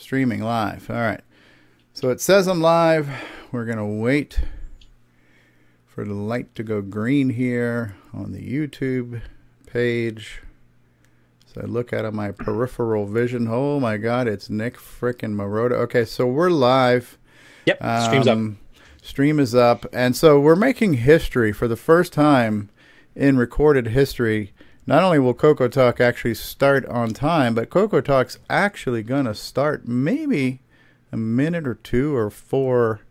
Streaming live. All right. So it says I'm live. We're going to wait for the light to go green here on the YouTube page. So I look out of my peripheral vision. Oh my God, it's Nick frickin' Marotta. Okay, so we're live. Yep, stream's Um, Stream is up. And so we're making history for the first time in recorded history. Not only will Coco Talk actually start on time, but Coco Talk's actually going to start maybe a minute or two or four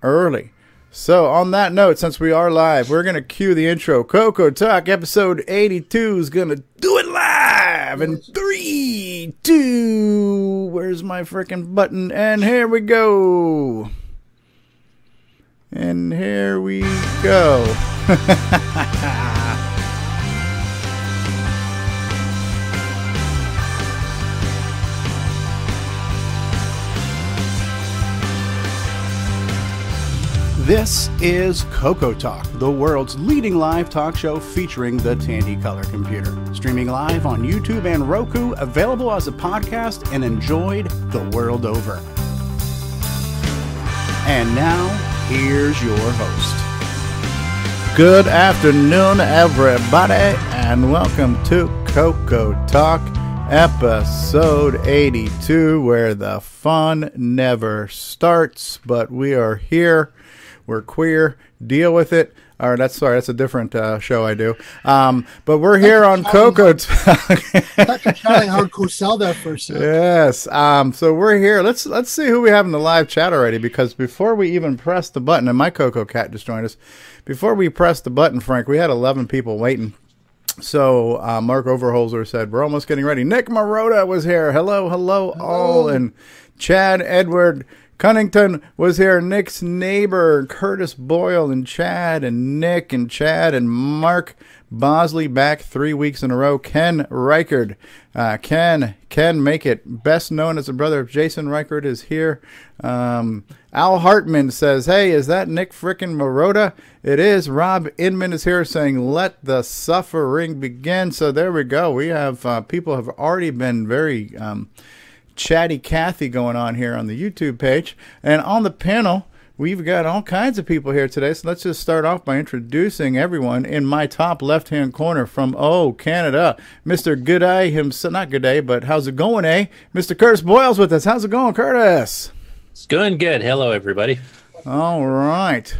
early. So, on that note, since we are live, we're going to cue the intro. Coco Talk episode 82 is going to do it live in three, two. Where's my freaking button? And here we go. And here we go. This is Coco Talk, the world's leading live talk show featuring the Tandy Color Computer. Streaming live on YouTube and Roku, available as a podcast and enjoyed the world over. And now, here's your host. Good afternoon, everybody, and welcome to Coco Talk, episode 82, where the fun never starts, but we are here. We're queer. Deal with it. Or that's sorry, that's a different uh, show I do. Um, but we're here on Coco you shouting hardcore sell that for a second. Yes. Um, so we're here. Let's let's see who we have in the live chat already. Because before we even press the button, and my Coco Cat just joined us. Before we press the button, Frank, we had eleven people waiting. So uh, Mark Overholzer said, "We're almost getting ready." Nick Marotta was here. Hello, hello, all, and Chad Edward Cunnington was here. Nick's neighbor, Curtis Boyle, and Chad, and Nick, and Chad, and Mark Bosley back three weeks in a row. Ken Reichard, uh, Ken, Ken, make it. Best known as the brother of Jason Reichard is here. Um, Al Hartman says, "Hey, is that Nick frickin' Marotta?" It is. Rob Inman is here saying, "Let the suffering begin." So there we go. We have uh, people have already been very. Um, chatty Cathy going on here on the YouTube page. And on the panel, we've got all kinds of people here today. So let's just start off by introducing everyone in my top left hand corner from, oh, Canada, Mr. Gooday himself. Not Gooday, but how's it going, eh? Mr. Curtis Boyle's with us. How's it going, Curtis? It's going good. Hello, everybody. All right.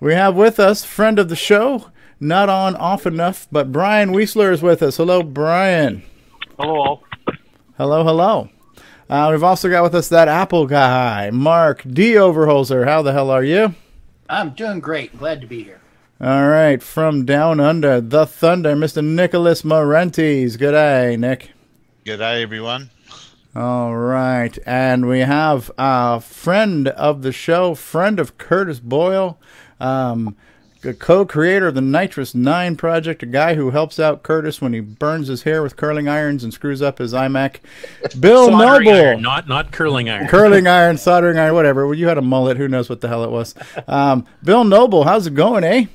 We have with us, friend of the show, not on off enough, but Brian Weisler is with us. Hello, Brian. Hello, all. Hello, hello. Uh, we've also got with us that Apple guy, Mark D. Overholzer. How the hell are you? I'm doing great. Glad to be here. All right, from down under the thunder, Mr. Nicholas Marentes. Good day, Nick. Good day, everyone. All right, and we have a friend of the show, friend of Curtis Boyle, um, a co-creator of the Nitrous Nine project, a guy who helps out Curtis when he burns his hair with curling irons and screws up his iMac. Bill Nobel, iron, not not curling iron. curling iron, soldering iron, whatever. Well, you had a mullet. Who knows what the hell it was? Um, Bill Nobel, how's it going, eh?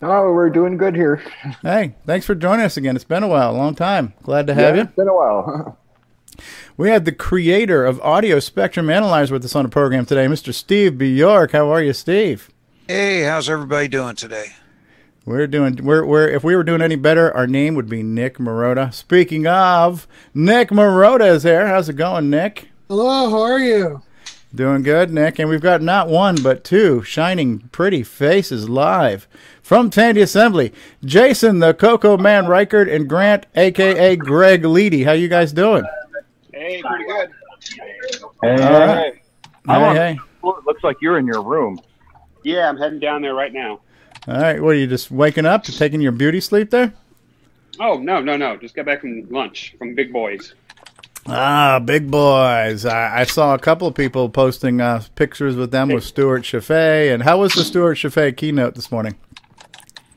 Oh, we're doing good here. Hey, thanks for joining us again. It's been a while, a long time. Glad to have yeah, you. It's been a while. We had the creator of Audio Spectrum Analyzer with us on the program today, Mr. Steve Bjork. How are you, Steve? Hey, how's everybody doing today? We're doing. We're, we're if we were doing any better, our name would be Nick Marotta. Speaking of, Nick Marotta is there. How's it going, Nick? Hello, how are you? Doing good, Nick. And we've got not one but two shining pretty faces live from Tandy Assembly. Jason, the Coco Man Reichard, and Grant, aka Greg Leedy. How you guys doing? Hey, pretty good. Hey, All right. I'm Hey, hey. It looks like you're in your room. Yeah, I'm heading down there right now. All right. What are you just waking up, to taking your beauty sleep there? Oh no, no, no! Just got back from lunch from Big Boys. Ah, big boys. I, I saw a couple of people posting uh, pictures with them with Stuart Chaffee. And how was the Stuart Chaffee keynote this morning?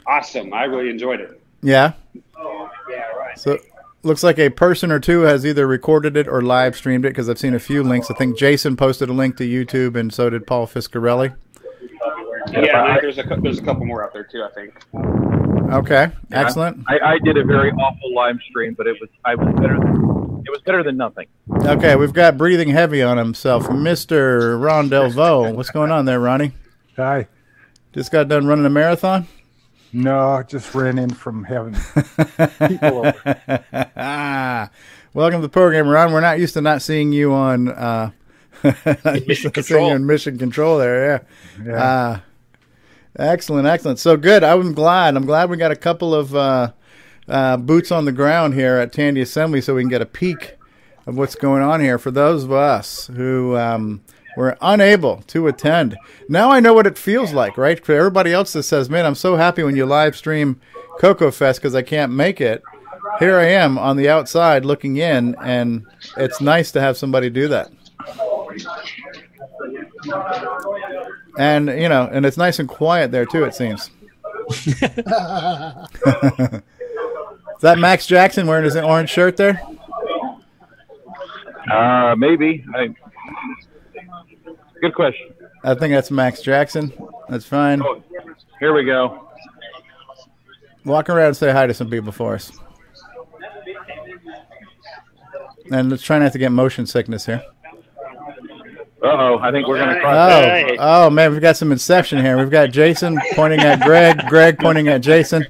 Awesome! I really enjoyed it. Yeah. Oh, Yeah, right. So looks like a person or two has either recorded it or live streamed it because I've seen a few links. I think Jason posted a link to YouTube, and so did Paul Fiscarelli. Yeah, and there's a there's a couple more out there too. I think. Okay, excellent. I, I did a very awful live stream, but it was I was better than it It was better than nothing. Okay, we've got breathing heavy on himself, Mr. Ron Delvaux. What's going on there, Ronnie? Hi. Just got done running a marathon? No, just ran in from heaven. ah, welcome to the program, Ron. We're not used to not seeing you on uh, not used to seeing you in mission control there. Yeah. Yeah. Uh, excellent, excellent. So good. I'm glad. I'm glad we got a couple of uh, uh, boots on the ground here at Tandy Assembly, so we can get a peek of what's going on here for those of us who. Um, were unable to attend. Now I know what it feels like, right? For everybody else that says, "Man, I'm so happy when you live stream Coco Fest because I can't make it." Here I am on the outside looking in, and it's nice to have somebody do that. And you know, and it's nice and quiet there too. It seems. Is that Max Jackson wearing his orange shirt there? Uh, maybe. I, good question. I think that's Max Jackson. That's fine. Oh, here we go. Walk around and say hi to some people for us. And let's try not to get motion sickness here. Uh oh, I think we're gonna cross. Oh, oh man, we've got some inception here. We've got Jason pointing at Greg, Greg pointing at Jason.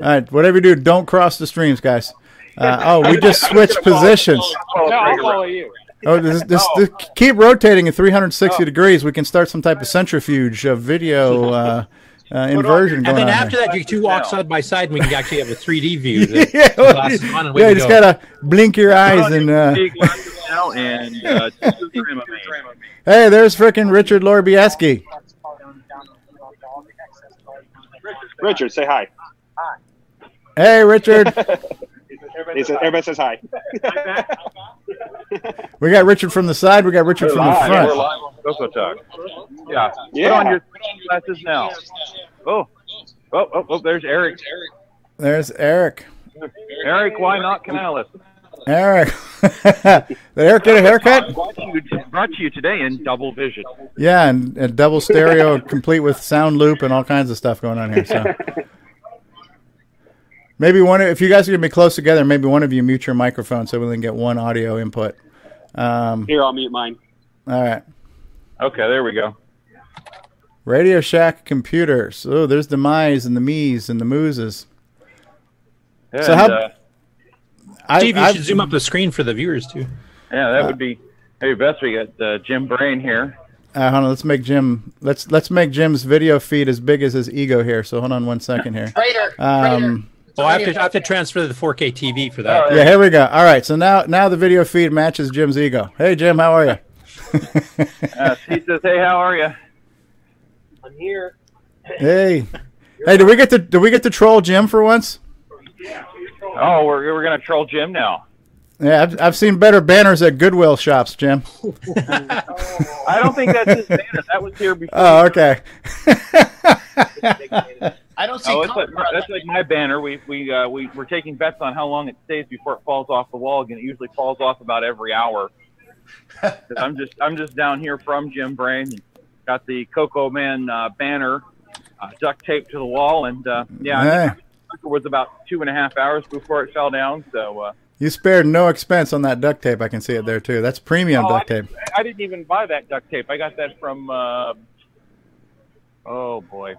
All right, whatever you do, don't cross the streams, guys. Uh, oh, we just switched positions. No, I'll follow you. Oh, this, this, this keep rotating at 360 degrees. We can start some type of centrifuge of video uh, uh, inversion And going then after here. that, you two walk side by side, and we can actually have a 3D view. Yeah, well, glasses on yeah, you just go. gotta blink your eyes and. Now and uh, hey, there's frickin' Richard Lorbieski. Richard, say hi. Hey, Richard. He says, everybody says hi. we got Richard from the side. We got Richard from the front. We're live on Coco Talk. Yeah. Yeah. Put on your glasses now. Oh. Oh, oh, oh, there's Eric. There's Eric. Eric, why not Canales? Eric. Did Eric get a haircut? Brought to you, brought to you today in double vision. Yeah, and, and double stereo, complete with sound loop and all kinds of stuff going on here. So maybe one. If you guys are gonna be close together, maybe one of you mute your microphone so we can get one audio input. Um, Here, I'll mute mine. all right. Okay, there we go. Radio Shack computers. Oh, there's the my's and the me's and the mooses. And, So how- uh, I, Steve, you I- should zoom up the screen for the viewers too. yeah, that would be maybe best. We got uh, Jim Brain here. Uh, hold on, let's make Jim. Let's let's make Jim's video feed as big as his ego here. So hold on one second here. Traitor. Um, Oh, I have to I have to transfer the 4K TV for that. yeah, here we go. All right, so now now the video feed matches Jim's ego. Hey Jim, how are you? Uh, he says, "Hey, how are you?" I'm here. Hey, hey, did we get to did we get to troll Jim for once? Oh, we're we're gonna troll Jim now. Yeah, I've, I've seen better banners at Goodwill shops, Jim. I don't think that's his banner. That was here before. Oh, okay. I don't see Oh, it's like, that's like my banner. We we uh, we we're taking bets on how long it stays before it falls off the wall. Again, it usually falls off about every hour. I'm just I'm just down here from Jim Brain. Got the Coco Man uh, banner uh, duct taped to the wall, and uh, yeah, I Hey, think it was about two and a half hours before it fell down. So uh, you spared no expense on that duct tape. I can see it there too. That's premium Oh, duct tape. I, I didn't even buy that duct tape. I got that from. Uh, oh boy,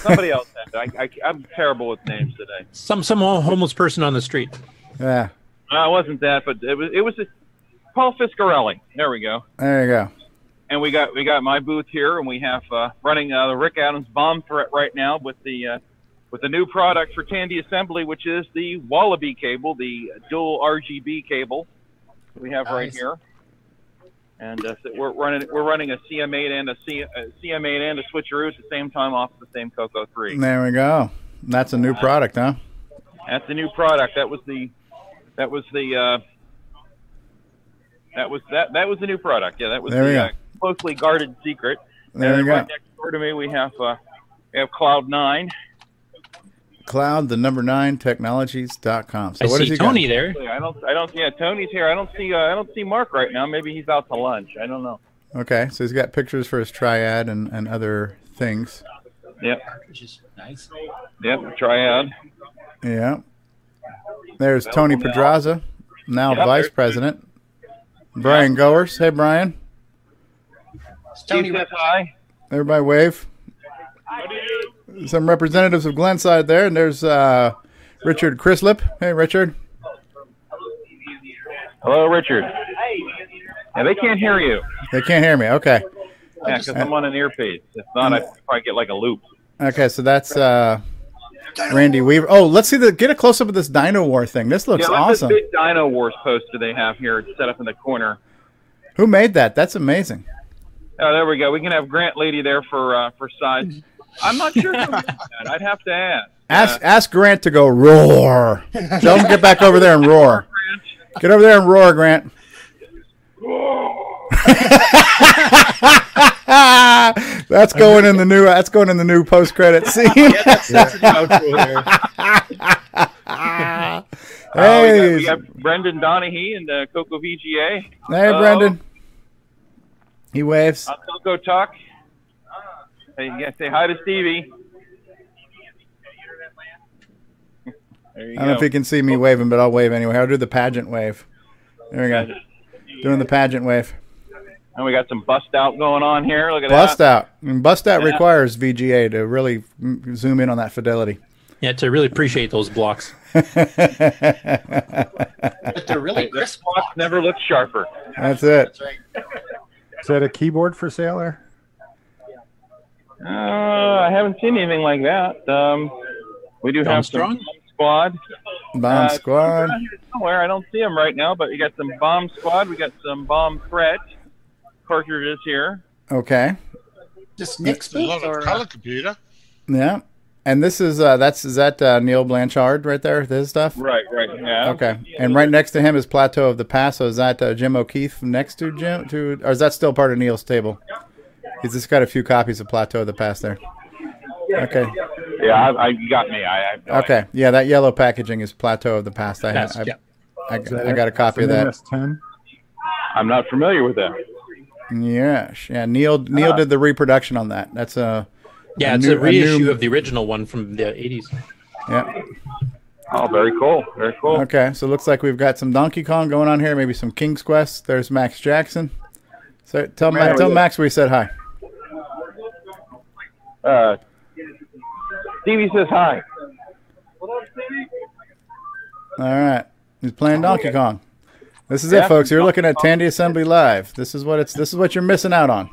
somebody else had it. I, I, I'm terrible with names today. Some some homeless person on the street. Yeah, No, it wasn't that, but it was it was a, Paul Fiscarelli. There we go. there you go. And we got we got my booth here, and we have uh, running uh, the Rick Adams bomb threat right now with the uh, with the new product for Tandy Assembly, which is the Wallaby cable, the dual RGB cable we have right here. And uh, so we're running we're running a CM8 and a, C, a CM8 and a switcheroo at the same time off the same Coco 3. There we go. That's a new product, huh? That's a new product. That was the that was the uh, that was that that was the new product. Yeah, that was There the uh, closely guarded secret. There and right go. next door to me, we have uh, we have Cloud Nine. Cloud, the number nine technologies.com. So I what see has he Tony got? there. I don't I don't yeah Tony's here. I don't see uh, I don't see Mark right now. Maybe he's out to lunch. I don't know. Okay, so he's got pictures for his triad and, and other things. Yep Which is nice. yep triad. Yeah. There's Tony Podraza. now Yep. vice president. Brian Goers. Hey, Brian. Steve says hi. Everybody wave. Some representatives of Glenside there, and there's uh, Richard Chrislip. Hey, Richard. Hello, Richard. Yeah, they can't hear you. They can't hear me. Okay. Yeah, because I'm on an earpiece. If not, I probably get like a loop. Okay, so that's uh, Randy Weaver. Oh, let's see the get a close up of this Dino War thing. This looks yeah, awesome. this big Dino Wars poster they have here set up in the corner. Who made that? That's amazing. Oh, there we go. We can have Grant Lady there for uh, for size. I'm not sure. I'd have to ask. Ask ask Grant to go roar. Tell him to get back over there and roar. Get over there and roar, Grant. that's going in the new. That's going in the new post credit scene. that's, that's an outro there. Uh, Hey, we, got, we got Brendan Donohoe and uh, Coco VGA. hey, Hello. Brendan. He waves. On Coco Talk. Hey, you gotta say hi to Stevie. There you I don't know if you can see me waving, but I'll wave anyway. I'll do the pageant wave. There we go. Doing the pageant wave. And we got some bust out going on here. Look at Bust that. Bust out. And bust out Yeah. requires VGA to really zoom in on that fidelity. Yeah, to really appreciate those blocks. But they're really crisp. Block never looks sharper. That's it. That's right. Is that a keyboard for sale there? Uh, I haven't seen anything like that. Um, we do have some Strong? bomb squad. Bomb Uh, squad. Somewhere I don't see them right now, but we got some bomb squad. We got some bomb threat cartridges here. Okay. Just Nick's There's a lot of color computer. Yeah. And this is uh that's is that uh, Neil Blanchard right there, this stuff? Right, right. Yeah. Okay. And right next to him is Plateau of the Past. So is that uh, Jim O'Keefe next to Jim to or is that still part of Neil's table? He's just got a few copies of Plateau of the Past there. Okay. Yeah, I, I you got me. I, I have no Okay. Yeah, that yellow packaging is Plateau of the Past. I That's, I, yeah. I, Is I got a copy of that. MS-10? I'm not familiar with that. Yes. Yeah, Neil Neil ah. did the reproduction on that. That's a Yeah, A it's new- a a reissue new- of the original one from the 80s. yeah. Oh, very cool. Very cool. Okay, so it looks like we've got some Donkey Kong going on here, maybe some King's Quest. There's Max Jackson. So tell Ma- tell Max we said hi. Uh, Stevie says hi. All right. He's playing Donkey Kong. This is Yeah. it, folks. You're looking at Tandy Assembly Live. This is what it's. This is what you're missing out on.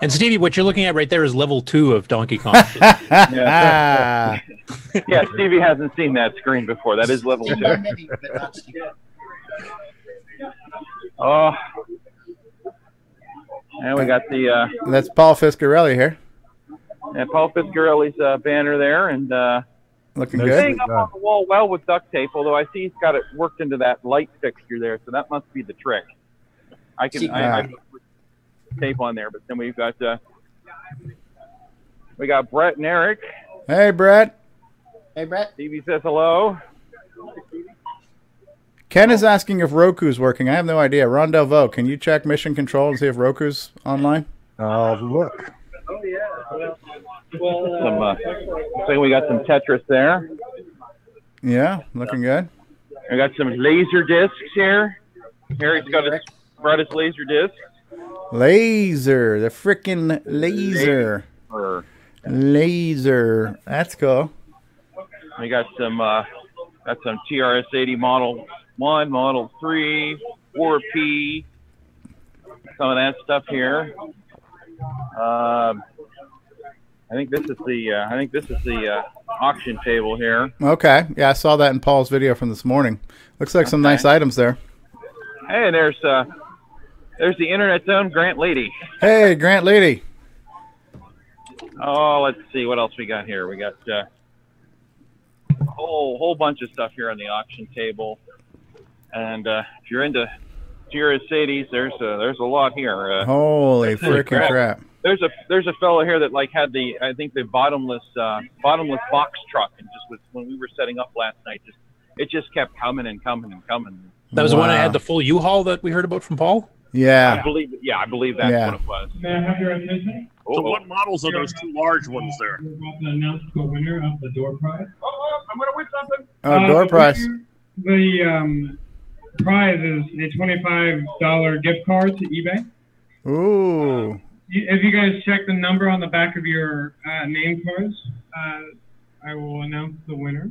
And Stevie, what you're looking at right there is level two of Donkey Kong. Ah, Yeah, Stevie hasn't seen that screen before. That is level two. Maybe, but not Steve. Oh. And we got the uh, that's Paul Fiscarelli here, yeah, Paul Fitzgerald's uh, banner there, and uh, looking Nice. good. staying up on the wall well with duct tape. Although I see he's got it worked into that light fixture there, so that must be the trick. I can I, I put tape on there, but then we've got uh, we got Brett and Eric. Hey, Brett. Hey, Brett. Stevie says hello. Ken is asking if Roku's working. I have no idea. Ron Delvaux, can you check Mission Control and see if Roku's online? I'll look. Some uh, so we got some Tetris there. Yeah, looking good. We got some laser discs here. Harry's got his brought his laser disc. Laser, the freaking laser, Or laser. That's cool. we got some uh, got some TRS 80 model one, model three, 4P, some of that stuff here. Um, I think this is the uh, I think this is the uh, auction table here. Okay, yeah, I saw that in Paul's video from this morning. Looks like some nice items there. Hey, there's uh, there's the internet's own Grant Lady. Hey, Grant Lady. Oh, let's see what else we got here. We got uh, a whole whole bunch of stuff here on the auction table, and uh, if you're into Tira's Sadies, there's a, there's a lot here. Uh, Holy Holy freaking crap. crap! There's a there's a fellow here that like had the I think the bottomless uh, bottomless box truck, and just was when we were setting up last night, just it just kept coming and coming and coming. That was the one that had the full U-Haul that we heard about from Paul. Yeah, I Yeah, believe, yeah, I believe that's Yeah. what it was. May I have your attention? Oh, So what models are those two large ones there? We're about to announce the winner of the door prize. Oh, I'm gonna win something. oh, door the prize. winner- The um, prize is a twenty-five dollar gift card to eBay. Ooh. You- If you guys check the number on the back of your uh, name cards, uh, I will announce the winner.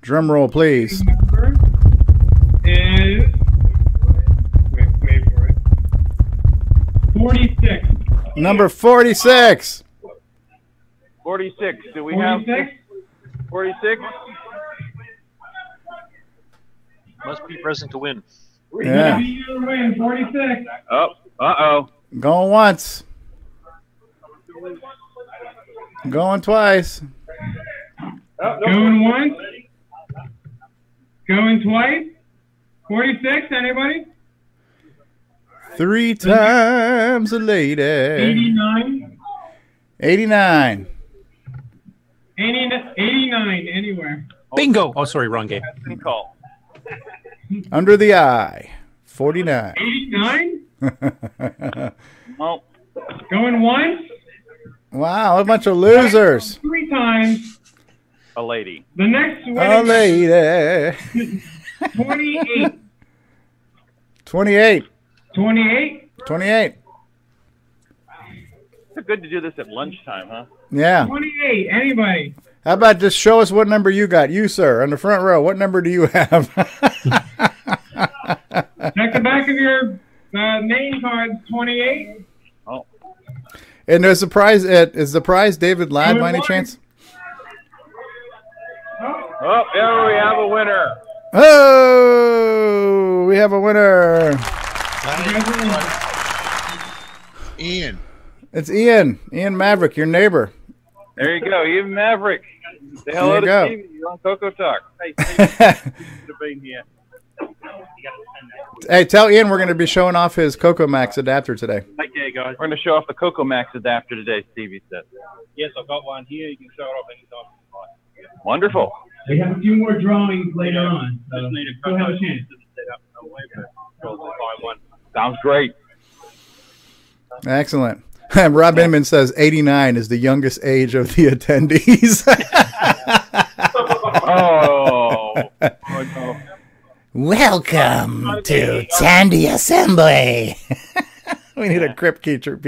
Drum roll, please. Number is wait, wait for it. Forty-six. Number 46. 46. Do we have 46? 46? Must be present to win. Yeah. Be win, forty-six. Oh, uh oh. Going once. Going twice. Oh, Going once. Going twice. Forty-six. Anybody? Three times a lady. Eighty-nine. 89. 80, 89. Anywhere. Bingo. Oh, sorry, wrong game. Call. Under the eye. 49. Eighty-nine. Oh, Going once. Wow, a bunch of losers. Three times. a lady. The next A lady. 28. 28. 28. 28. It's good to do this at lunchtime, huh? Yeah. 28. Anybody? How about just show us what number you got? You, sir, on the front row. What number do you have? Check the back of your uh, name cards. 28. And is the prize at is the prize David Ladd by any chance? oh, there we have a winner. Oh, we have a winner. Ian. It's Ian. Ian Maverick, your neighbor. There you go. Even Maverick. Say hello you to go. Stevie. You're on Coco Talk. Hey, Stevie. Good to be here. Hey, tell Ian we're going to be showing off his Coco Max adapter today. Okay, guys. We're going to show off the Coco Max adapter today, Stevie said. Yes, I've got one here. You can show it off anytime. Wonderful. We have a few more drawings later on. So Just need a couple have a chance. to set up a way, but probably find one. Sounds great. Excellent. Rob Inman says 89 is the youngest age of the attendees. Oh. Oh no. Welcome to Tandy Assembly. we need a crypt keeper.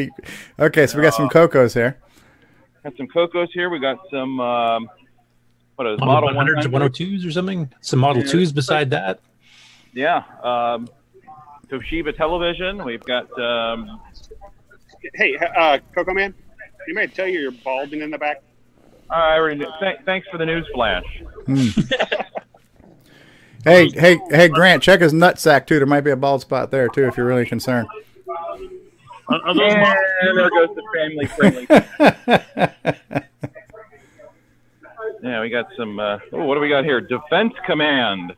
Okay, so we got some Cocos here. Got some Cocos here. We got some, um, what is Model Model 100s or 100? 102s or something. Some Model Yeah. 2s beside that. Yeah. Um, Toshiba television. We've got, um, Hey, uh, Coco Man, you may tell you you're balding in the back. I already. Th- thanks for the news flash. Hey, hey, hey, Grant, check his nutsack too. There might be a bald spot there too if you're really concerned. Are, are those my- And there goes the family friendly. yeah, we got some, uh, oh, what do we got here? Defense Command.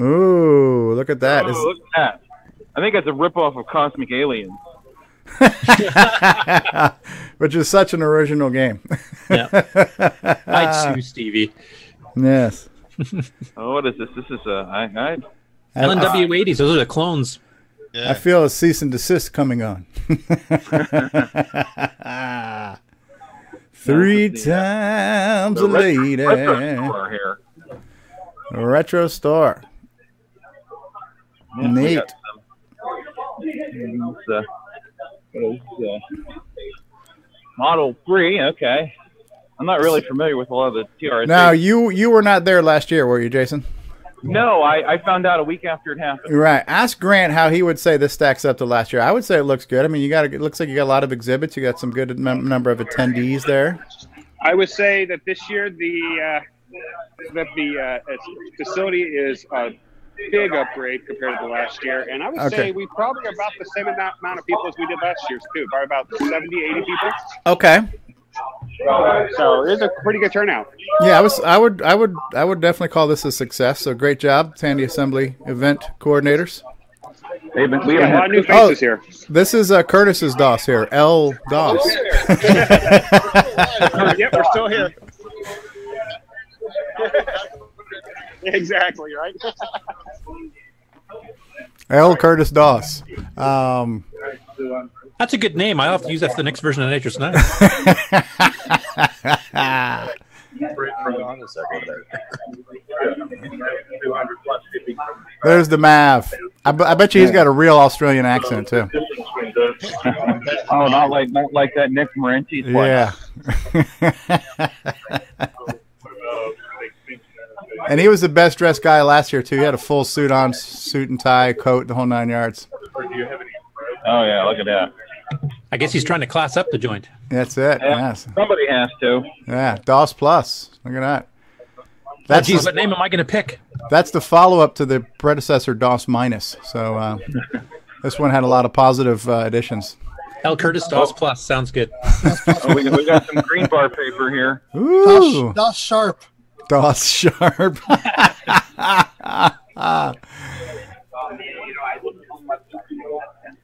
Ooh, look at that. Oh, Is- look at that. I think that's a ripoff of Cosmic Aliens. Which is such an original game. Yeah. I'd sue Stevie. yes. Oh, what is this? This is a, I, I, LNW80s. Those are the clones. I feel a cease and desist coming on. Three times a the retro- lady. retro store here. Retro store. Yeah, we Neat. got some- It's, uh, what is, uh, Model 3, okay. I'm not really familiar with a lot of the TRS. Now you you were not there last year, were you, Jason? No, I, I found out a week after it happened. Right. Ask Grant how he would say this stacks up to last year. I would say it looks good. I mean, you got it looks like you got a lot of exhibits. You got some good num- number of attendees there. I would say that this year the uh, that the uh, facility is a big upgrade compared to last year, and I would Okay. say we probably are about the same amount amount of people as we did last year's too, probably about 70, 80 people. Okay. So it's a pretty good turnout. Yeah, I was. I would. I would. I would definitely call this a success. So great job, Tandy Assembly event coordinators. They've been, we Yeah, a lot of new Oh, faces here. this is uh, Curtis's DOS here. L DOS. yep, we're still here. exactly right. L Curtis DOS. Um, That's a good name. I'll have to use that for the next version of Nitrous 9. 200 plus shipping from There's the math. I, b- I bet you he's got a real Australian accent too. Oh, not like not like that Nick Marentes. Yeah. and he was the best dressed guy last year too. He had a full suit on, suit and tie, coat, the whole nine yards. Oh yeah, look at that. I guess he's trying to class up the joint. That's it. Yeah, Yes. somebody has to. Yeah. DOS Plus. Look at that. Oh, geez, the, what name am I going to pick? that's the follow up to the predecessor DOS Minus. So uh, this one had a lot of positive uh, additions. L. Curtis DOS Plus sounds good. Oh, we, we got some green bar paper here. Ooh. Doss, Doss Sharp. DOS Sharp.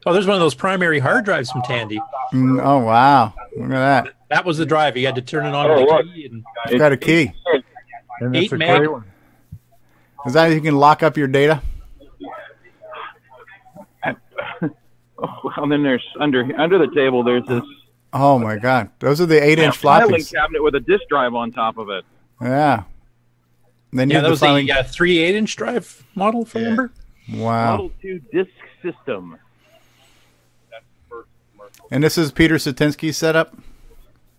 Oh, there's one of those primary hard drives from Tandy. Mm, oh wow! Look at that. That was the drive. You had to turn it on Oh, with a key. And It's got a key. And Eight it's a meg. great one. Is that how you can lock up your data? Oh, well, then there's under under the table. There's this Oh my god, those are the eight-inch filing floppies. cabinet with a disk drive on top of it. Yeah. Then you yeah, have that the was filing. the uh, three eight-inch drive model. If I remember. Wow. Model two disk system. And this is Peter Satinsky's setup.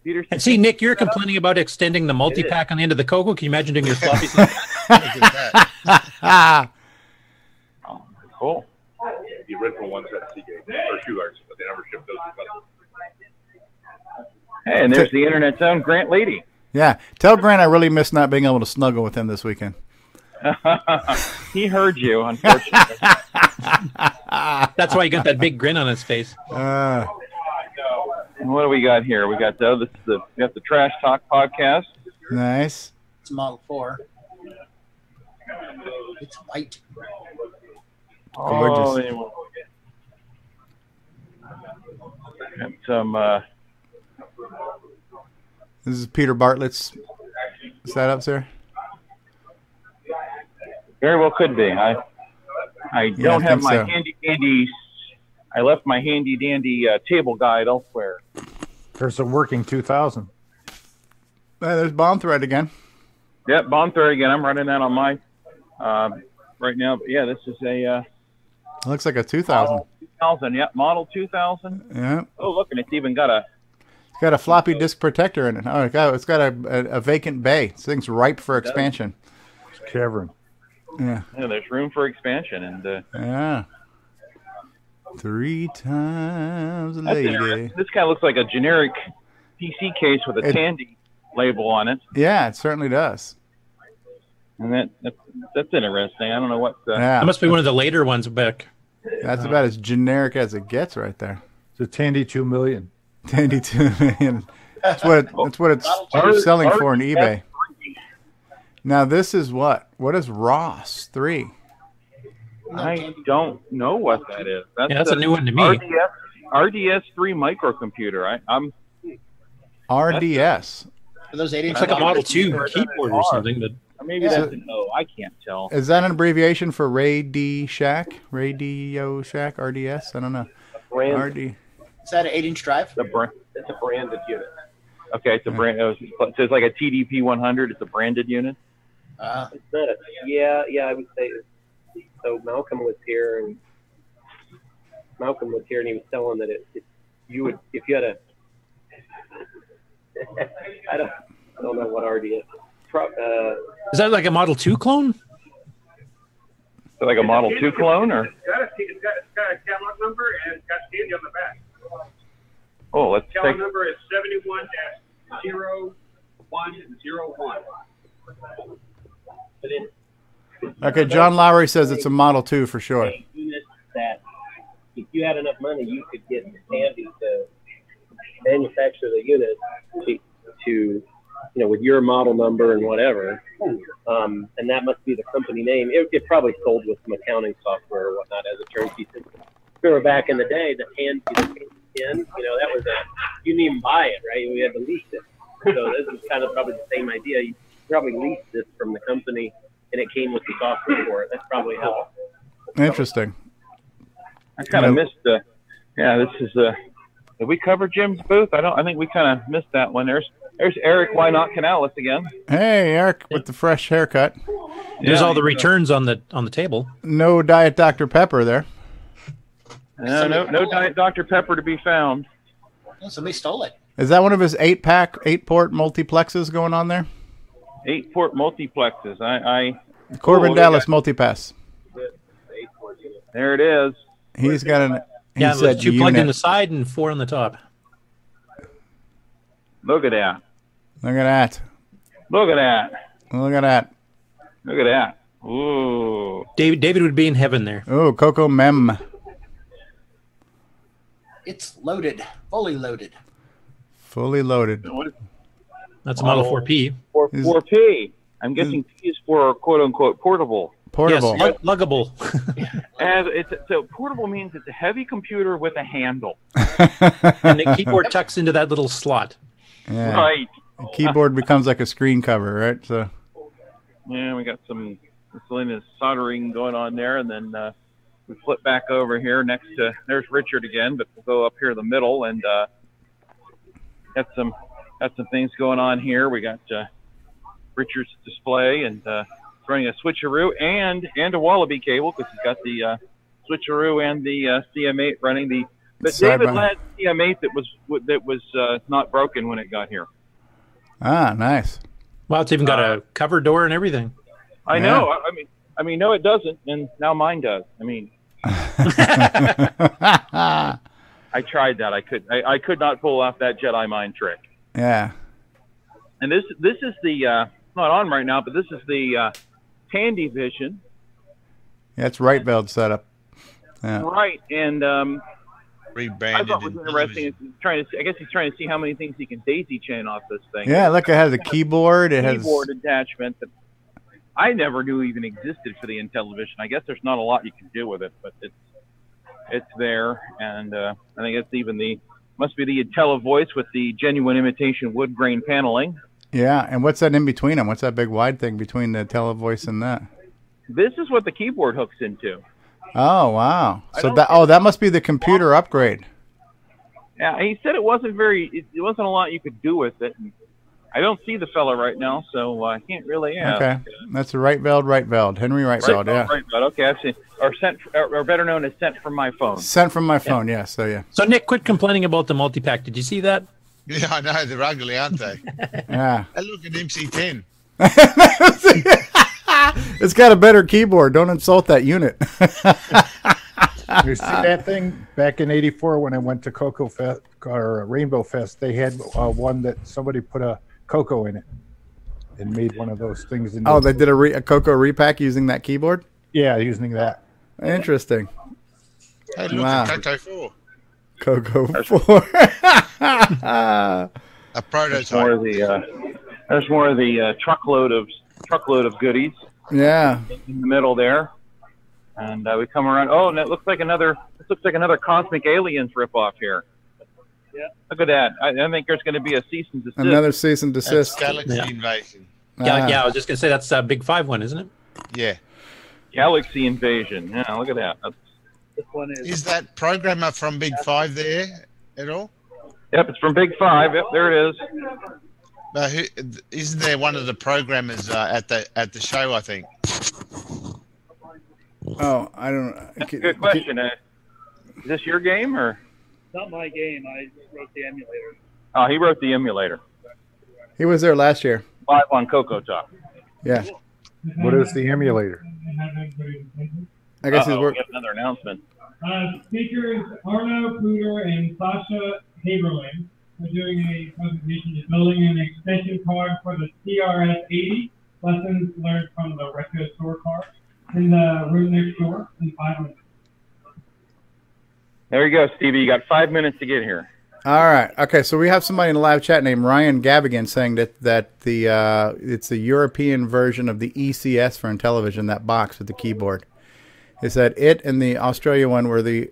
Peter, And see, Nick, you're complaining about extending the multi-pack on the end of the Coco. Can you imagine doing your floppies? Ah, cool. The original ones at Seagate or Shugarts, but they never shipped those. Hey, and there's the internet's own Grant Lady. yeah. Tell Grant I really miss not being able to snuggle with him this weekend. he heard you, unfortunately. That's why he got that big grin on his face. Uh, And what do we got here? We got the, this is the we got the Trash Talk podcast. nice. It's Model 4. It's white. Oh, Gorgeous. anyway. Got some uh, This is Peter Bartlett's setup, sir. very well could be. I I don't Yeah, I have my so. handy dandy. I left my handy dandy uh, table guide elsewhere. There's a working 2000. Hey, there's bomb thread again. Yep, Bond Thread again. I'm running that on my uh, right now. But yeah, this is a uh, Looks like a 2000. 2000. Yep, model 2000. Yeah. Oh, look, and it's even got a It's got a floppy disk protector in it. Oh, it's got, it's got a, a, a vacant bay. This thing's ripe for expansion. It's cavern. Yeah. yeah, there's room for expansion, and uh, Yeah. Three times a that's lady. This kind of looks like a generic PC case with a It- Tandy label on it, Yeah, it certainly does. and that that's, that's interesting. I don't know what. Uh, Yeah. That must be one of the later ones back. That's about as generic as it gets right there. It's a Tandy two million. Tandy two million. That's what it, that's what it's Art- selling for on eBay. Now this is what? What is Ross 3? I don't know what that is. That's, Yeah, that's a new one to me. RDS RDS three microcomputer. I, I'm RDS. For those 8 inch It's like a Model 2 keyboard or something. But maybe that's an O. I can't tell. Is that an abbreviation for Ray D Shack? Radio Shack RDS? I don't know. Brand, RD. Is that an 8 inch drive? The brand. it's a branded unit. Okay, it's a brand. oh, So it's like a TDP 100. It's a branded unit. Uh, It's not a, yeah, yeah, I would say. So Malcolm was here, and Malcolm was here, and he was telling that it, it you would if you had a. I don't, I don't know what RDS. Pro, uh, is that like a Model 2 clone? So like a Model 2 clone, or It's got a, it's got, it's got a catalog number and it's got Tandy on the back. oh, let's Catalog take. number is seventy-one dash zero one zero one. but in Okay, John Lowry says it's a Model 2 for sure. that if you had enough money, you could get Tandy to manufacture the unit to, you know, with your model number and whatever. Um, and that must be the company name. It, it probably sold with some accounting software or whatnot as a turnkey system. Remember back in the day, the Tandy 10, you know, that was a, you didn't even buy it, right? We had to lease it. So this is kind of probably the same idea. You probably leased this from the company and it came with the software for it. That's probably how. Interesting. I kind of Yeah. missed the. Yeah, this is uh Did we cover Jim's booth? I don't. I think we kind of missed that one. There's there's Eric. Why not Canales again? Hey, Eric with the fresh haircut. There's Yeah, all the returns on the on the table. No Diet Dr Pepper there. No, no, no Diet Dr Pepper to be found. Oh, somebody stole it. Is that one of his eight pack, eight port multiplexes going on there? Eight port multiplexes. I, I Korben Oh, Dallas yeah. multipass. there it is. He's got an. He yeah, said with two plugged in the side and four on the top. Look at that. Look at that. Look at that. Look at that. Look at that. Ooh. David David would be in heaven there. Oh, Coco Mem. It's loaded, fully loaded. Fully loaded. That's a Model 4P. four four P? I'm guessing P is for quote unquote portable. Portable. Yes, lug- luggable. As it's so portable means it's a heavy computer with a handle. and the keyboard tucks into that little slot. Yeah. Right. The keyboard becomes like a screen cover, right? So Yeah, we got some miscellaneous soldering going on there, and then uh, we flip back over here next to there's Richard again, but we'll go up here in the middle and uh, got some got some things going on here. We got uh, Richard's display and uh, running a switcheroo and and a Wallaby cable because he's got the uh, switcheroo and the uh, CM8 running the. But Side David by- had CM8 that was that was uh, not broken when it got here. ah, nice. Well, it's even got a cover door and everything. I Yeah. know. I, I mean, I mean, no, it doesn't, and now mine does. I mean. I tried that. I could. I, I could not pull off that Jedi mind trick. Yeah. And this this is the uh, not on right now, but this is the uh, Tandy Vision, Yeah, it's right belt setup. Yeah. right? And um, I Rebranded. thought was interesting. Is trying to. See, I guess he's trying to see how many things he can daisy chain off this thing. Yeah, look, it has a keyboard. It has keyboard attachment that I never knew even existed for the Intellivision. I guess there's not a lot you can do with it, but it's it's there, and uh, I think it's even the must be the IntelliVoice with the genuine imitation wood grain paneling. Yeah. And what's that in between them? What's that big wide thing between the televoice and that? This is what the keyboard hooks into. Oh wow! So that oh that must be the computer upgrade. Yeah, he said it wasn't very. It, it wasn't a lot you could do with it. I don't see the fella right now, so uh, I can't really ask. Okay, that's a right veld, right veld, Henry right veld. Yeah, Right, okay, I've seen, or sent, or, or better known as sent from my phone. sent from my phone. Yeah, so yeah, So Nick, quit complaining about the multi-pack. Did you see that? Yeah, I know they're ugly, aren't they? yeah. Hey, look at MC10. it's got a better keyboard. Don't insult that unit. You see that thing back in '84 when I went to Coco Fest or Rainbow Fest? They had uh, one that somebody put a cocoa in it and made one of those things. In oh, they did a, re- a Coco repack using that keyboard. yeah, using that. Interesting. Hey, look Wow. at Coco 4. Coco four. A There's prototype. more of the. Uh, there's more of the uh, truckload of truckload of goodies yeah. in the middle there, and uh, we come around. Oh, and it looks like another. This looks like another Cosmic Aliens ripoff here. Yeah. Look at that. I, I think there's going to be a cease and desist. Another cease and That's desist. Galaxy Yeah. Invasion. Yeah, Ah. yeah. I was just gonna say that's a big five one, isn't it? Yeah. Galaxy Invasion. Yeah, look at that. That's, This one is. Is that programmer from Big Five there at all? yep, it's from Big Five. Yep, there it is. But who, isn't there one of the programmers uh, at the at the show? I think. Oh, I don't. That's a good question. Uh, is this your game or? not my game. I wrote the emulator. Oh, he wrote the emulator He was there last year. live on Coco Talk. Yeah, What is the emulator? I guess he's Uh-oh, we working. got another announcement. Uh, speakers Arno Puder and Sasha Haberlin are doing a presentation to building an extension card for the TRS-80 lessons learned from the retro store card in the room next door in five minutes. There you go, Stevie. You got five minutes to get here. All right. Okay. So we have somebody in the live chat named Ryan Gavigan saying that that the uh, it's the European version of the ECS for Intellivision, that box with the keyboard. He said it and the Australia one were the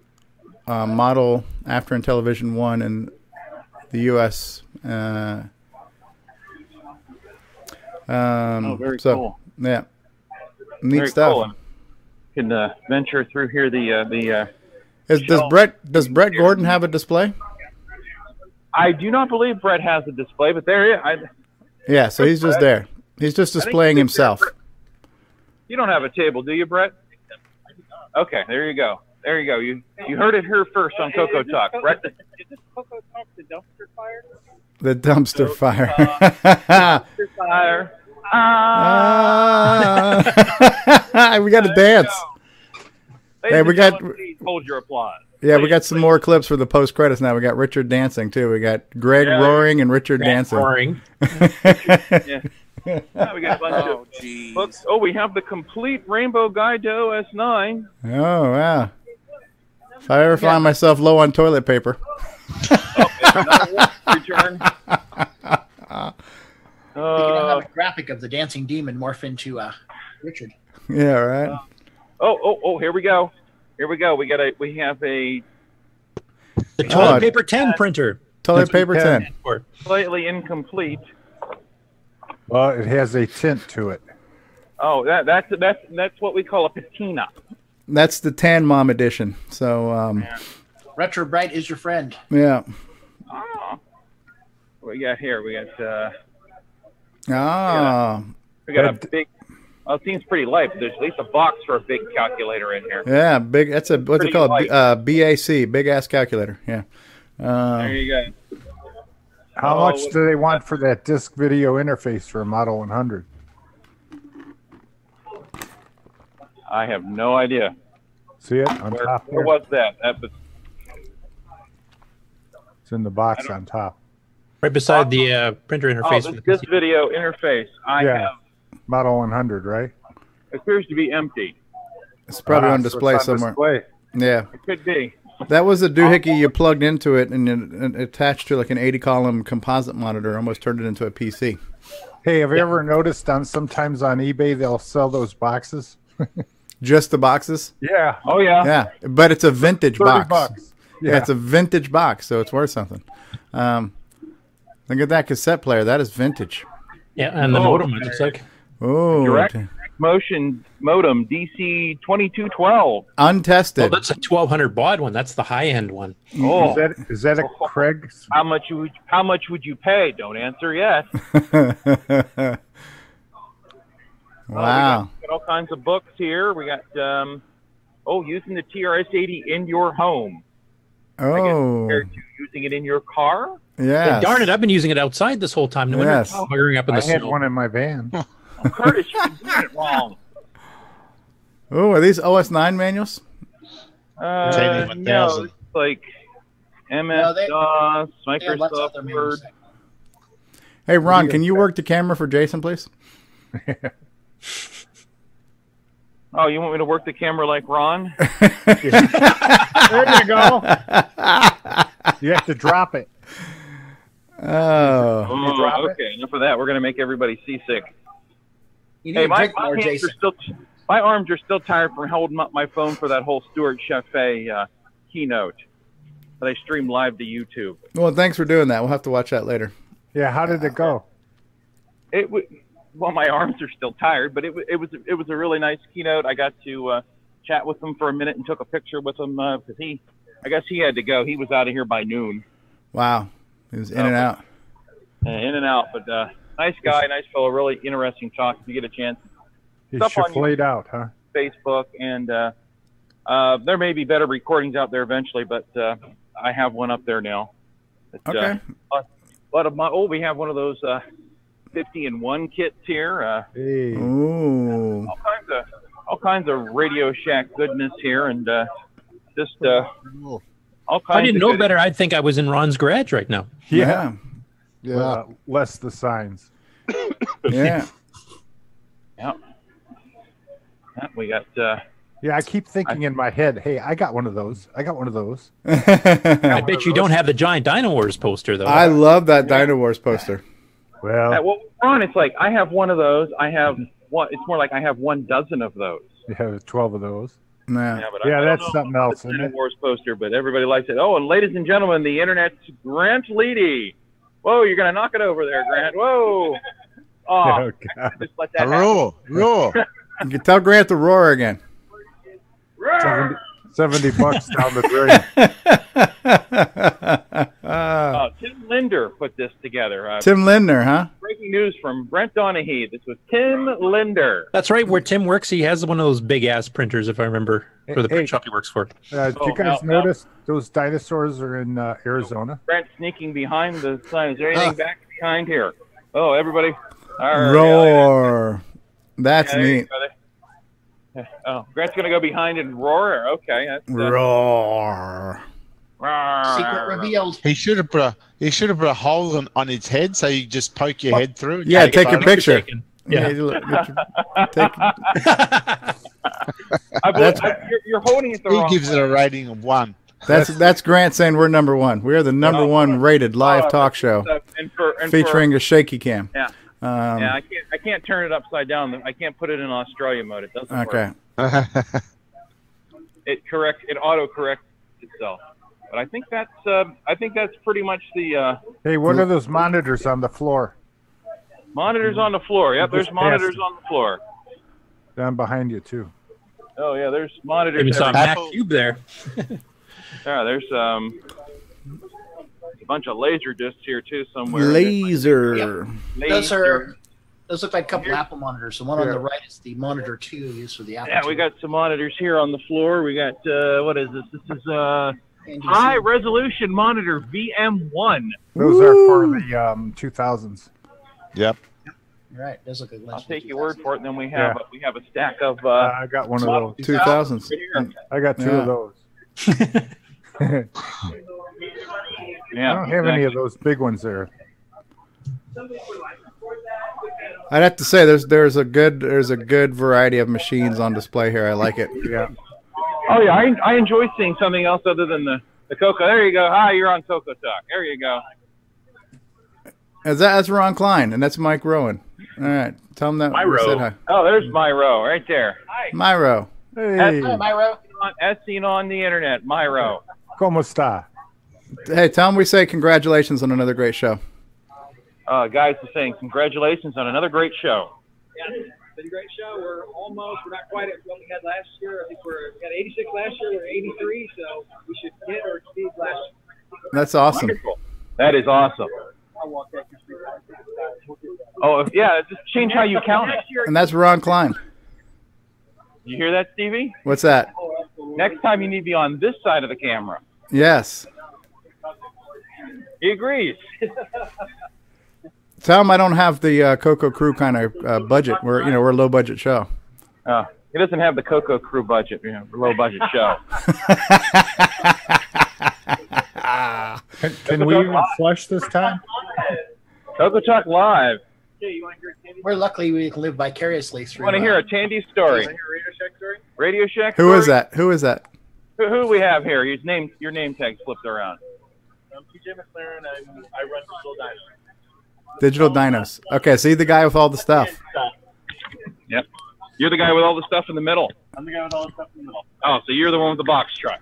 uh, model after Intellivision one and the U.S. Uh, um, Oh, very so, cool. Yeah. Neat Very stuff. cool. Can uh, venture through here. The uh, the uh, Is, does Brett does Brett Gordon have a display? I do not believe Brett has a display, but there is. I, Yeah. So he's just there. He's just displaying himself. You don't have a table, do you, Brett? Okay, there you go. There you go. You you heard it here first on Coco Talk. Brett, Is this Coco Talk the dumpster fire? The dumpster fire. dumpster fire. Ah. we got to dance. Ladies Hey, we got- hold your applause. Yeah, we got some more clips for the post credits now. We got Richard dancing too. We got Greg Yeah. roaring and Richard Greg dancing. roaring. Yeah. Yeah, we got a bunch of books. Oh, we have the complete Rainbow Guide to OS9. Oh wow! If I ever find myself low on toilet paper, Return. We can Uh, have a graphic of the dancing demon morph into uh, Richard. yeah, right. oh, oh, oh! Here we go. Here we go. We got a. We have a The toilet Oh, paper 10 printer. Toilet That's paper ten. Or- slightly incomplete. Well, it has a tint to it. Oh, that that's that's that's what we call a patina. That's the Tan Mom edition. So um, Retro Bright is your friend. yeah. Oh. What we got here? We got uh, Ah, we got a big. Well, it seems pretty light. But there's at least a box for a big calculator in here. yeah, big. That's a what's it called? light. Uh, BAC, big ass calculator. Yeah. Uh, There you go. How Oh, much do they want for that disc video interface for a Model 100? I have no idea. See it on Where, top where was that? That was It's in the box on top. Right beside the uh, printer oh, interface. this, this PC. video interface. I Yeah. have Model 100, right? It appears to be empty. it's probably Ah, on so it's display on somewhere. display. Yeah. It could be. That was a doohickey you plugged into it and it, it attached to like an 80 column composite monitor, almost turned it into a PC. Hey, have you ever noticed on sometimes on eBay they'll sell those boxes? Just the boxes? Yeah. Oh yeah. Yeah, but it's a vintage box. bucks. Yeah. Yeah. it's a vintage box, so it's worth something. Um, look at that cassette player. That is vintage. Yeah, and the Oh, modem, it looks like. Oh, Direct motion modem DC twenty two twelve. Oh, untested. that's a 1200 baud one. That's the high end one. Oh, Is that is that a Craig? how much would how much would you pay? Don't answer yet. wow. Got all kinds of books here. We got um, oh, using the TRS-80 in your home. Oh, Compared to using it in your car. yeah. Darn it, I've been using it outside this whole time. No wonder Yes. it's buggering up in the I the had snow. one in my van. Oh, Curtis, you've been doing it wrong. Oh, are these OS9 manuals? Uh, no, it's like MS No, they- DOS, They have lots of Microsoft Word. Hey, Ron, can you work the camera for Jason, please? Oh, you want me to work the camera like Ron? there you go. You have to drop it. Oh, Oh, drop it? okay. Enough of that. We're gonna make everybody seasick. You need Hey, to my, drink my more, hands Jason. are still, my arms are still tired from holding up my phone for that whole Stuart Chaffee uh, keynote that I streamed live to YouTube. well, thanks for doing that. We'll have to watch that later. Yeah, how did it go? It w- well, my arms are still tired, but it, w- it was it was a really nice keynote. I got to uh, chat with him for a minute and took a picture with him because he, I guess he had to go. He was out of here by noon, Wow, it was in and out. uh, in and out. But uh, nice guy, nice fellow, really interesting talk. If you get a chance, He Stuff on shuffled out, huh? Facebook, and uh, uh, there may be better recordings out there eventually, but uh, I have one up there now. But, Okay. Uh, but of my, oh, we have one of those uh, 50 and one kits here. Uh, Hey. Ooh, all kinds of all kinds of Radio Shack goodness here, and uh, just uh, all If kinds. I didn't of know good- better, I'd think I was in Ron's garage right now. yeah, Yeah. Uh, less the signs. yeah. Yeah. Yeah, we got. Uh, Yeah, I keep thinking in my head, hey, I got one of those. I got one of those. I bet you don't have the giant Dino Wars poster though. I love that Dino Wars poster. Well, uh, well, Ron, it's like I have one of those. I have one. It's more like I have one dozen of those. you have 12 of those. Yeah. Yeah, but I- Yeah, I don't that's know something else, the isn't Dino? Wars poster, but everybody likes it. Oh, and ladies and gentlemen, the internet's Grant Leedy. Whoa, you're gonna knock it over there, Grant. Whoa. Oh, Oh, God. just let that happen. Roar, roar. You can tell Grant to roar again. 70, 70 bucks down the drain. Uh, Tim Linder put this together. Uh, Tim Linder, huh? breaking news from Brent Donohoe. This was Tim Linder. That's right. Where Tim works, he has one of those big ass printers, if I remember, for the Hey, print shop he works for. Uh, did Oh, you guys no, no. notice those dinosaurs are in uh, Arizona? Brent sneaking behind the sign. Is there anything back behind here? Oh, everybody. All right. Roar. That's Yeah, there you neat. Go. Yeah. Oh, Grant's gonna go behind and roar. Okay. That's, uh, Roar. roar. Secret revealed. He should have put a he should have put a hole on, on his head so you just poke your head through. Yeah, a take your photo. picture. Yeah. you look- get your- take- I believe, I, you're, you're holding it the He wrong gives it a rating of one. that's that's Grant saying we're number one. We are the number one rated live Oh, talk show uh, and for, and featuring a shaky cam. Yeah. Um, yeah, I can't. I can't turn it upside down. I can't put it in Australia mode. It doesn't work. okay. work. It correct. It auto corrects itself. But I think that's. Uh, I think that's pretty much the uh, Hey, what are those monitors on the floor monitors on the floor. Yep, there's monitors on the floor. down behind you too? Oh yeah, there's monitors. Even saw a everywhere. Mac Cube there. Yeah, there's um a bunch of laser discs here too somewhere. Laser. Those Laser. are those look like a couple Apple monitors. The one on the right is the monitor two used for the Apple. Yeah, we got some monitors here on the floor. We got uh, what is this? This is uh high resolution monitor VM1. Those are for the um, 2000s. Yep. You're right. Does look like I'll take your word for it. And then we have Yeah. we have a stack of Uh, uh, I got one of those. 2000s. right here. I got two Yeah. of those. Yeah, I don't have any of those big ones there. I'd have to say there's there's a good there's a good variety of machines on display here. I like it. Yeah. Oh yeah, I, I enjoy seeing something else other than the the Coco. There you go. Hi, you're on Coco Talk. There you go. Is that that's Ron Klein and that's Mike Rowan. All right, tell him that we Myro. said hi. Oh, there's Myro right there. Hi. Myro. Hey, Hi, Myro. On, as seen on the internet, Myro. ¿cómo está? Hey, tell him we say congratulations on another great show. Uh, guys are saying congratulations on another great show. Yeah, it's been a great show. We're almost, we're not quite at what we had last year. I think we're we got 86 last year. We're 83, so we should hit or exceed last year. That's awesome. Wonderful. That is awesome. I'll walk that through three times. Oh yeah, just change how you count it. And that's Ron Klein. You hear that, Stevie? What's that? Next time you need to be on this side of the camera. Yes. He agrees. Tell him I don't have the uh, Coco Crew kind of uh, budget. We're you know we're a low budget show. Uh, he doesn't have the Coco Crew budget, you know, low budget show. Can, can we even flush this time? Coco Talk Live. We're luckily we can live vicariously through. Want to hear uh, a Tandy story? Radio Shack story? Radio Shack. Who is story? that? Who is that? Who, who we have here? His name, your name tag flipped around. I'm TJ McLaren. I'm, I run Digital Dynamo. Digital Dinos. Okay, see the guy with all the stuff. Yep. You're the guy with all the stuff in the middle. I'm the guy with all the stuff in the middle. Oh, so you're the one with the box truck.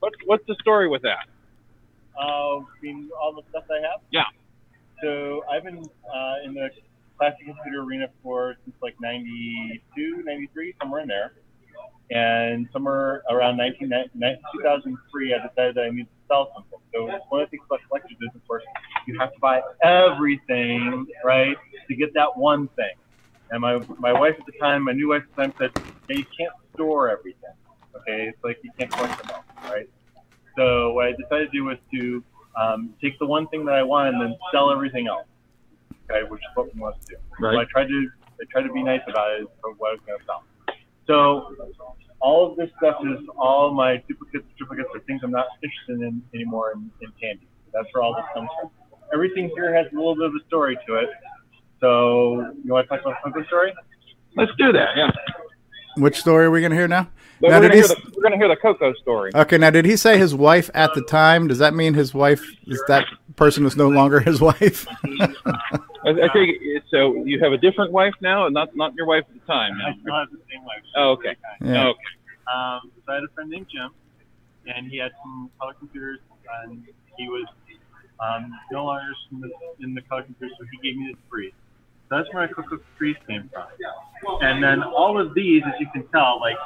What's what's the story with that? Uh, being all the stuff I have. Yeah. So I've been uh, in the classic computer arena for since like 92, 93, somewhere in there. And somewhere around 19, 2003, I decided that I needed to sell something. So one of the things about collectors is, of course, you have to buy everything, right, to get that one thing. And my, my wife at the time, my new wife at the time said, hey, you can't store everything. Okay, it's like you can't collect them all, right? So what I decided to do was to um, take the one thing that I wanted and then sell everything else. Okay, which is what we want to do. Right. So I tried to I tried to be nice about it for what I was going to sell. So all of this stuff is all my duplicates, duplicates, or things I'm not interested in anymore in, in Tandy. That's where all this comes from. Everything here has a little bit of a story to it. So you want to talk about the story? Let's do that. Yeah. Which story are we gonna hear now? But Now, we're, gonna hear the, we're gonna hear the Coco story. Okay, now did he say his wife at the time? Does that mean his wife is that person is no longer his wife? I, I think it- so. You have a different wife now, and not not your wife at the time. I still have the same wife. Oh, okay. Yeah. Okay. Um, so I had a friend named Jim, and he had some color computers, and he was um, no longer in the, in the color computers, so he gave me this freeze. So that's where my Coco trees came from. And then all of these, as you can tell, like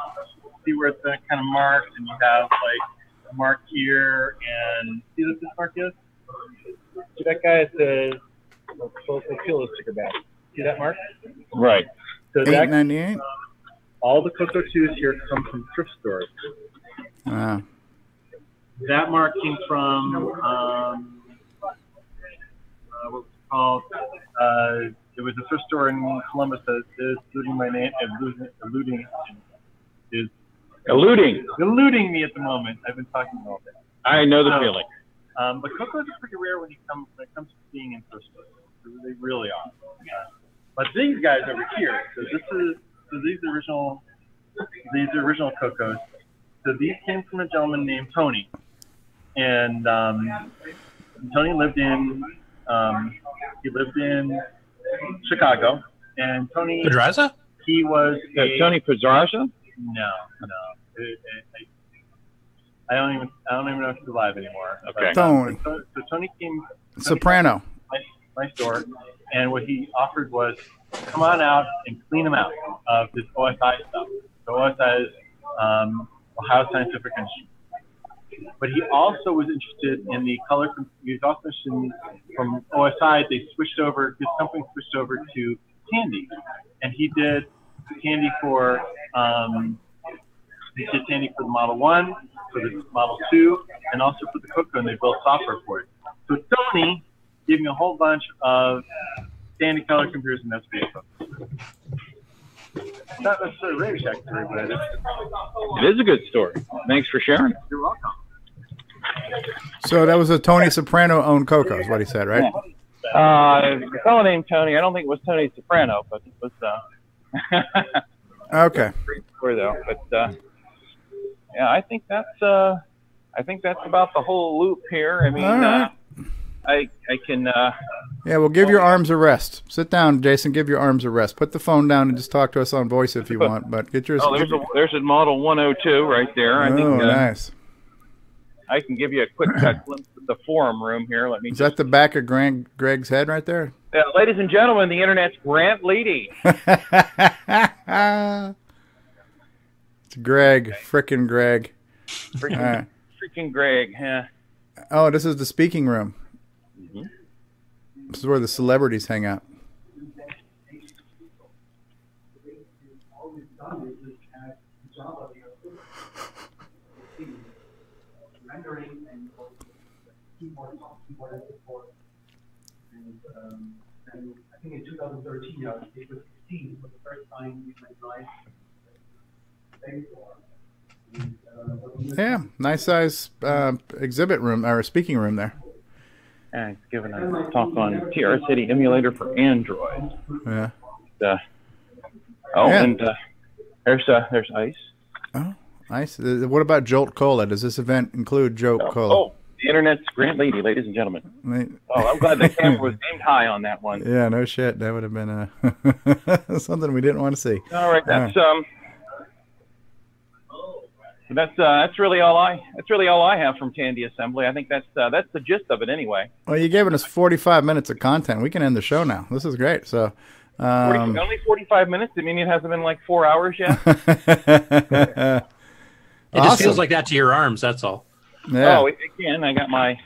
see where it's uh, kind of marked, and you have like a mark here, and see what this mark is? See that guy? It says Let's peel the sticker back. See that, Mark? Right. So Eight that, ninety eight. all the Coco Chews here come from thrift stores. Wow. That mark came from um, uh, what was it called? Uh, it was a thrift store in Columbus that is eluding my name, eluding, eluding is Eluding. eluding me at the moment. I've been talking all day. I know the So, feeling. Um, but cocos are pretty rare when you come when it comes to being in thrift stores. They really are. Uh, but these guys over here, so this is so these original these original cocos. So these came from a gentleman named Tony, and um, Tony lived in um, he lived in Chicago, and Tony Podraza? he was a, Tony Podraza? No, no. It- it- I- I don't even I don't even know if he's alive anymore. Okay. But, uh, Tony. So, so Tony came Soprano. my, my store, and what he offered was come on out and clean them out of this OSI stuff. So OSI is um, Ohio Scientific Instrument. But he also was interested in the color. He was also interested in, from OSI. They switched over. His company switched over to Tandy, and he did Tandy for um, he did Tandy for the Model One, for the Model Two, and also for the Coco, and they built software for it. So Tony gave me a whole bunch of Tandy color computers and SPA Not necessarily Radio Shack story, but it's, It is a good story. Thanks for sharing. it. you're welcome. So that was a Tony Soprano owned Coco, is what he said, right? Uh, a fellow named Tony. I don't think it was Tony Soprano, but it was. Uh, Okay. great story though. But uh, yeah, I think that's. Uh, I think that's about the whole loop here. I mean, right. uh, I I can. Uh, Yeah, well, give your arms a rest. Sit down, Jason. Give your arms a rest. Put the phone down and just talk to us on voice if you want. But get your. oh, there's a there's a model 102 right there. I oh, think uh, nice. I can give you a quick uh, glimpse the forum room here. Let me. Is that the back of Greg, Greg's head right there? Uh, ladies and gentlemen, the internet's Grant Leedy. It's Greg, frickin' Greg. Right. freaking Greg. Yeah. Oh, this is the speaking room. Mhm. This is where the celebrities hang out. Keyboard, keyboard support. And, um, and I think in 2013, uh, it was 16 for the first time we went live. Thanks for. And, uh, Yeah, nice size uh, exhibit room or speaking room there. And it's given a talk on TR City emulator for Android. Yeah. Uh, oh, Yeah. and uh, there's uh, there's ice. Oh, nice. Uh, What about Jolt Cola? Does this event include Jolt Cola? Oh, the internet's Grant Leedy, ladies and gentlemen. Oh, I'm glad the camera was aimed high on that one. Yeah, no shit. That would have been uh, something we didn't want to see. All right, that's um, that's uh, that's really all I that's really all I have from Tandy Assembly. I think that's uh, that's the gist of it anyway. Well, you gave us 45 minutes of content. We can end the show now. This is great. So, 40, um, only 45 minutes. I mean, it hasn't been like four hours yet. It just feels like that to your arms. That's all. Yeah. Oh, again, I got my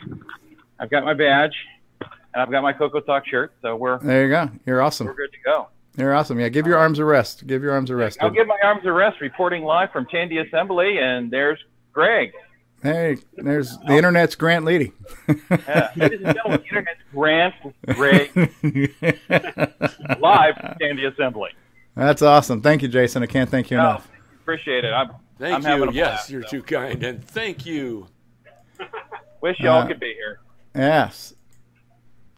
I've got my badge and I've got my Coco Talk shirt, so we're there you go. You're awesome. we're good to go. You're awesome. Yeah, give your arms a rest. Give your arms a rest. I'll give my arms a rest. Reporting live from Tandy Assembly, and there's Greg. Hey, there's the internet's Grant Leedy. Yeah, ladies and gentlemen, the internet's Grant Greg live from Tandy Assembly. That's awesome. Thank you, Jason. I can't thank you No, enough. appreciate it. I'm, Thank I'm having you. a Yes, blast, you're so. too kind, and thank you. Wish y'all Uh, could be here. Yes.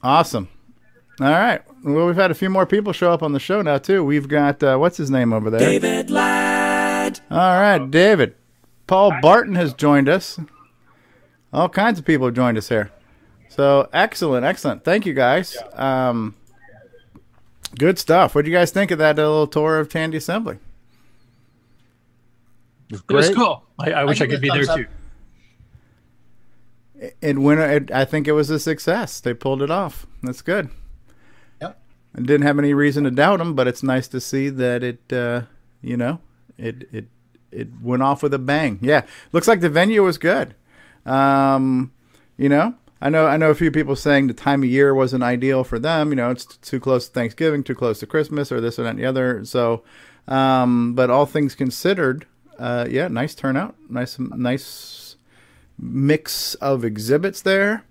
Awesome. All right. Well, we've had a few more people show up on the show now too. We've got uh, what's his name over there? David Ladd. All right, David. Paul Barton has joined us. All kinds of people have joined us here. So excellent, excellent. Thank you guys. Um, good stuff. What do you guys think of that uh, little tour of Tandy Assembly? It's It was great. cool. I, I wish I give could be there thumbs too. It went. It, I think it was a success. They pulled it off. That's good. Yep. I didn't have any reason to doubt them, but it's nice to see that it, uh, you know, it it it went off with a bang. Yeah, looks like the venue was good. Um, you know, I know I know a few people saying the time of year wasn't ideal for them. You know, it's too close to Thanksgiving, too close to Christmas, or this or that and the other. So, um, but all things considered, uh, yeah, nice turnout, nice nice mix of exhibits there,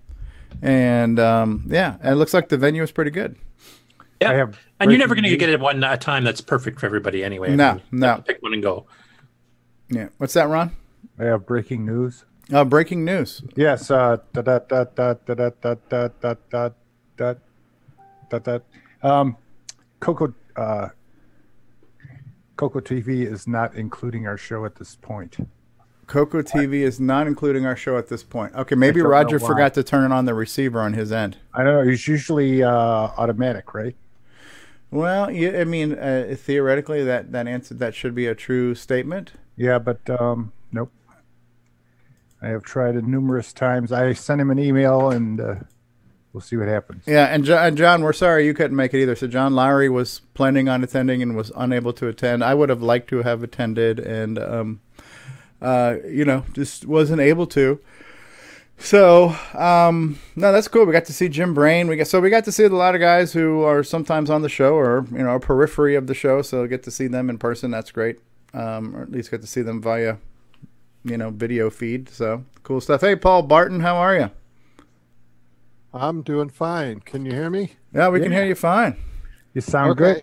and um, yeah, and it looks like the venue is pretty good. Yeah, and you're never going to get it one at a time that's perfect for everybody anyway. No, I mean, no. pick one and go. Yeah, what's that, Ron? I have breaking news. Uh, breaking news. Yes. Uh, da, da, da, da, da, da, da, da, da, da, da, da, da. Um, Coco, uh, Coco TV is not including our show at this point. Coco TV is not including our show at this point. Okay, maybe I don't know Roger forgot to turn on the receiver on his end. I don't know. It's usually uh, automatic, right? Well, yeah, I mean, uh, theoretically, that that answer that should be a true statement. Yeah, but um, nope. I have tried it numerous times. I sent him an email, and uh, we'll see what happens. Yeah, and John, and John, we're sorry you couldn't make it either. So John Lowry was planning on attending and was unable to attend. I would have liked to have attended, and um, uh, you know, just wasn't able to. So um, no, that's cool. We got to see Jim Brain. We got so we got to see a lot of guys who are sometimes on the show or you know a periphery of the show. So get to see them in person. That's great. Um, or at least get to see them via you know video feed. So cool stuff. Hey, Paul Barton, how are you? I'm doing fine. Can you hear me? Yeah, we can hear you fine. You sound Okay. good.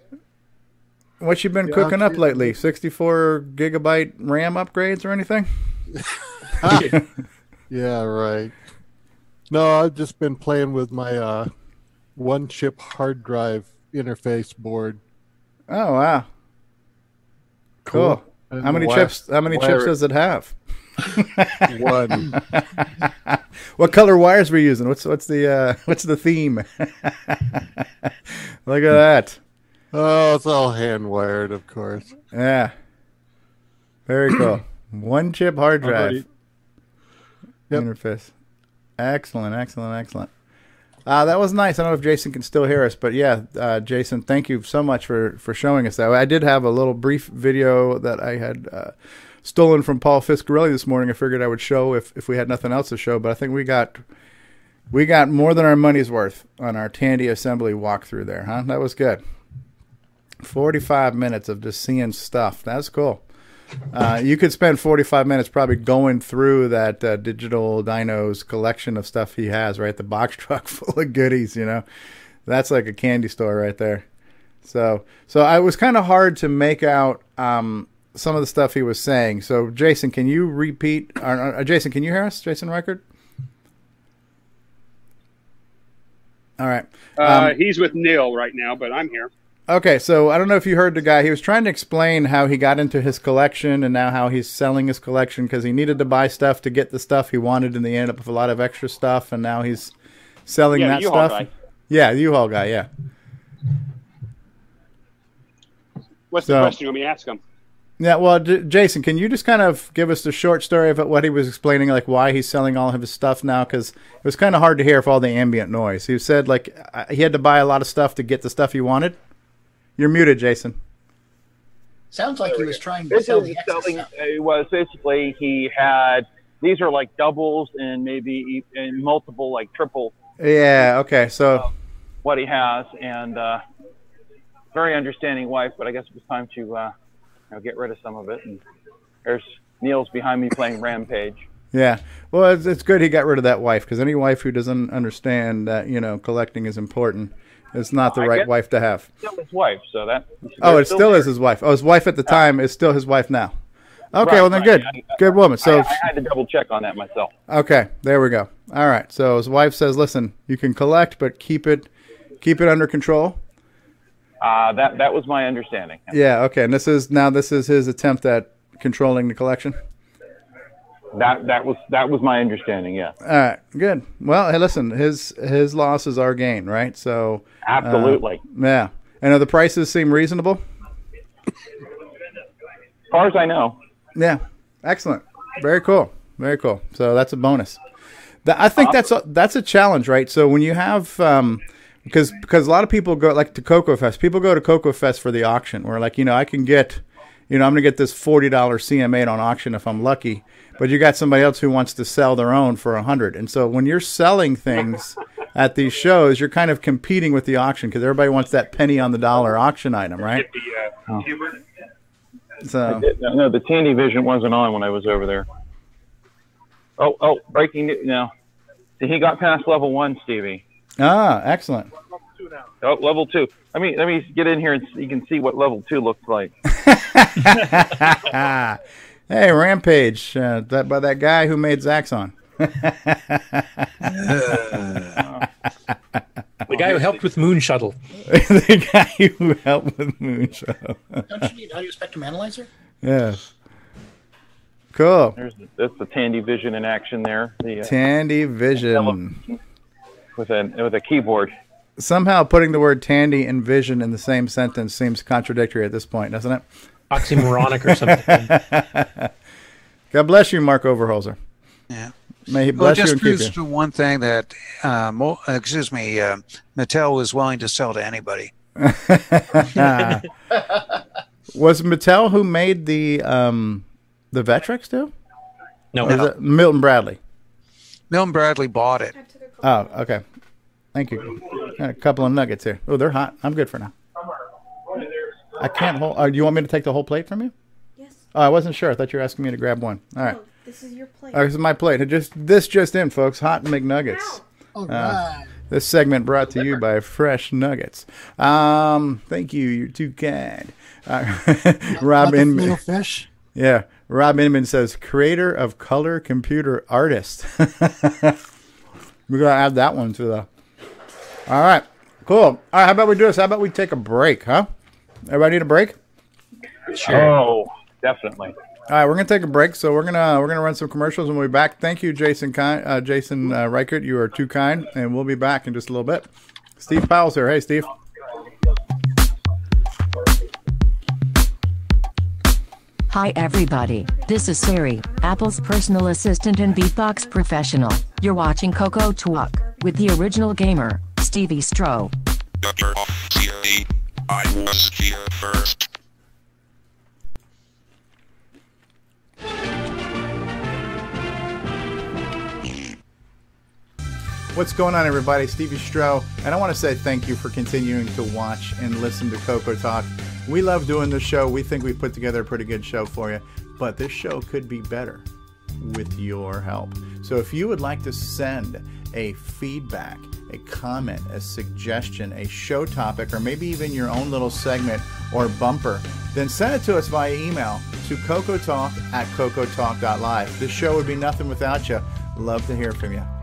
What you been Yeah, cooking up lately? Sixty-four gigabyte RAM upgrades or anything? Yeah, right. No, I've just been playing with my uh, one chip hard drive interface board. Oh wow, cool. And How many wire- chips? How many chips does it have? One. what color wires were you using? What's what's the uh, what's the theme? Look at that. Oh, it's all hand wired, of course. Yeah, very cool. One chip hard drive Already- Yep. interface. Excellent, excellent, excellent. Uh, that was nice. I don't know if Jason can still hear us, but yeah, uh, Jason, thank you so much for, for showing us that. I did have a little brief video that I had uh, stolen from Paul Fiscarelli this morning. I figured I would show if, if we had nothing else to show, but I think we got we got more than our money's worth on our Tandy assembly walkthrough there, huh? That was good. Forty five minutes of just seeing stuff. That's cool. Uh, you could spend 45 minutes probably going through that uh, digital dinos collection of stuff he has right the box truck full of goodies you know that's like a candy store right there so so i was kind of hard to make out um, some of the stuff he was saying so jason can you repeat uh, uh, jason can you hear us jason record all right Uh, Um, he's with Neil right now, but I'm here. Okay, so I don't know if you heard the guy. He was trying to explain how he got into his collection and now how he's selling his collection because he needed to buy stuff to get the stuff he wanted, and he ended up with a lot of extra stuff, and now he's selling Yeah, that U-Haul stuff. guy. Yeah, the U-Haul guy. Yeah. What's So- the question? Let me to ask him. Yeah, well, J- Jason, can you just kind of give us the short story of what he was explaining, like why he's selling all of his stuff now? Because it was kind of hard to hear for all the ambient noise. He said like uh, he had to buy a lot of stuff to get the stuff he wanted. You're muted, Jason. Sounds like he was trying to sell Basically, the excess selling stuff. it was basically he had these are like doubles and maybe e- and multiple like triple Yeah. Okay. So. what he has and uh, very understanding wife, but I guess it was time to uh, you know, get rid of some of it. And there's Neil's behind me playing Rampage. Yeah. Well, it's, it's good he got rid of that wife because any wife who doesn't understand that you know collecting is important is not the I right wife to have. Still his wife, so that. Oh, it still is his wife. Oh, his wife at the time is still his wife now. Okay, Right, well then, right. good, I- good woman. So, I, I had to double check on that myself. okay, there we go. All right. So his wife says, "Listen, you can collect, but keep it, keep it under control." Uh, that that was my understanding. Yeah. Okay. And this is now this is his attempt at controlling the collection. That that was that was my understanding. Yeah. All right. Good. Well, hey, listen, his his loss is our gain, right? So. uh, Absolutely. yeah. And uh, the prices seem reasonable. As far as I know. Yeah, excellent. Very cool. Very cool. So that's a bonus. That, I think that's a, that's a challenge, right? So when you have um, because because a lot of people go like to Coco Fest. People go to Coco Fest for the auction, where like you know I can get you know, I'm going to get this $40 CM8 on auction if I'm lucky. But you got somebody else who wants to sell their own for a 100. And so when you're selling things at these shows, you're kind of competing with the auction because everybody wants that penny on the dollar auction item, right? Oh. So No, the Tandy Vision wasn't on when I was over there. Oh, oh, breaking news now. He got past level one, Stevie. Ah, excellent. Oh, level two. Let me let me get in here and so you can see what level two looks like. hey, Rampage, uh, that by that guy who made Zaxxon. The guy who helped with Moon Shuttle. the guy who helped with Moon Shuttle. Don't you need audio spectrum analyzer? yes. Cool. There's that's the Tandy Vision in action there. The uh, Tandy Vision. with a with a keyboard. Somehow putting the word Tandy and Vision in the same sentence seems contradictory at this point, doesn't it? Oxymoronic or something. God bless you, Mark Overholzer. Yeah. May he Well, it bless you just and keep proves you. to one thing that, uh, Mo, uh, excuse me, uh, Mattel was willing to sell to anybody. Was Mattel who made the um, the Vectrex too? No. Or is it Milton Bradley? Milton Bradley bought it. Oh, okay. Thank you. Got a couple of nuggets here. Oh, they're hot. I'm good for now. I can't hold. Uh, do you want me to take the whole plate from you? Yes. Oh, I wasn't sure. I thought you were asking me to grab one. All right. No, this is your plate. Oh, this is my plate. It just this just in, folks. Hot McNuggets. All Uh, this segment brought to you by Fresh Nuggets. Um, thank you. You're too kind. Uh, Rob Not the Inman. fish. Yeah, Rob Inman says creator of color computer artist. We're gonna add that one to the. All right, cool. All right, how about we do this? How about we take a break, huh? Everybody need a break? Oh, definitely. All right, we're gonna take a break, so we're gonna we're gonna run some commercials and we'll be back. Thank you, Jason kind, uh, Jason uh, Reichert. You are too kind, and we'll be back in just a little bit. Steve Powell's here. Hey, Steve. Hi everybody, this is Siri, Apple's personal assistant and beatbox professional. You're watching Coco Talk with the original gamer, Stevie Stroh. I was here first. What's going on, everybody? Stevie Stroh, and I want to say thank you for continuing to watch and listen to Coco Talk. We love doing this show. We think we put together a pretty good show for you, but this show could be better with your help. So if you would like to send a feedback, a comment, a suggestion, a show topic, or maybe even your own little segment or bumper, then send it to us via email to cocotalk at cocotalk.live. This show would be nothing without you. Love to hear from you.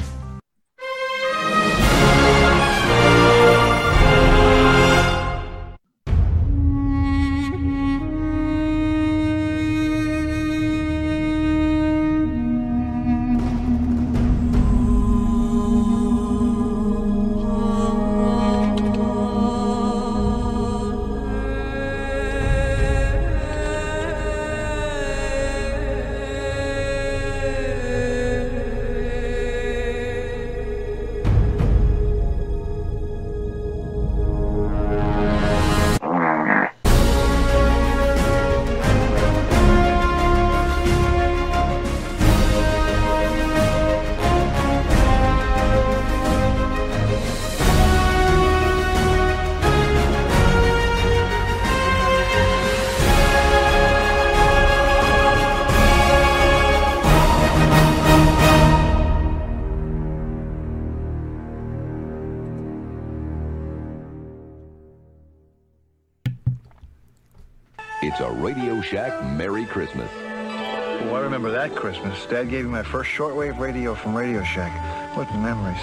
Dad gave me my first shortwave radio from Radio Shack. What memories.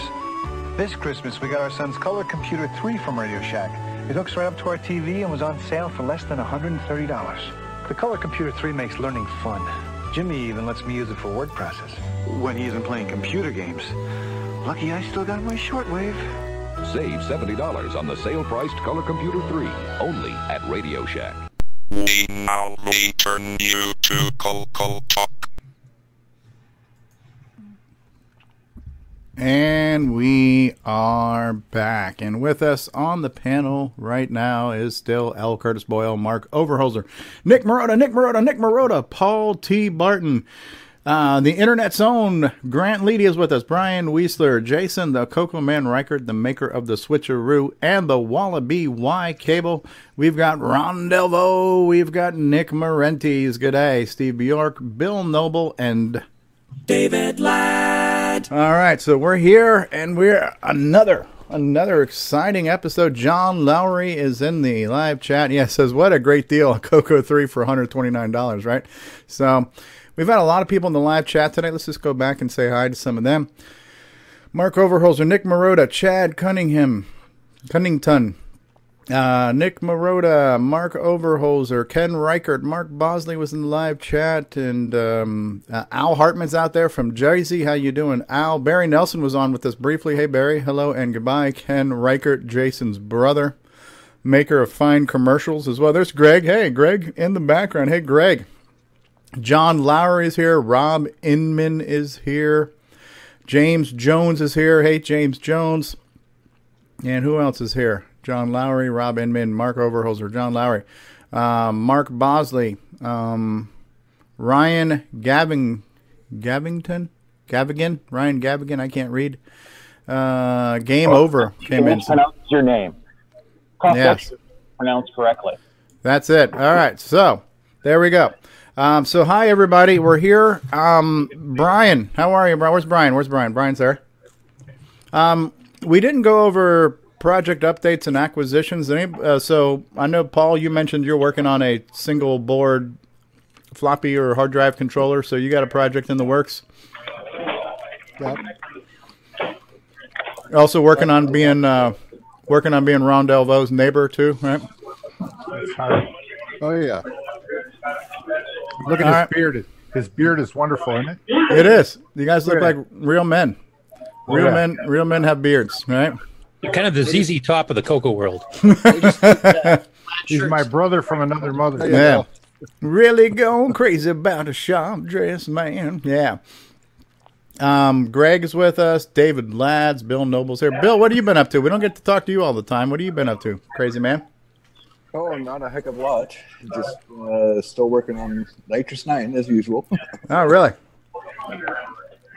This Christmas, we got our son's Color Computer 3 from Radio Shack. It hooks right up to our TV and was on sale for less than $130. The Color Computer 3 makes learning fun. Jimmy even lets me use it for word process when he isn't playing computer games. Lucky I still got my shortwave. Save $70 on the sale-priced Color Computer 3, only at Radio Shack. We now return you to Coco Talk. And we are back. And with us on the panel right now is still L. Curtis Boyle, Mark Overholzer, Nick Marotta, Nick Marotta, Nick Marotta, Paul T. Barton. Uh, the internet's own Grant Leedy is with us. Brian Weisler, Jason, the Coco Man Reichert, the maker of the Switcheroo, and the Wallaby Y cable. We've got Ron Delvo. We've got Nick Marentes. Good day. Steve Bjork, Bill Nobel, and David All right, so we're here, and we're another another exciting episode. John Lowry is in the live chat. Yeah, says what a great deal, Coco three for one hundred twenty nine dollars. Right, so we've had a lot of people in the live chat tonight. Let's just go back and say hi to some of them. Mark Overholzer, Nick Marotta, Chad Cunningham, Cunnington, uh, Nick Marotta, Mark Overholzer, Ken Reichert, Mark Bosley was in the live chat, and um, uh, Al Hartman's out there from Jersey. How you doing, Al? Barry Nelson was on with us briefly. Hey, Barry. Hello and goodbye. Ken Reichert, Jason's brother, maker of fine commercials as well. There's Greg. Hey, Greg in the background. Hey, Greg. John Lowry is here. Rob Inman is here. James Jones is here. Hey, James Jones. And who else is here? John Lowry, Rob Inman, Mark Overholzer, John Lowry, um, Mark Bosley, um, Ryan Gaving, Gavington, Gavigan, Ryan Gavigan. I can't read. Uh, Game over came in. Pronounce your name. Yes. Pronounced correctly. That's it. All right. So there we go. Um, so hi everybody. We're here. Um, Brian, how are you, Brian? Where's Brian? Where's Brian? Brian's there. Um, we didn't go over project updates and acquisitions. Any, uh, so I know Paul, you mentioned you're working on a single board floppy or hard drive controller. So you got a project in the works. Yep. Also working on being uh, working on being Ron Delvo's neighbor too, right? Oh yeah. Look at All his right. beard. His beard is wonderful, isn't it? It is. You guys look like real men. Real Yeah. men. Real men have beards, right? You're kind of the ZZ top of the Coco world. He's my brother from another mother. Yeah. Really going crazy about a sharp dress man. Yeah. Um, Greg is with us. David Lads, Bill Nobel's here. Bill, what have you been up to? We don't get to talk to you all the time. What have you been up to, crazy man? Oh, not a heck of a lot. Just uh, still working on NitrOS-9 as usual. Oh, really?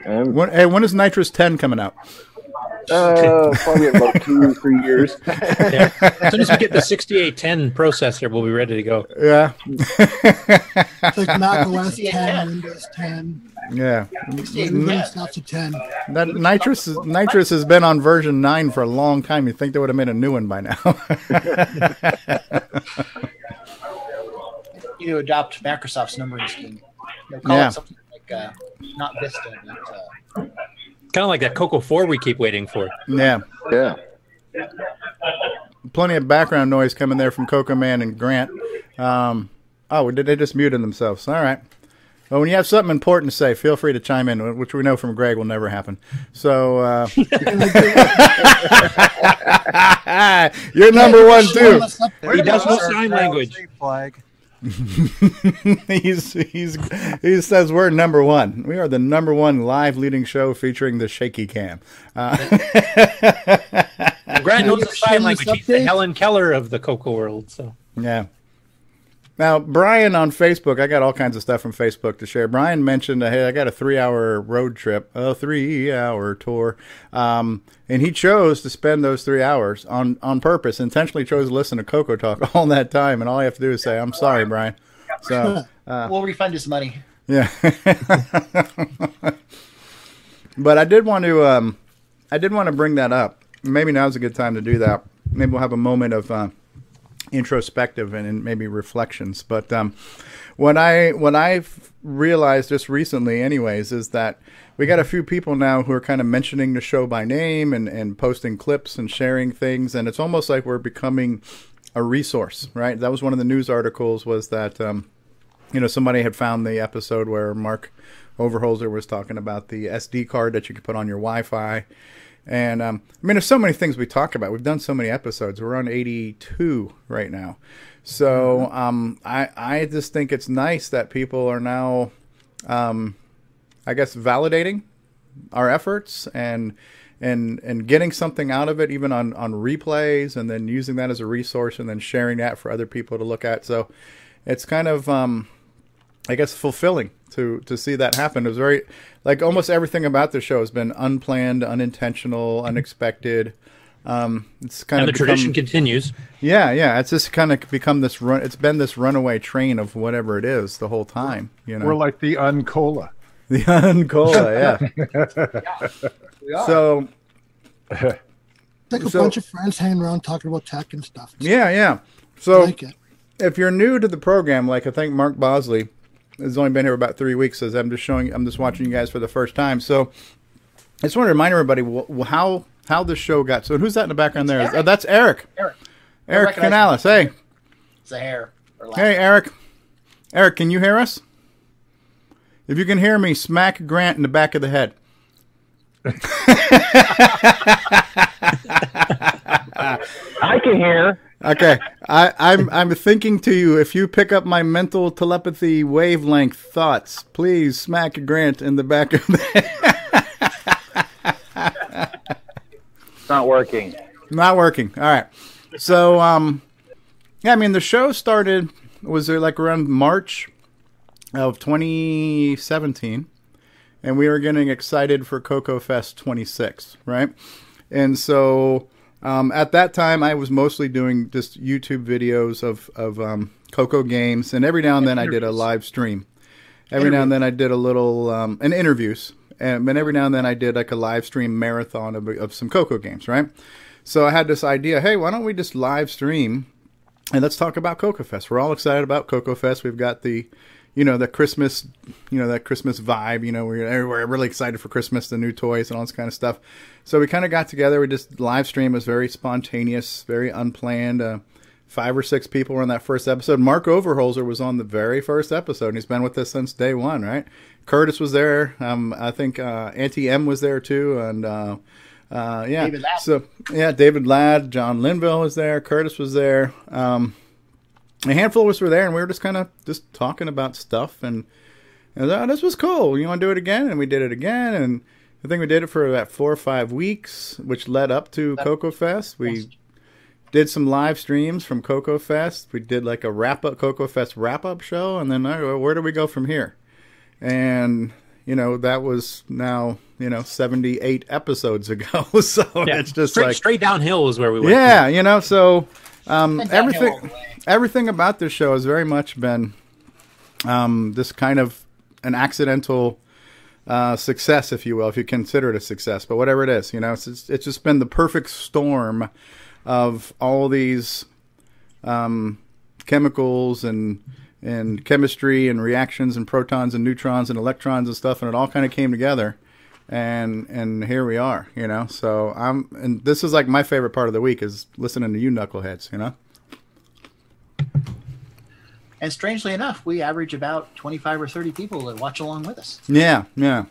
When, hey, when is Nitrous 10 coming out? Uh, probably about two, three years. Yeah. As soon as we get the 6810 processor, we'll be ready to go. Yeah. It's like Mac OS 10, Windows 10. Yeah. Everybody stops at 10. That NitrOS NitrOS has been on version nine for a long time. You think they would have made a new one by now? You to adopt Microsoft's numbering scheme. They'll call Yeah. it something like uh, not Vista, but uh, Kind of like that Coco 4 we keep waiting for. yeah. Yeah. Plenty of background noise coming there from Coco Man and Grant. Um, oh, did they just muted themselves? All right. Well, when you have something important to say, feel free to chime in, which we know from Greg will never happen. So uh, you're number one too. He does no sign language. Flag. he's he's he says we're number one. We are the number one live leading show featuring the shaky cam. Uh, Grant knows the sign language. He's the Helen Keller of the Coco world. So yeah. Now Brian on Facebook, I got all kinds of stuff from Facebook to share. Brian mentioned, hey, I got a three-hour road trip, a three-hour tour, um, and he chose to spend those three hours on on purpose. Intentionally chose to listen to Coco Talk all that time, and all I have to do is say, "I'm sorry, Brian." So. Uh, we'll refund his money. Yeah. but I did want to um I did want to bring that up. Maybe now's a good time to do that. Maybe we'll have a moment of uh, introspective and, maybe reflections. But um what I what I've realized just recently anyways is that we got a few people now who are kind of mentioning the show by name and, and posting clips and sharing things and it's almost like we're becoming a resource, right? That was one of the news articles was that um you know, somebody had found the episode where Mark Overholzer was talking about the SD card that you could put on your Wi-Fi. And um, I mean, there's so many things we talk about. We've done so many episodes. We're on 82 right now. So um, I I just think it's nice that people are now, um, I guess, validating our efforts and and and getting something out of it, even on on replays, and then using that as a resource, and then sharing that for other people to look at. So it's kind of um, I guess fulfilling to to see that happen. It was very like almost everything about the show has been unplanned, unintentional, unexpected. Um, it's kind and of the tradition continues. yeah, yeah. It's just kind of become this run. It's been this runaway train of whatever it is the whole time. You know, We're like the Uncola. the Uncola. Yeah. So It's like a So- bunch of friends hanging around talking about tech and stuff. yeah, yeah. So like if you're new to the program, like I think Mark Bosley has only been here about three weeks, says I'm just showing, I'm just watching you guys for the first time. So I just want to remind everybody wh- how how the show got. So who's that in the background there? Oh, that's Eric. Eric. I Eric recognize Canales. Hey, It's a hair. Hey, Eric. Eric, can you hear us? If you can hear me, smack Grant in the back of the head. I can hear. Okay, I, I'm I'm thinking to you. If you pick up my mental telepathy wavelength thoughts, please smack Grant in the back of the It's not working. Not working. All right. So, um, yeah, I mean, the show started was it like around March of 2017, and we were getting excited for Coco Fest 26, right? And so, um, at that time, I was mostly doing just YouTube videos of of um, Coco games, and every now and then I did a live stream. Every now and then I did a little um, and interviews, and then every now and then I did like a live stream marathon of, of some Coco games, right? So I had this idea, hey, why don't we just live stream and let's talk about Coco Fest. We're all excited about Coco Fest. We've got the, you know, the Christmas, you know, that Christmas vibe. You know, we're we're really excited for Christmas, the new toys and all this kind of stuff. So we kind of got together. We just live stream was very spontaneous, very unplanned. Uh, five or six people were on that first episode. Mark Overholzer was on the very first episode, and he's been with us since day one. Right? Curtis was there. Um, I think uh, Auntie M was there too, and. Uh, uh, yeah. David Ladd. So yeah, David Ladd, John Linville was there, Curtis was there. Um, a handful of us were there, and we were just kind of just talking about stuff, and, and oh, this was cool. You want to do it again? And we did it again, and I think we did it for about four or five weeks, which led up to Coco Fest. We did some live streams from Coco Fest. We did like a wrap up Coco Fest wrap up show, and then uh, where do we go from here? And you know that was now you know 78 episodes ago so Yeah, it's just straight, like straight downhill is where we went. yeah you know so um, Went downhill all everything everything about this show has very much been um, this kind of an accidental uh, success if you will if you consider it a success but whatever it is you know it's, it's, it's just been the perfect storm of all these um, chemicals and and chemistry and reactions and protons and neutrons and electrons and stuff and it all kind of came together and and here we are you know so i'm and this is like my favorite part of the week is listening to you knuckleheads you know And strangely enough, we average about 25 or 30 people that watch along with us. Yeah, yeah.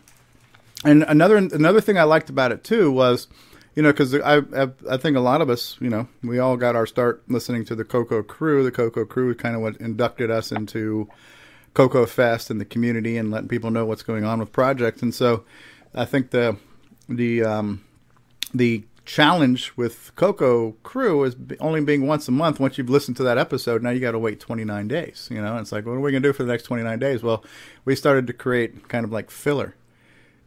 And another another thing I liked about it too was, you know, because I, I I think a lot of us, you know, we all got our start listening to the Coco Crew. The Coco Crew kind of what inducted us into Coco Fest and the community and letting people know what's going on with projects. And so, I think the the um, the challenge with Coco Crew is only being once a month. Once you've listened to that episode, now you got to wait 29 days. You know, it's like, what are we gonna do for the next 29 days? Well, we started to create kind of like filler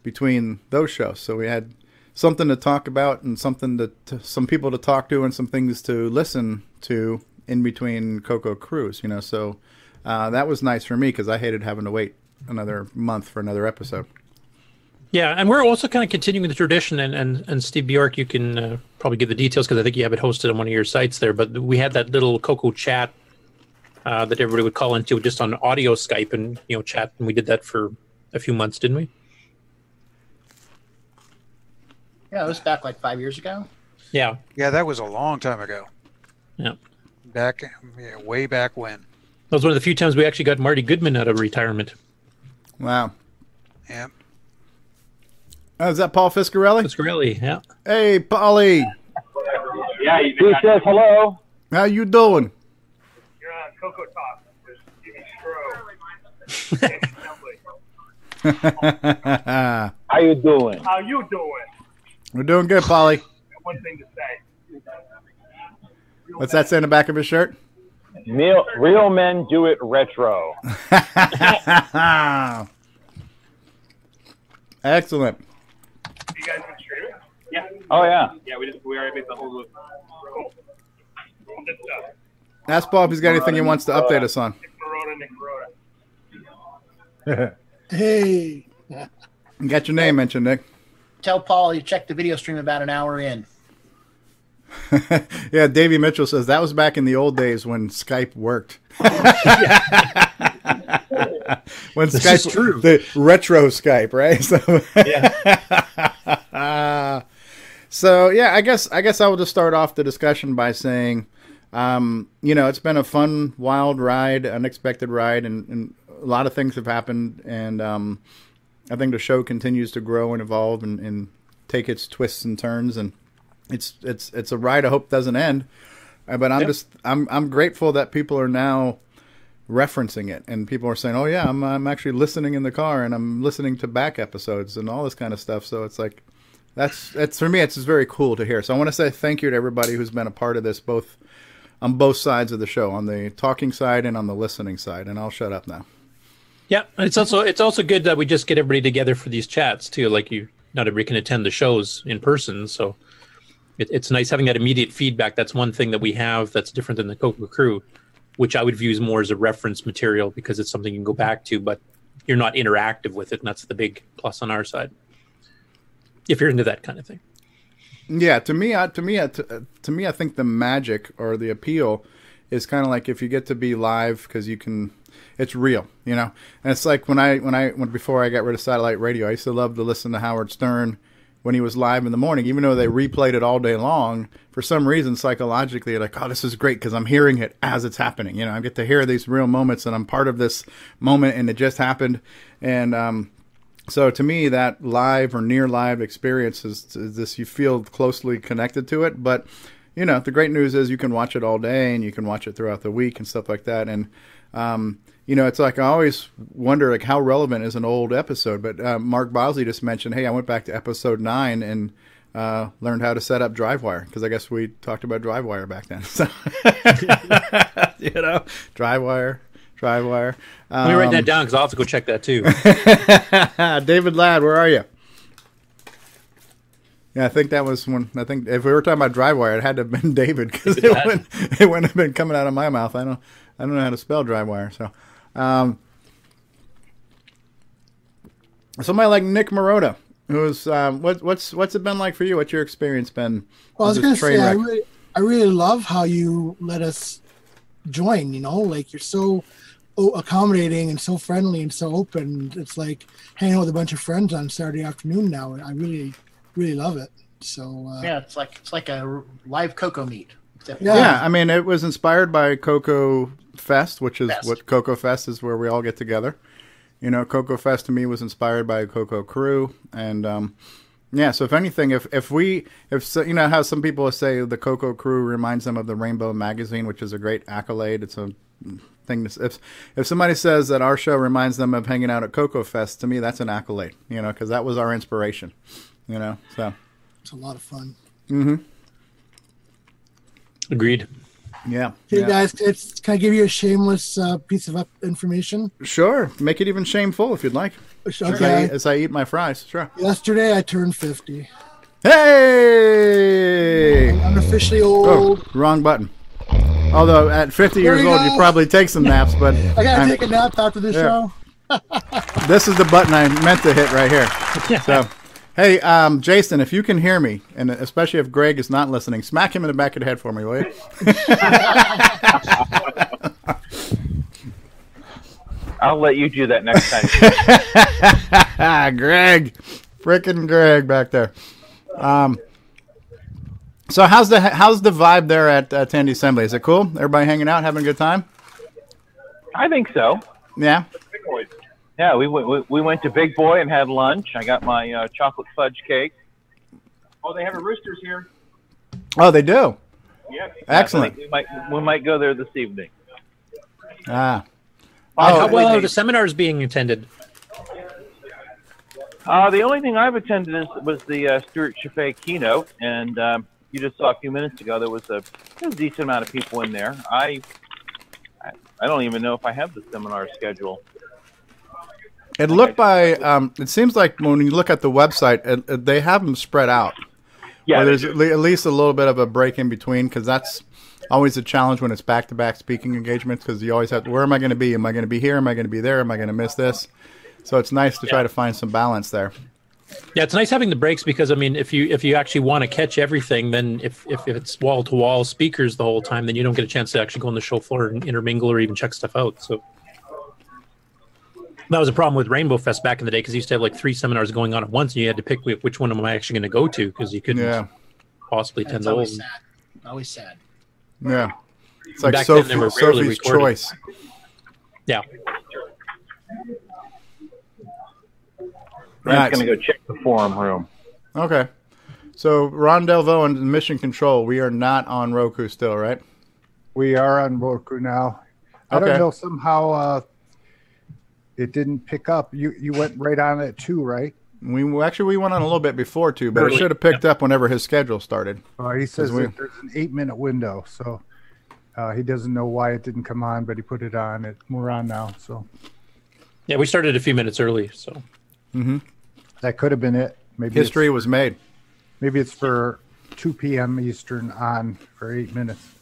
between those shows. So we had something to talk about and something to, to some people to talk to and some things to listen to in between Coco Crews. You know, so uh, that was nice for me because I hated having to wait another month for another episode. Yeah, and we're also kind of continuing the tradition. And, and, and Steve Bjork, you can uh, probably give the details because I think you have it hosted on one of your sites there. But we had that little Coco chat uh, that everybody would call into just on audio Skype and you know chat, and we did that for a few months, didn't we? Yeah, it was back like five years ago. Yeah. Yeah, that was a long time ago. Yeah. Back, yeah, way back when. That was one of the few times we actually got Marty Goodman out of retirement. Wow. Yeah. Oh, is that Paul Fiscarelli? Fiscarelli, yeah. Hey, Paulie. Yeah, he says hello. How you doing? You're on Coco Talk. There's Jimmy Stroh. How you doing? How you doing? We're doing good, Polly. One thing to say. What's that say in the back of his shirt? Real, real men do it retro. Excellent. You guys been streaming? Yeah. Oh yeah. Yeah, we just we already made the whole loop. Cool. Good stuff. Ask Paul if he's got anything he wants to update us on. Corona, Nick Corona. Hey. You got your name mentioned, Nick. Tell Paul you checked the video stream about an hour in. yeah, Davey Mitchell says that was back in the old days when Skype worked. when This Skype, is true. the retro Skype, right? So, yeah. so yeah, I guess I guess I will just start off the discussion by saying, um, you know, it's been a fun, wild ride, unexpected ride, and, and a lot of things have happened, and um, I think the show continues to grow and evolve and, and take its twists and turns, and it's it's it's a ride I hope doesn't end. Uh, But I'm Yep. just I'm I'm grateful that people are now referencing it and people are saying, "Oh yeah, I'm I'm actually listening in the car and I'm listening to back episodes and all this kind of stuff." So it's like that's that's for me it's just very cool to hear. So I want to say thank you to everybody who's been a part of this both on both sides of the show, on the talking side and on the listening side. And I'll shut up now. Yeah, it's also it's also good that we just get everybody together for these chats too. Like you, not everybody can attend the shows in person, so it, it's nice having that immediate feedback. That's one thing that we have that's different than the Coco Crew, which I would view as more as a reference material because it's something you can go back to, but you're not interactive with it, and that's the big plus on our side. If you're into that kind of thing. Yeah, to me, I, to me, I- to, to me, I think the magic or the appeal is kind of like if you get to be live because you can, it's real, you know. And it's like when I when I when before I got rid of satellite radio, I used to love to listen to Howard Stern when he was live in the morning, even though they replayed it all day long. For some reason, psychologically, you're like, oh, this is great because I'm hearing it as it's happening. You know, I get to hear these real moments, and I'm part of this moment, and it just happened. And um, so to me, that live or near live experience is, is this you feel closely connected to it. But you know, the great news is you can watch it all day and you can watch it throughout the week and stuff like that. And um, you know, it's like I always wonder like how relevant is an old episode. But uh, Mark Bosley just mentioned, hey, I went back to episode nine and uh, learned how to set up DriveWire because I guess we talked about DriveWire back then. So you know, DriveWire. DriveWire. Let me write Um, that down because I'll have to go check that too. David Ladd, where are you? Yeah, I think that was when I think if we were talking about DriveWire, it had to have been David because it wouldn't, it wouldn't have been coming out of my mouth. I don't I don't know how to spell DriveWire. So, um, somebody like Nick Marotta, who's um, what what's what's it been like for you? What's your experience been? Well, I was gonna say, I really, I really love how you let us join. You know, like you're so accommodating and so friendly and so open. It's like hanging out with a bunch of friends on Saturday afternoon now. I really, really love it. So uh, Yeah, it's like it's like a live Coco meet. Except Yeah. I mean, it was inspired by Coco Fest, which is Fest. what Coco Fest is, where we all get together. You know, Coco Fest to me was inspired by Coco Crew, and um, yeah. So if anything, if if we if so, you know how some people say the Coco Crew reminds them of the Rainbow Magazine, which is a great accolade. It's a thing. To, if if somebody says that our show reminds them of hanging out at Coco Fest, to me that's an accolade. You know, because that was our inspiration. You know, so. it's a lot of fun. Mm-hmm. Agreed. Yeah. Hey yeah. guys, it's, can I give you a shameless uh, piece of up information? Sure. Make it even shameful if you'd like. As, I, Okay. as I eat my fries. Sure. Yesterday I turned fifty. Hey! I'm officially Oh, old. wrong button. Although at 50 There years you old, you probably take some naps, but I gotta I'm- take a nap after this Yeah. show. this is the button I meant to hit right here. So, hey, um, Jason, if you can hear me, and especially if Greg is not listening, smack him in the back of the head for me, will you? I'll let you do that next time. Greg, frickin' Greg back there. Um, so how's the how's the vibe there at uh, Tandy Assembly? Is it cool? Everybody hanging out, having a good time? I think so. Yeah. Yeah, we went we, we went to Big Boy and had lunch. I got my uh, chocolate fudge cake. Oh, they have a roosters here. Oh, they do. Yes. Excellent. We might we might go there this evening. Ah. How Oh, well are the seminars being attended? Uh, the only thing I've attended is, was the uh, Stuart Chaffee keynote, and um, you just saw a few minutes ago there was a, there was a decent amount of people in there. I, I I don't even know if I have the seminar schedule. It looked by. Um, it seems like when you look at the website, it, it- they have them spread out. Yeah, there's at least a little bit of a break in between because that's always a challenge when it's back-to-back speaking engagements because you always have. To, where am I going to be? Am I going to be here? Am I going to be there? Am I going to miss this? So it's nice to try to find some balance there. Yeah, it's nice having the breaks because I mean, if you if you actually want to catch everything, then if if, if it's wall to wall speakers the whole time, then you don't get a chance to actually go on the show floor and intermingle or even check stuff out. So that was a problem with Rainbow Fest back in the day because you used to have like three seminars going on at once, and you had to pick which one am I actually going to go to because you couldn't Yeah. possibly attend It's all of always them. sad. Always sad. Yeah, it's like Back then, Sophie, they were Sophie's recorded. choice. Yeah. Brent's Right. going to go check the forum room. Okay. So Ron Delvo and Mission Control, we are not on Roku still, right? We are on Roku now. I Okay. don't know somehow uh, it didn't pick up. You you went right on it too, right? We actually we went on a little bit before too, but it should have picked up whenever his schedule started. Uh, he 'Cause says we- there's an eight minute window, so uh, he doesn't know why it didn't come on, but he put it on. It we're on now, so Yeah, we started a few minutes early, so Mhm. that could have been it. Maybe History was made. Maybe it's for two p.m. Eastern on for eight minutes.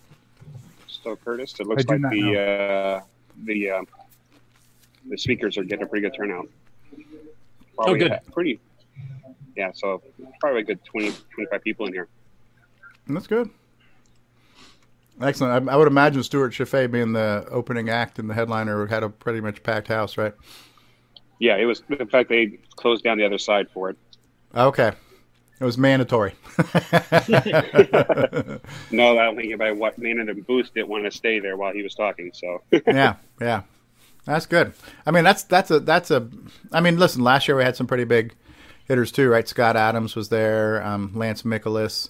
So Curtis, it looks I like the uh, the uh, the speakers are getting a pretty good turnout. Oh, probably good. Pretty. Yeah, so probably a good 20, 25 people in here. That's good. Excellent. I, I would imagine Stuart Chaffee being the opening act and the headliner had a pretty much packed house, right? Yeah, it was. In fact, they closed down the other side for it. Okay. It was mandatory. No, I don't think anybody what man in the booth didn't want to stay there while he was talking. So yeah, yeah. That's good. I mean, that's that's a that's a. I mean, listen. Last year we had some pretty big hitters too, right? Scott Adams was there, um, Lance Micklus,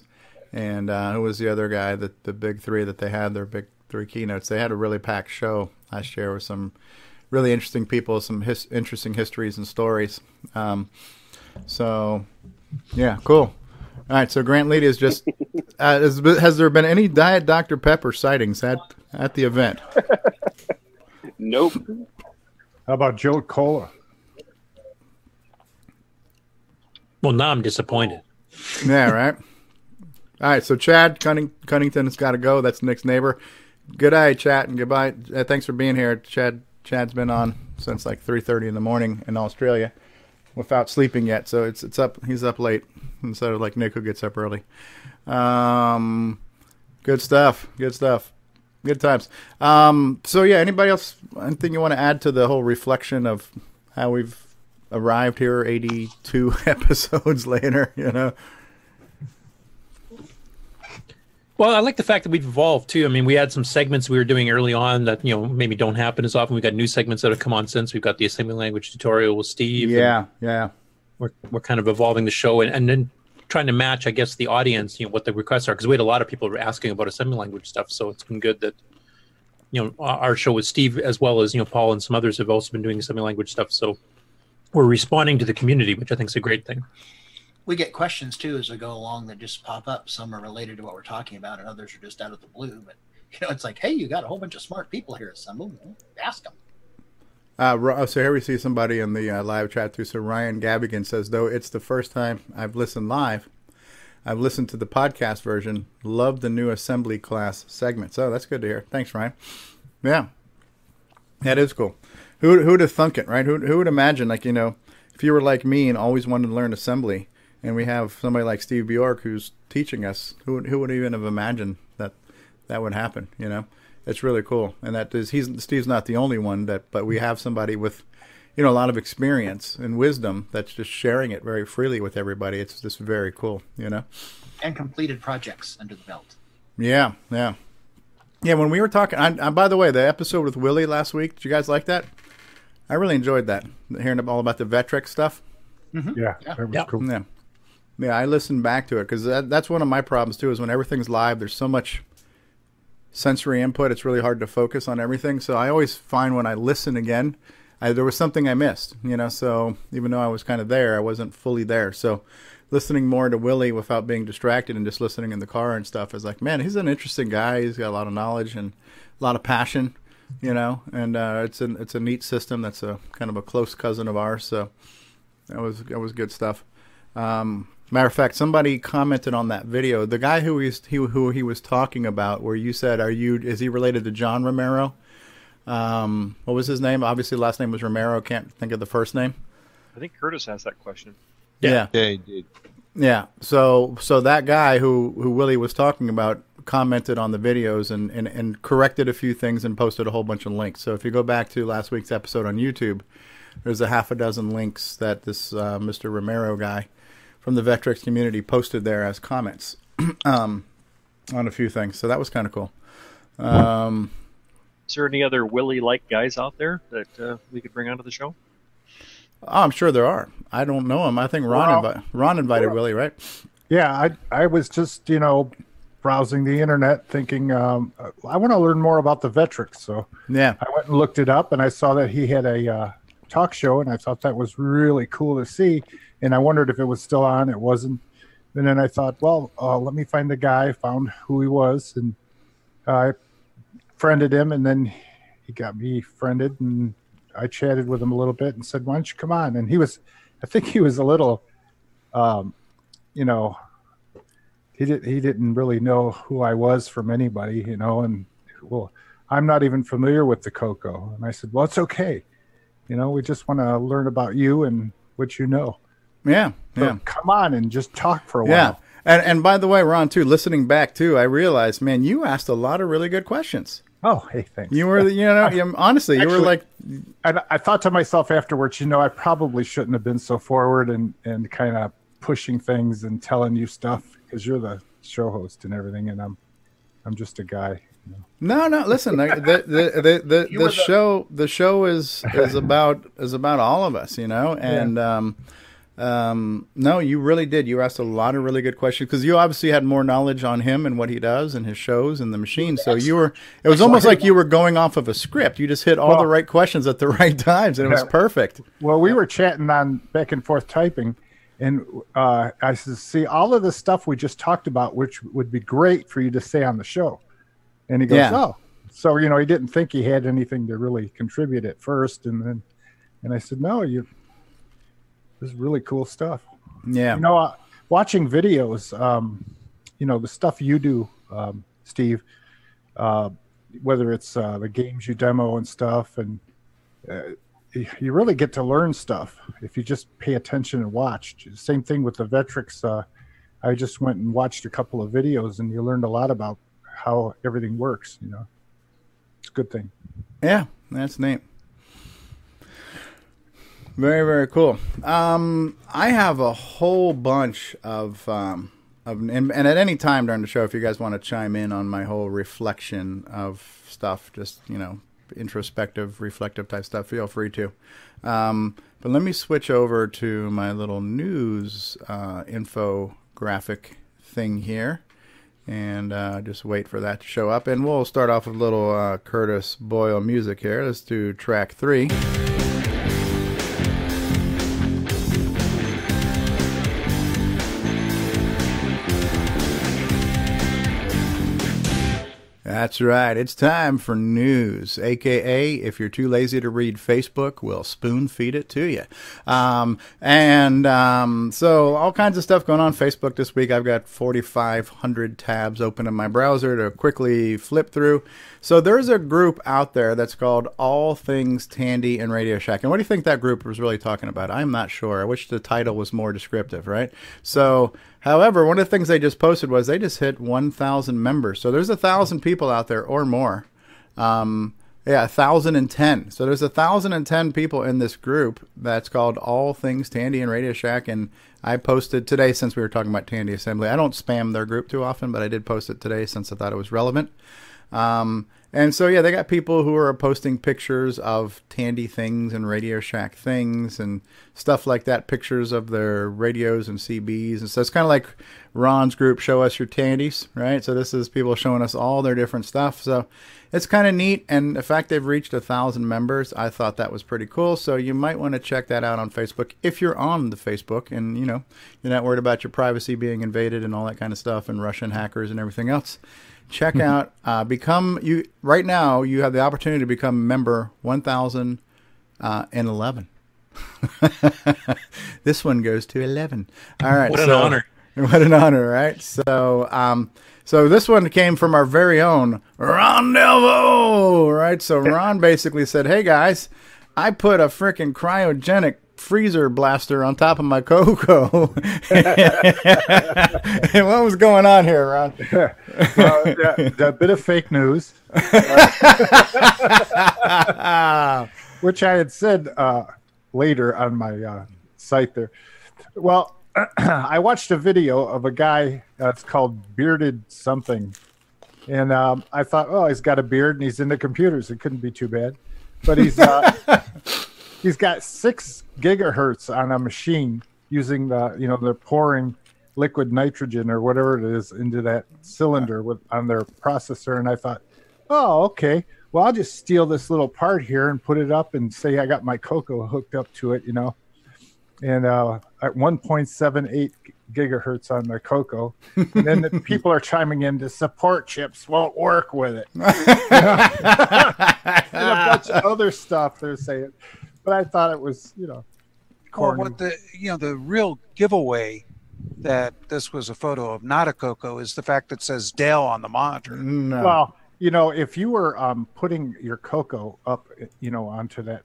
and uh, who was the other guy? That the big three that they had their big three keynotes. They had a really packed show last year with some really interesting people, some his, interesting histories and stories. Um, so, yeah, cool. All right, so Grant Leedy is just. Uh, has, has there been any Diet Dr Pepper sightings at at the event? nope. How about Joe Cola? well, now I'm disappointed. Yeah, right. All right, so Chad Cunning- Cunnington has got to go. That's Nick's neighbor. Good eye, chat, and goodbye. Uh, thanks for being here, Chad. Chad's been on since like three thirty in the morning in Australia, without sleeping yet. So it's it's up. He's up late instead of like Nick who gets up early. Um, good stuff. Good stuff. Good times. Um, so yeah, anybody else? Anything you want to add to the whole reflection of how we've arrived here, eighty-two episodes later? You know. Well, I like the fact that we've evolved too. I mean, we had some segments we were doing early on that you know maybe don't happen as often. We've got new segments that have come on since. We've got the assembly language tutorial with Steve. Yeah, yeah. We're we're kind of evolving the show and, and then trying to match, I guess, the audience. You know what the requests are because we had a lot of people asking about assembly language stuff. So it's been good that you know our show with Steve as well as you know Paul and some others have also been doing assembly language stuff. So we're responding to the community, which I think is a great thing. We get questions too as we go along that just pop up. Some are related to what we're talking about, and others are just out of the blue. But you know, it's like, hey, you got a whole bunch of smart people here assembled. Ask them. Uh, so here we see somebody in the uh, live chat too. So Ryan Gabigan says, though it's the first time I've listened live, I've listened to the podcast version. Love the new assembly class segments. So that's good to hear. Thanks, Ryan. Yeah, that is cool. Who who'd have thunk it, right? Who who would imagine, like you know, if you were like me and always wanted to learn assembly, and we have somebody like Steve Bjork who's teaching us, who who would even have imagined that that would happen? You know, it's really cool, and that is he's Steve's not the only one that, but we have somebody with, you know, a lot of experience and wisdom that's just sharing it very freely with everybody. It's just very cool, you know. And completed projects under the belt. Yeah, yeah, yeah. When we were talking, I, I, by the way, the episode with Willie last week, did you guys like that? I really enjoyed that, hearing all about the Vectrex stuff. Mm-hmm. Yeah, that was yeah. cool. Yeah, yeah. I listened back to it because that, that's one of my problems too. Is when everything's live, there's so much sensory input. It's really hard to focus on everything. So I always find when I listen again, I, there was something I missed, you know. So even though I was kind of there, I wasn't fully there. So listening more to Willie without being distracted and just listening in the car and stuff is like, man, he's an interesting guy. He's got a lot of knowledge and a lot of passion, you know. And uh, it's an it's a neat system. That's a kind of a close cousin of ours. So that was that was good stuff. Um, matter of fact, somebody commented on that video. The guy who he's he, who he was talking about, where you said, "Are you is he related to John Romero?" Um, what was his name? Obviously, last name was Romero. Can't think of the first name. I think Curtis asked that question. Yeah. Yeah, he did. Yeah. So so that guy who who Willie was talking about commented on the videos and, and, and corrected a few things and posted a whole bunch of links. So if you go back to last week's episode on YouTube, there's a half a dozen links that this uh, Mr. Romero guy from the Vectrex community posted there as comments um, on a few things. So that was kind of cool. Um, Is there any other Willie like guys out there that uh, we could bring onto the show? oh, I'm sure there are. I don't know him. I think Ron Well- invi- Ron invited Willie, right? Yeah, I I was just you know browsing the internet, thinking um, I want to learn more about the Vectrex. So Yeah. I went and looked it up, and I saw that he had a uh, talk show, and I thought that was really cool to see. And I wondered if it was still on. It wasn't. And then I thought, well, uh, let me find the guy. Found who he was, and I friended him, and then he got me friended, and I chatted with him a little bit, and said, "Why don't you come on?" And he was, I think he was a little, um, you know, he did he didn't really know who I was from anybody, you know, and well, I'm not even familiar with the Coco. And I said, Well, it's okay. You know, we just want to learn about you and what you know. Yeah. Yeah. come on and just talk for a while. Yeah. And and by the way, Ron, too, listening back too, I realized, man, you asked a lot of really good questions. Oh, hey, thanks. You were, you know, you, honestly, you were like, I, I thought to myself afterwards, you know, I probably shouldn't have been so forward and, and kind of pushing things and telling you stuff because you're the show host and everything, and I'm I'm just a guy. No, no. Listen, the the the the, the, show the show is is about is about all of us, you know, and um, um, no, you really did. You asked a lot of really good questions because you obviously had more knowledge on him and what he does and his shows and the machine. So you were, it was almost like you were going off of a script. You just hit all the right questions at the right times, and it was perfect. Well, we were chatting on back and forth typing, and uh, I said, "See, all of the stuff we just talked about, which would be great for you to say on the show." And he goes, Yeah. "Oh, so you know, he didn't think he had anything to really contribute at first, and then, and I said, "No, you, this is really cool stuff." Yeah. You know, uh, watching videos, um, you know, the stuff you do, um, Steve, uh, whether it's uh, the games you demo and stuff, and uh, you really get to learn stuff if you just pay attention and watch. Same thing with the Vectrex. Uh, I just went and watched a couple of videos, and you learned a lot about how everything works. You know, it's a good thing. Yeah, that's neat. Very very cool. Um, I have a whole bunch of um, of and, and at any time during the show, if you guys want to chime in on my whole reflection of stuff, just you know, introspective, reflective type stuff, feel free to. Um, but let me switch over to my little news uh, infographic thing here and uh, just wait for that to show up. And we'll start off with a little uh, Curtis Boyle music here. Let's do track three. That's right. It's time for news, aka if you're too lazy to read Facebook, we'll spoon feed it to you. Um, and um, so all kinds of stuff going on Facebook this week. I've got 4,500 tabs open in my browser to quickly flip through. So there's a group out there that's called All Things Tandy and Radio Shack. And what do you think that group was really talking about? I'm not sure. I wish the title was more descriptive, right? So, however, one of the things they just posted was they just hit 1,000 members. So there's a thousand people out there or more. Um, yeah, 1,010. So there's 1,010 people in this group that's called All Things Tandy and Radio Shack. And I posted today, since we were talking about Tandy Assembly, I don't spam their group too often, but I did post it today since I thought it was relevant. Um, And so yeah, they got people who are posting pictures of Tandy things and Radio Shack things and stuff like that, pictures of their radios and CBs, and so it's kind of like Ron's group, show us your Tandies, right? So this is people showing us all their different stuff. So it's kind of neat, and the fact they've reached a thousand members, I thought that was pretty cool. So you might want to check that out on Facebook if you're on the Facebook, and you know you're not worried about your privacy being invaded and all that kind of stuff, and Russian hackers and everything else. Check out, uh, become you right now. You have the opportunity to become member one thousand uh, and eleven. this one goes to eleven. All right, What an so- honor. What an honor, right? So, um, so this one came from our very own Ron Delvo, right? So Ron basically said, "Hey guys, I put a freaking cryogenic freezer blaster on top of my Coco." and what was going on here, Ron? well, bit of fake news, which I had said uh, later on my uh, site there. Well, I watched a video of a guy that's called Bearded Something, and um, I thought, oh, he's got a beard and he's into computers. It couldn't be too bad, but he's uh, he's got six gigahertz on a machine using the you know they're pouring liquid nitrogen or whatever it is into that cylinder with on their processor and i thought oh okay. Well i'll just steal this little part here and put it up and say i got my Coco hooked up to it you know? And uh, at 1.78 gigahertz on the Coco and then the people are chiming in the support chips won't work with it. And a bunch of other stuff they're saying but i thought it was you know Well, corny. what the you know the real giveaway that this was a photo of not a Coco is the fact that it says Dell on the monitor. No. Well, you know, if you were um, putting your Coco up, you know, onto that,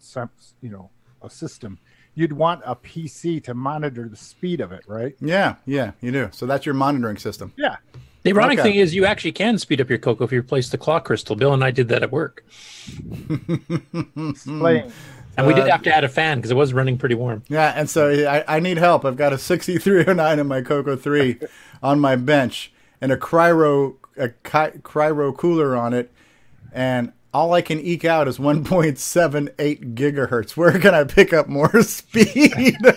you know, a system, you'd want a PC to monitor the speed of it, right? Yeah, yeah, you do. So that's your monitoring system. Yeah. The ironic Okay. thing is, you actually can speed up your Coco if you replace the clock crystal. Bill and I did that at work, Explain. And we did Uh, have to add a fan because it was running pretty warm. Yeah, and so I, I need help. I've got a 6309 in my Coco 3 on my bench and a cryo a cryo cooler on it, and all I can eke out is 1.78 gigahertz. Where can I pick up more speed? you You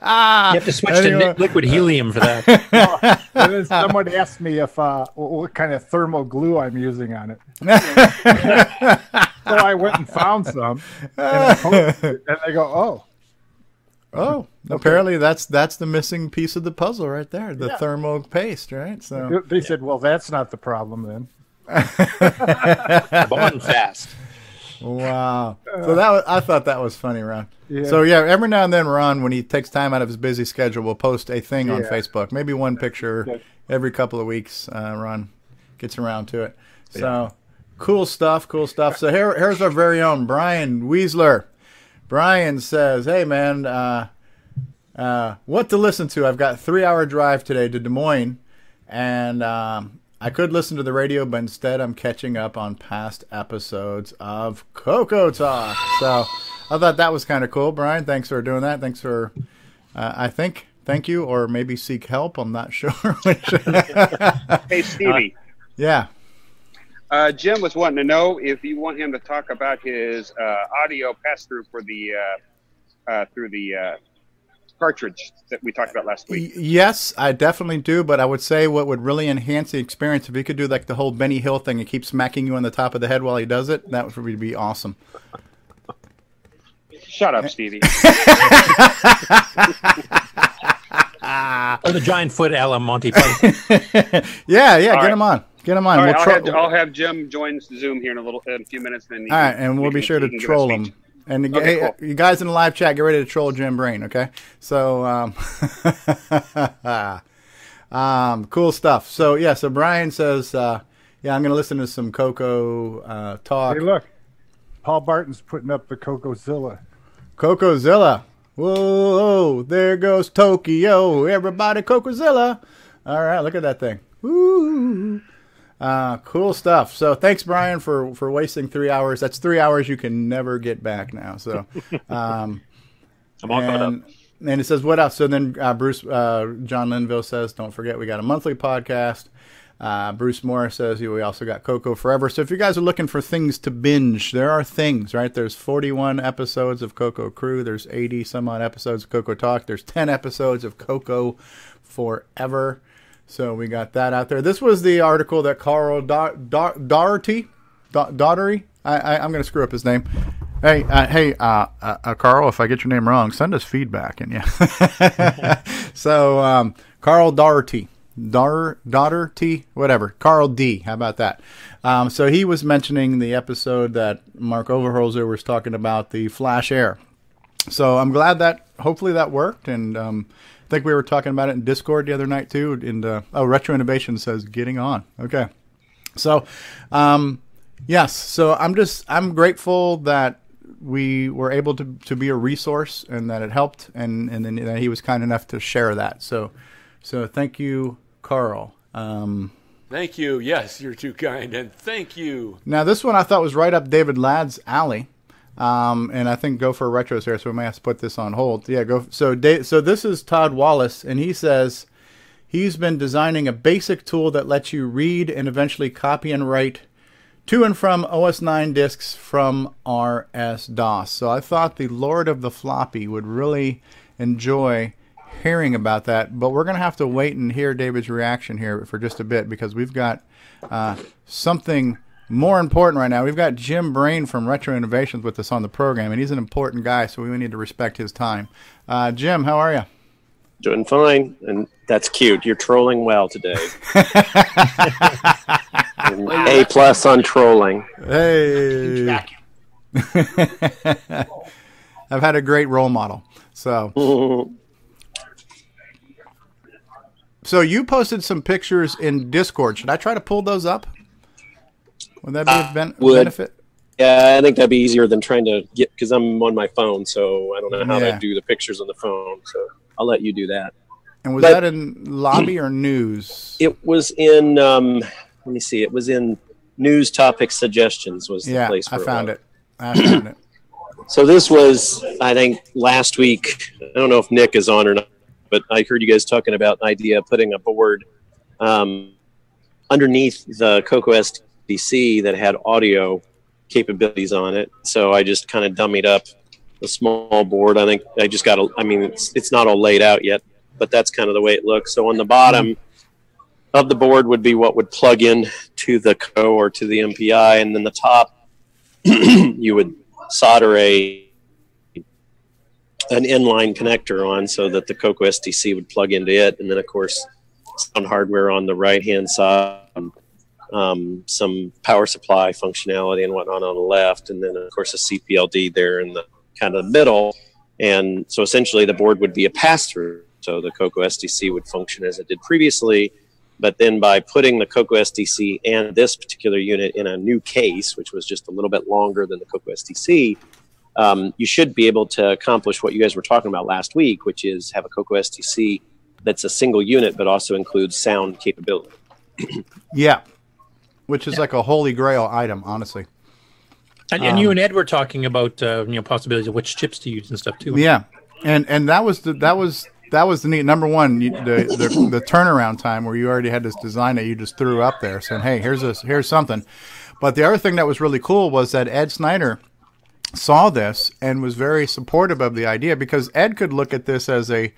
have to switch to liquid helium for that. and then someone asked me if uh, what, what kind of thermal glue I'm using on it. So I went and found some, and, I posted and they go, "Oh, Oh, apparently that's that's the missing piece of the puzzle right there, the Yeah. thermal paste, right? So They said, "Well, that's not the problem then." Bond fast. Wow. So that was, I thought that was funny, Ron. Yeah. So yeah, every now and then, Ron, when he takes time out of his busy schedule, will post a thing on Facebook. Maybe one picture every couple of weeks. Uh, Ron gets around to it. So cool stuff, cool stuff. So here, here's our very own Brian Weasler. Brian says, "Hey man, uh, uh, what to listen to? I've got three-hour drive today to Des Moines, and um, I could listen to the radio, but instead I'm catching up on past episodes of Coco Talk. So I thought that was kind of cool, Brian. Thanks for doing that. Thanks for, uh, I think, thank you, or maybe seek help. I'm not sure. Hey, Stevie. yeah. Uh, Jim was wanting to know if you want him to talk about his uh, audio pass through for the uh, uh, through the uh, cartridge that we talked about last week. Yes, I definitely do, but I would say what would really enhance the experience if he could do like the whole Benny Hill thing and keep smacking you on the top of the head while he does it. That would be awesome. Shut up, Stevie. Or the giant foot a la Monty Python. yeah, yeah, All get right. him on. Get him on. All right, We'll I'll, have, I'll have Jim join Zoom here in a little in a few minutes. Then All right, can- and we'll be can- sure to can give a troll speech. him. And Okay, hey, cool. you guys in the live chat, get ready to troll Jim Brain, okay? So, um, um, cool stuff. So, yeah, so Brian says, uh, yeah, I'm going to listen to some Coco uh, talk. Hey, look, Paul Barton's putting up the Cocozilla. Cocozilla. Whoa, there goes Tokyo. Everybody, Cocozilla. All right, look at that thing. Woo. Uh, cool stuff. So thanks, Brian, for, for wasting three hours. That's three hours you can never get back now. So, um, I'm all caught and, and it says, what else? So then uh, Bruce, uh, John Linville says, don't forget, we got a monthly podcast. Uh, Bruce Morris says we also got Coco Forever. So if you guys are looking for things to binge, there are things, right? There's 41 episodes of Coco Crew. There's 80 some odd episodes of Coco Talk. There's 10 episodes of Coco Forever. So we got that out there. This was the article that Carl Da- Da- Daugherty, Da- Daugherty. I, I'm going to screw up his name. Hey, uh, hey, uh, uh, uh, Carl. If I get your name wrong, send us feedback. And yeah. so um, Carl Daugherty, Dar Daugherty, whatever. Carl D. How about that? Um, so he was mentioning the episode that Mark Overholzer was talking about the Flash Air. So I'm glad that hopefully that worked, and um, think we were talking about it in Discord the other night too. And uh, oh, Retro Innovation says getting on. Okay, so um, yes, so I'm just I'm grateful that we were able to, to be a resource and that it helped, and and then that he was kind enough to share that. So so thank you, Carl. Um, Thank you. Yes, you're too kind, and thank you. now this one I thought was right up David Ladd's alley. Um, and I think Go for a Retro's here, so we may have to put this on hold. Yeah, go. So, so this is Todd Wallace, and he says he's been designing a basic tool that lets you read and eventually copy and write to and from OS 9 disks from RS DOS. So I thought the Lord of the Floppy would really enjoy hearing about that, but we're going to have to wait and hear David's reaction here for just a bit because we've got uh, something more important right now. We've got Jim Brain from Retro Innovations with us on the program, and he's an important guy, so we need to respect his time. Uh, Jim, how are you? Doing fine, and that's cute. You're trolling well today. a plus on trolling. Hey. I've had a great role model. So, so you posted some pictures in Discord. Should I try to pull those up? Would that be a ben- Would. benefit? Yeah, I think that'd be easier than trying to get because I'm on my phone, so I don't know how Yeah. to do the pictures on the phone. So I'll let you do that. And was But- that in lobby or news? It was in. Um, let me see. It was in news topic suggestions. Was the Yeah, place? I found it. I found it. So this was, I think, last week. I don't know if Nick is on or not, but I heard you guys talking about an idea of putting a board um, underneath the Coco SDC that had audio capabilities on it. So I just kind of dummied up a small board. I think I just got a. I mean, it's it's not all laid out yet, but that's kind of the way it looks. So on the bottom of the board would be what would plug in to the Co or to the MPI, and then the top you would solder a an inline connector on so that the Coco SDC would plug into it, and then of course sound hardware on the right hand side, um, some power supply functionality and whatnot on the left, and then of course a CPLD there in the kind of middle. And so essentially the board would be a pass through. So the Coco SDC would function as it did previously, but then by putting the Coco SDC and this particular unit in a new case, which was just a little bit longer than the Coco SDC, um, you should be able to accomplish what you guys were talking about last week, which is have a Coco SDC that's a single unit but also includes sound capability. Yeah, which is like a holy grail item, honestly. And, and you Um, and Ed were talking about uh, you know possibilities of which chips to use and stuff too. Yeah, and and that was the that was that was the neat number one you, the, the the turnaround time where you already had this design that you just threw up there saying hey here's this here's something, but the other thing that was really cool was that Ed Snyder saw this and was very supportive of the idea because Ed could look at this as a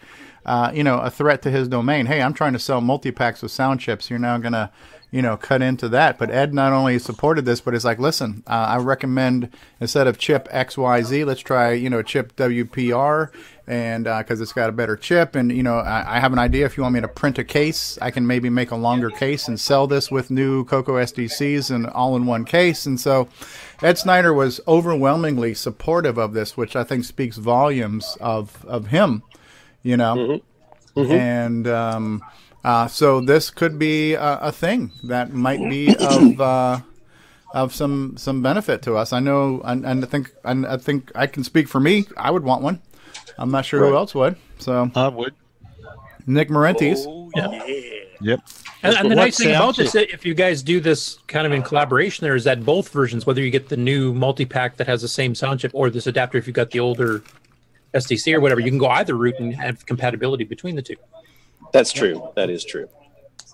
uh, you know a threat to his domain. Hey, I'm trying to sell multi packs with sound chips. You're now gonna you know cut into that. But Ed not only supported this, but is like, listen, uh, I recommend instead of chip X Y Z, let's try you know chip WPR and because it's got a better chip and you know I, I have an idea if you want me to print a case i can maybe make a longer case and sell this with new coco sdcs and all in one case and so ed snyder was overwhelmingly supportive of this which i think speaks volumes of of him you know Mhm. and um, uh, so this could be a, a thing that might be of uh, of some some benefit to us. I know, and, and I think and I think I can speak for me. I would want one. I'm not sure who else would. So I would. Nick Marentes. Yep. And, and the nice thing about sound this, if you guys do this kind of in collaboration, there is that both versions, whether you get the new multi pack that has the same sound chip or this adapter, if you've got the older SDC or whatever, you can go either route and have compatibility between the two. That's true. That is true.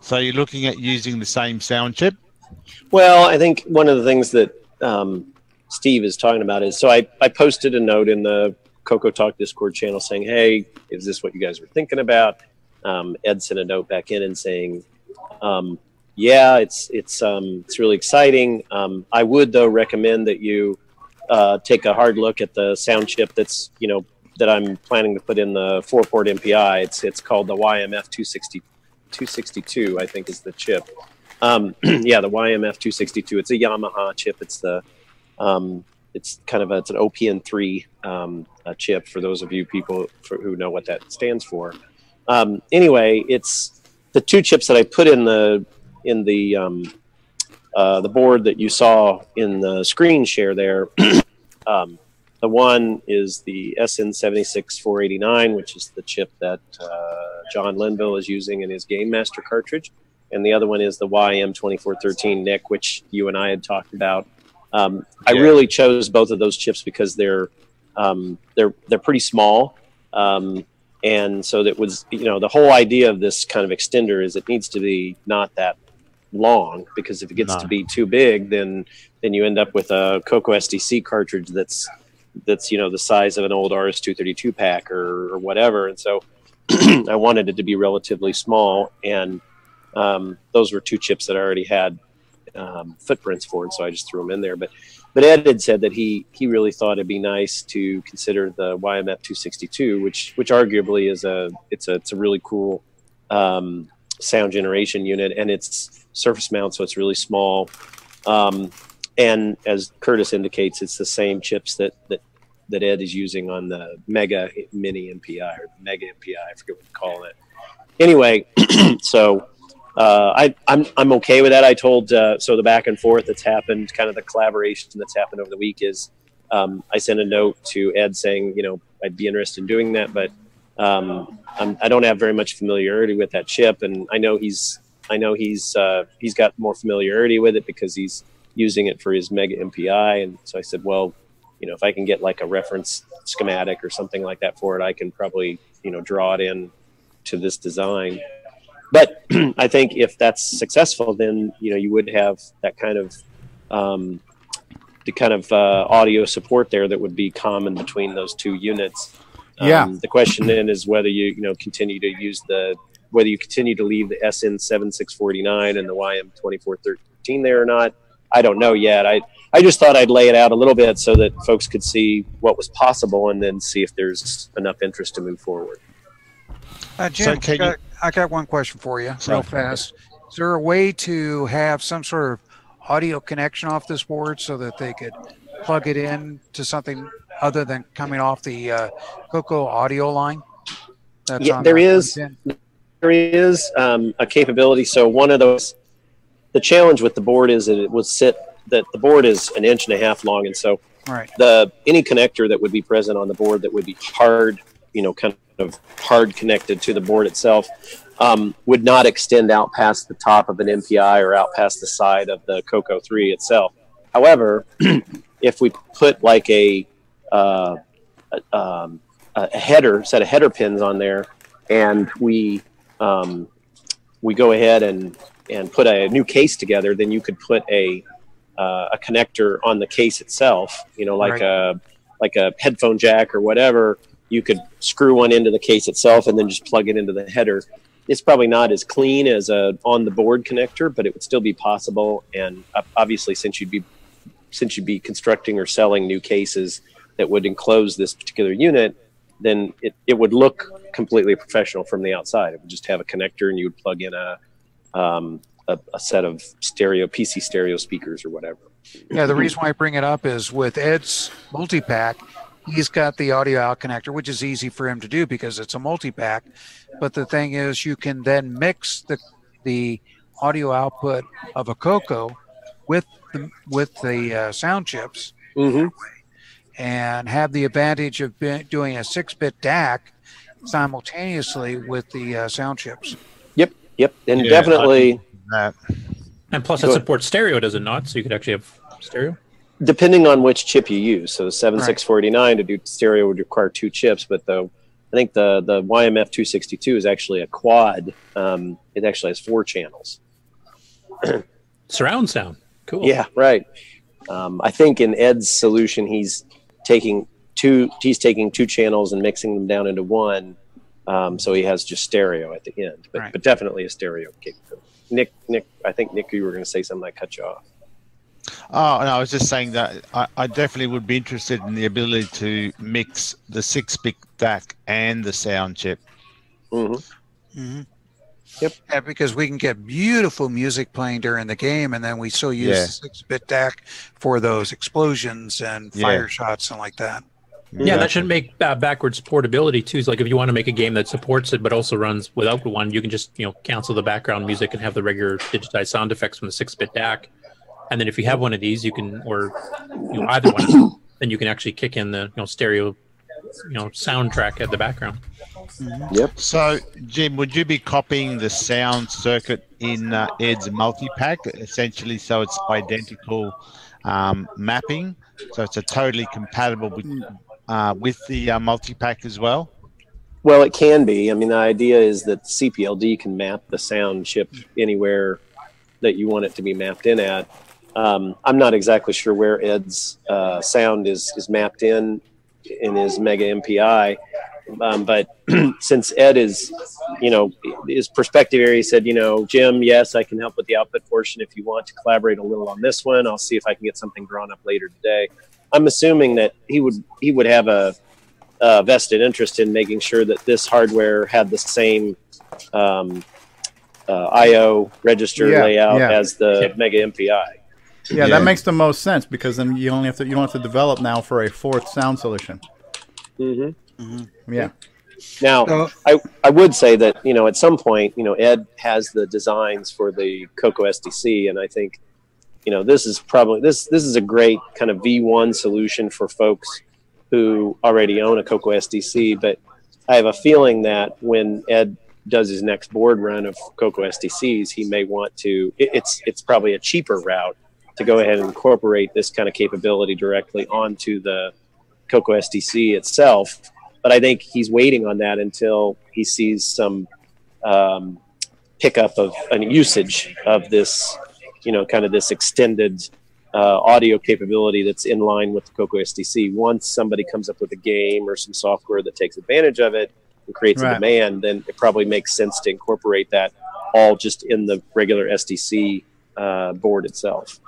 So you're looking at using the same sound chip. Well, I think one of the things that um, Steve is talking about is so I, I posted a note in the Coco Talk Discord channel saying, hey, is this what you guys were thinking about? Um, Ed sent a note back in and saying, um, yeah, it's it's um, it's really exciting. Um, I would though recommend that you uh, take a hard look at the sound chip that's you know that I'm planning to put in the four port MPI. It's it's called the YMF 260 262, I think is the chip. Um, yeah, the YMF 262. It's a Yamaha chip. It's the um, it's kind of a, it's an OPL3 um, chip for those of you people for, who know what that stands for. Um, anyway, it's the two chips that I put in the in the um, uh, the board that you saw in the screen share there. the one is the SN76489, which is the chip that uh, John Linville is using in his Game Master cartridge, and the other one is the YM2413 Nick, which you and I had talked about. Um, I Yeah. really chose both of those chips because they're um, they're they're pretty small, um, and so that was you know the whole idea of this kind of extender is it needs to be not that long because if it gets No. to be too big, then then you end up with a Coco SDC cartridge that's that's you know the size of an old RS232 pack or, or whatever, and so I wanted it to be relatively small, and um, those were two chips that I already had um, footprints for, and so I just threw them in there. But but Ed had said that he he really thought it'd be nice to consider the YMF 262, which which arguably is a it's a it's a really cool um, sound generation unit, and it's surface mount, so it's really small. Um, and as Curtis indicates, it's the same chips that that that Ed is using on the Mega Mini MPI or Mega MPI. I forget what you call it. Anyway, so uh, I, I'm I'm okay with that. I told uh, so the back and forth that's happened, kind of the collaboration that's happened over the week is um, I sent a note to Ed saying you know I'd be interested in doing that, but um, I'm, I don't have very much familiarity with that chip, and I know he's I know he's uh, he's got more familiarity with it because he's using it for his Mega MPI, and so I said, well, you know, if I can get like a reference schematic or something like that for it, I can probably you know draw it in to this design. But I think if that's successful, then you know you would have that kind of um, the kind of uh, audio support there that would be common between those two units. Yeah. The question then is whether you you know continue to use the whether you continue to leave the SN seven six forty nine and the YM twenty four thirteen there or not. I don't know yet. I I just thought I'd lay it out a little bit so that folks could see what was possible and then see if there's enough interest to move forward. Uh, Jim, can I, got, I got one question for you, real Right. fast. Is there a way to have some sort of audio connection off this board so that they could plug it in to something other than coming off the uh, Coco audio line? That's yeah, on there the is 110? there is um, a capability. So one of those, the challenge with the board is that it would sit that the board is an inch and a half long, and so Right. the any connector that would be present on the board that would be hard, you know, kind of hard connected to the board itself, um, would not extend out past the top of an MPI or out past the side of the Coco 3 itself. However, if we put like a, uh, a, um, a header set of header pins on there, and we um, we go ahead and and put a new case together, then you could put a uh, a connector on the case itself. You know, like Right. a like a headphone jack or whatever. You could screw one into the case itself and then just plug it into the header. It's probably not as clean as a on the board connector, but it would still be possible. And uh, obviously, since you'd be since you'd be constructing or selling new cases that would enclose this particular unit, then it, it would look completely professional from the outside. It would just have a connector and you would plug in a, um, a, a set of stereo PC stereo speakers or whatever. Yeah, the reason why I bring it up is with Ed's multi pack, he's got the audio out connector, which is easy for him to do because it's a multi pack. But the thing is, you can then mix the the audio output of a Coco with the with the uh, sound chips Mm-hmm. and have the advantage of doing a six bit DAC simultaneously with the uh, sound chips. Yep, yep, and Yeah, definitely And plus, it supports stereo, does it not? So you could actually have stereo. depending on which chip you use. So the seven six forty nine to do stereo would require two chips, but the I think the the YMF 262 is actually a quad. Um, it actually has four channels. Surround sound. Cool. Yeah, right. Um, I think in Ed's solution, he's taking two. He's taking two channels and mixing them down into one. Um, so he has just stereo at the end, but but definitely a stereo capability. Nick, Nick, I think Nick, you were going to say something. I cut you off. Oh, no, I was just saying that I, I definitely would be interested in the ability to mix the six bit DAC and the sound chip. Mm-hmm. hmm Yep. Yeah, because we can get beautiful music playing during the game, and then we still use Yeah. the six-bit DAC for those explosions and Yeah. fire shots and like that. Yeah, that should make uh, backwards portability too. So like if you want to make a game that supports it but also runs without one, you can just you know cancel the background music and have the regular digitized sound effects from the six-bit DAC. And then if you have one of these, you can or you know either one, of then you can actually kick in the you know stereo you know soundtrack at the background. Yep. So, Jim, would you be copying the sound circuit in uh, Ed's multi-pack, essentially, so it's identical um, mapping, so it's a totally compatible with, uh, with the uh, multi-pack as well? Well, it can be. I mean, the idea is that CPLD can map the sound chip anywhere that you want it to be mapped in at. Um, I'm not exactly sure where Ed's uh, sound is is mapped in in his Mega MPI, um, but since Ed is, you know, his perspective area, said, you know, Jim, yes, I can help with the output portion if you want to collaborate a little on this one. I'll see if I can get something drawn up later today. I'm assuming that he would he would have a uh, vested interest in making sure that this hardware had the same um, uh, I/O register Yeah, layout yeah. as the Mega MPI. Yeah, that makes the most sense because then you only have to you don't have to develop now for a fourth sound solution. Mm-hmm. Yeah. Now, I, I would say that you know at some point you know Ed has the designs for the Coco SDC, and I think you know this is probably this this is a great kind of V1 solution for folks who already own a Coco SDC. But I have a feeling that when Ed does his next board run of Coco SDCs, he may want to. It, it's it's probably a cheaper route to go ahead and incorporate this kind of capability directly onto the Coco SDC itself. But I think he's waiting on that until he sees some um, pickup of an usage of this, you know, kind of this extended uh, audio capability that's in line with the Coco SDC. Once somebody comes up with a game or some software that takes advantage of it and creates Right. a demand, then it probably makes sense to incorporate that all just in the regular SDC uh, board itself.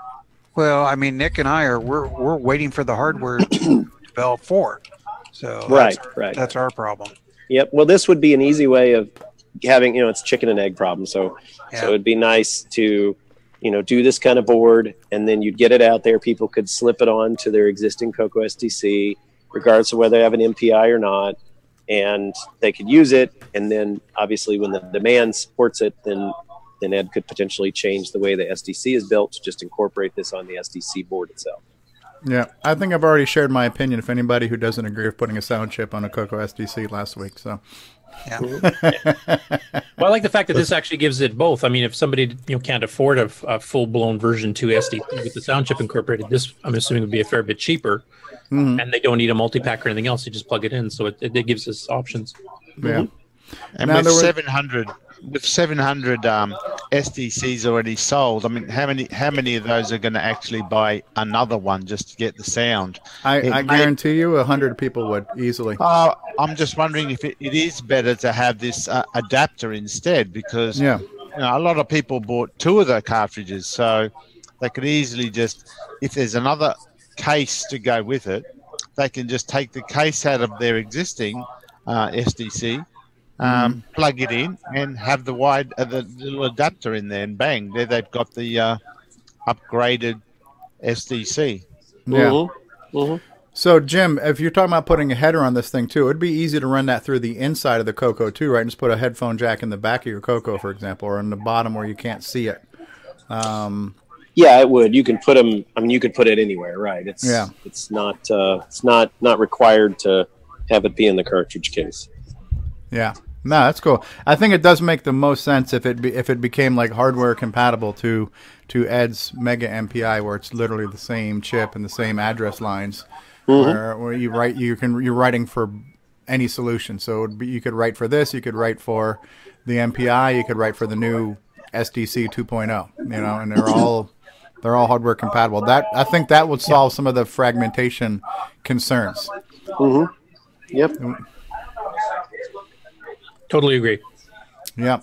Well, I mean, Nick and I are we're we're waiting for the hardware to develop for it. So Right, that's, right. That's our problem. Yep. Well, this would be an easy way of having, you know, it's chicken and egg problem. So, so it'd be nice to, you know, do this kind of board, and then you'd get it out there. People could slip it on to their existing Coco SDC, regardless of whether they have an MPI or not, and they could use it. And then, obviously, when the demand supports it, then then Ed could potentially change the way the SDC is built to just incorporate this on the SDC board itself. Yeah, I think I've already shared my opinion. If anybody who doesn't agree with putting a sound chip on a Coco SDC last week, so yeah. Well, I like the fact that this actually gives it both. I mean, if somebody you know can't afford a, a full blown version two SDC with the sound chip incorporated, this I'm assuming would be a fair bit cheaper, Mhm. and they don't need a multi pack or anything else. You just plug it in, so it, it, gives us options. Yeah. And Now with were- 700, with 700 um, SDCs already sold, I mean, how many how many of those are going to actually buy another one just to get the sound? I, I may- guarantee you a hundred people would easily. Uh, I'm just wondering if it, it is better to have this uh, adapter instead because Yeah. you know, a lot of people bought two of the cartridges, so they could easily just, if there's another case to go with it, they can just take the case out of their existing uh, SDC, um, plug it in, and have the wide uh, the little adapter in there, and bang, there they've got the uh, upgraded SDC. Yeah. So, Jim, if you're talking about putting a header on this thing too, it'd be easy to run that through the inside of the Coco too, right? And just put a headphone jack in the back of your Coco, for example, or in the bottom where you can't see it. Um, Yeah, it would. You can put them. I mean, you could put it anywhere, right? It's Yeah. It's not. Uh, it's not not required to have it be in the cartridge case. yeah. No, that's cool. I think it does make the most sense if it be, if it became like hardware compatible to to Ed's Mega MPI, where it's literally the same chip and the same address lines, Mhm. where, where you write you can you're writing for any solution. So it would be, you could write for this, you could write for the MPI, you could write for the new SDC 2.0. oh, You know, and they're all they're all hardware compatible. That I think that would solve some of the fragmentation concerns. Mm-hmm. Yep. Totally agree. Yeah.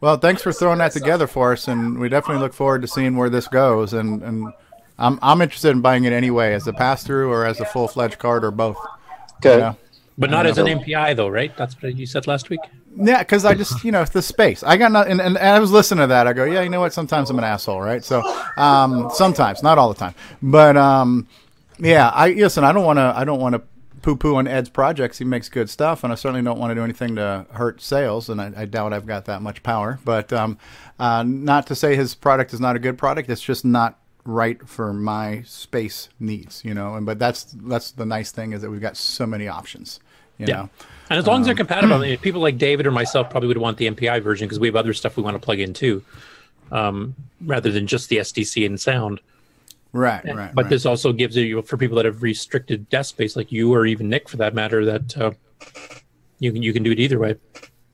Well, thanks for throwing that together for us, and we definitely look forward to seeing where this goes. And, and I'm I'm interested in buying it anyway, as a pass through or as a full fledged card or both. Okay. You know? But not as an? MPI though, right? That's what you said last week. Yeah, because I just you know it's the space. I got not, and, and, and I was listening to that. I go, yeah, you know what? Sometimes I'm an asshole, right? So, um, sometimes, not all the time, but um, yeah. I listen. I don't want to. I don't want to poo poo on Ed's projects. He makes good stuff, and I certainly don't want to do anything to hurt sales. And I, I doubt I've got that much power. But um, uh, not to say his product is not a good product. It's just not right for my space needs. You know. And but that's that's the nice thing is that we've got so many options. You Yeah. know. And as long as they're Um, compatible, I mean, people like David or myself probably would want the MPI version because we have other stuff we want to plug in too, um, rather than just the SDC and sound. Right, right. But right. this also gives you for people that have restricted desk space, like you or even Nick, for that matter, that uh, you can you can do it either way.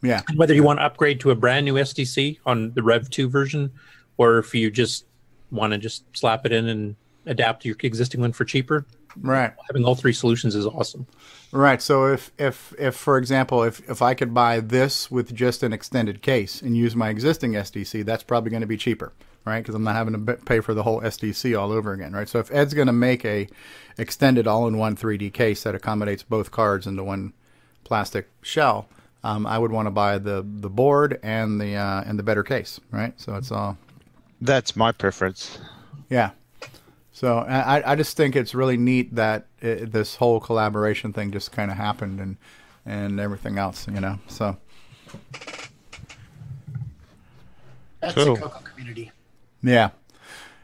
Yeah. And whether you want to upgrade to a brand new SDC on the Rev two version, or if you just want to just slap it in and adapt your existing one for cheaper, Right. having all three solutions is awesome. Right. So if if if for example, if if I could buy this with just an extended case and use my existing SDC, that's probably going to be cheaper, right? Because I'm not having to pay for the whole SDC all over again, right? So if Ed's going to make a extended all-in-one 3D case that accommodates both cards into one plastic shell, um, I would want to buy the the board and the uh, and the better case, right? So it's all That's my preference. yeah. So I, I just think it's really neat that it, this whole collaboration thing just kind of happened and and everything else, you know. So That's Cool. the Coco community. Yeah,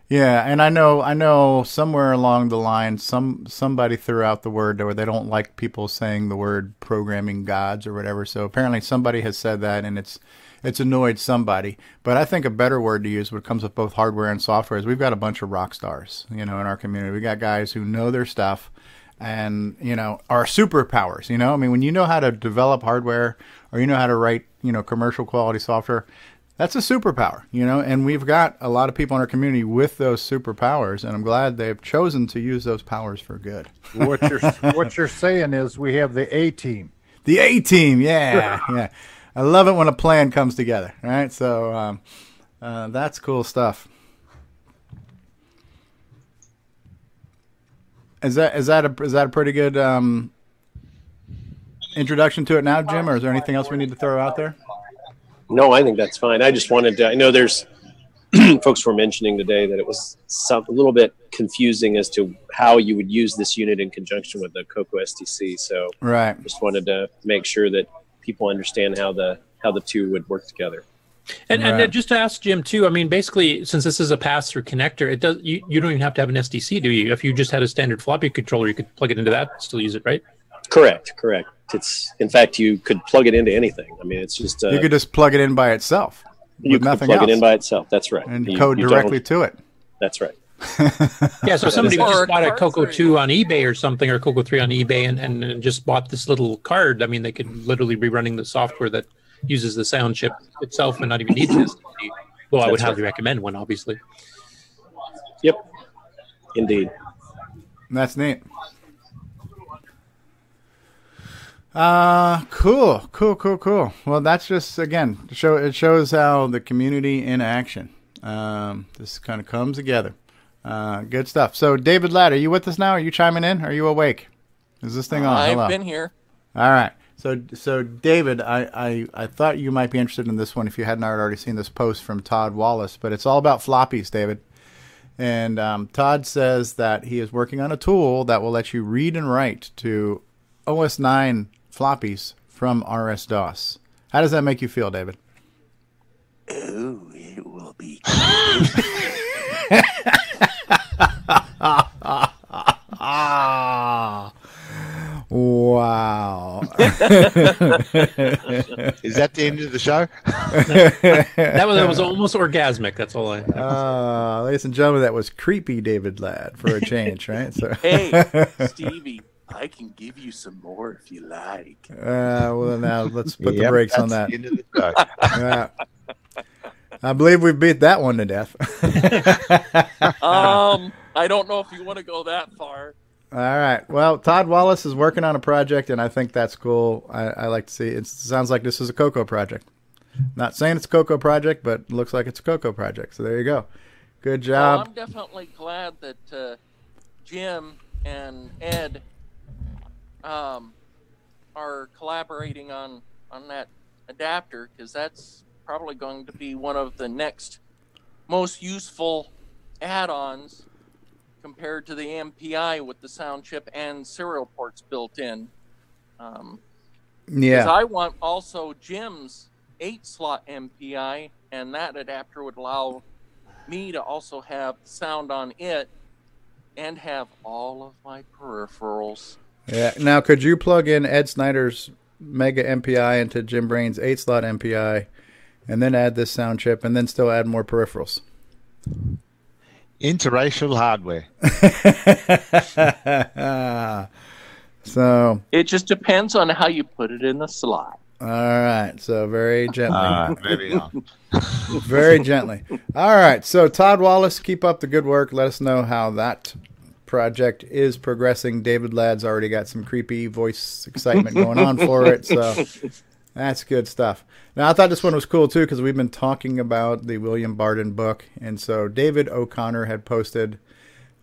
yeah, and I know I know somewhere along the line some somebody threw out the word or they don't like people saying the word programming gods or whatever. So apparently somebody has said that and it's it's annoyed somebody. But I think a better word to use, what comes with both hardware and software, is we've got a bunch of rock stars, you know, in our community. We got guys who know their stuff and you know are superpowers. You know, I mean, when you know how to develop hardware or you know how to write, you know, commercial quality software. That's a superpower, you know, and we've got a lot of people in our community with those superpowers, and I'm glad they've chosen to use those powers for good. What you're what you're saying is we have the A team. The A team, yeah, yeah. I love it when a plan comes together. Right, so um, uh, that's cool stuff. Is that is that a is that a pretty good um, introduction to it now, Jim, or is there anything else we need to throw out there? No, I think that's fine. I just wanted to. I know there's folks were mentioning today that it was some, a little bit confusing as to how you would use this unit in conjunction with the Coco SDC. So, Right. just wanted to make sure that people understand how the how the two would work together. And, and uh, just to ask Jim too, I mean, basically, since this is a pass-through connector, it does you, you don't even have to have an SDC, do you? If you just had a standard floppy controller, you could plug it into that, still use it, right? Correct, correct. It's in fact you could plug it into anything. I mean, it's just uh, you could just plug it in by itself you with could plug else, it in by itself. That's right, and You- code you directly don't- to it. That's right. Yeah, so somebody Or just bought a Coco 2 on eBay or something, or Coco 3 on eBay, and, and, and just bought this little card, I mean, they could literally be running the software that uses the sound chip itself and not even need this. SDC. Well, I would That's highly recommend one, obviously. Yep, indeed. That's neat. Uh cool, cool, cool, cool. Well, that's just again show. It shows how the community in action. Um, this kind of comes together. Uh, good stuff. So, David Ladd, are you with us now? Are you chiming in? Are you awake? Is this thing on? I've Hello. been here. All right. So, so David, I, I, I thought you might be interested in this one if you hadn't already seen this post from Todd Wallace, but it's all about floppies, David. And um, Todd says that he is working on a tool that will let you read and write to OS 9 floppies from RS DOS. How does that make you feel, David? Oh, it will be. Wow. Is that the end of the show? that was that was almost orgasmic. That's all I. Uh, ladies and gentlemen, that was creepy David Ladd for a change, right? So, Hey, Stevie. I can give you some more if you like. Uh, well, now let's put the brakes on that. the end of the show. Yeah. I believe we beat that one to death. um, I don't know if you want to go that far. All right. Well, Todd Wallace is working on a project, and I think that's cool. I, I like to see. It sounds like this is a Coco project. Not saying it's a Coco project, but it looks like it's a Coco project. So there you go. Good Well, job. I'm definitely glad that uh, Jim and Ed um, are collaborating on on that adapter because that's probably going to be one of the next most useful add-ons compared to the MPI with the sound chip and serial ports built in. Um, Yeah. I want also Jim's eight slot MPI, and that adapter would allow me to also have sound on it and have all of my peripherals. Yeah. Now, could you plug in Ed Snyder's Mega MPI into Jim Brain's eight slot MPI, and then add this sound chip, and then still add more peripherals? Interracial hardware. so It just depends on how you put it in the slot. All right. So very gently. Very very gently. All right. So Todd Wallace, keep up the good work. Let us know how that project is progressing. David Ladd's already got some creepy voice excitement going on for it. So that's good stuff. Now I thought this one was cool too because we've been talking about the William Barden book, and so David O'Connor had posted.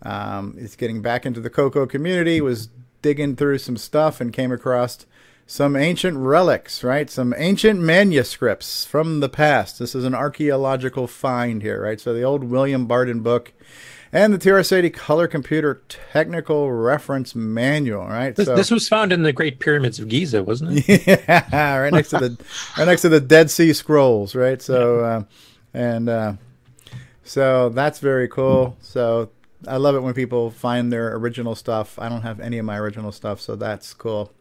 Um, he's getting back into the Coco community. Was digging through some stuff and came across some ancient relics, right? Some ancient manuscripts from the past. This is an archaeological find here, right? So the old William Barden book and the TRS-80 Color Computer Technical Reference Manual, right? This, so, this was found in the Great Pyramids of Giza, wasn't it? yeah, right next to the right next to the Dead Sea Scrolls, right? So, uh, and uh, so that's very cool. So I love it when people find their original stuff. I don't have any of my original stuff, so that's cool.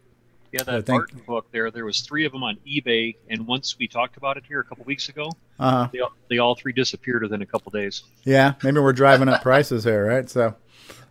Yeah, that think- Barden book there. There was three of them on eBay, and once we talked about it here a couple weeks ago, Uh-huh. they, all- they all three disappeared within a couple days. Yeah, maybe we're driving up prices here, right? So,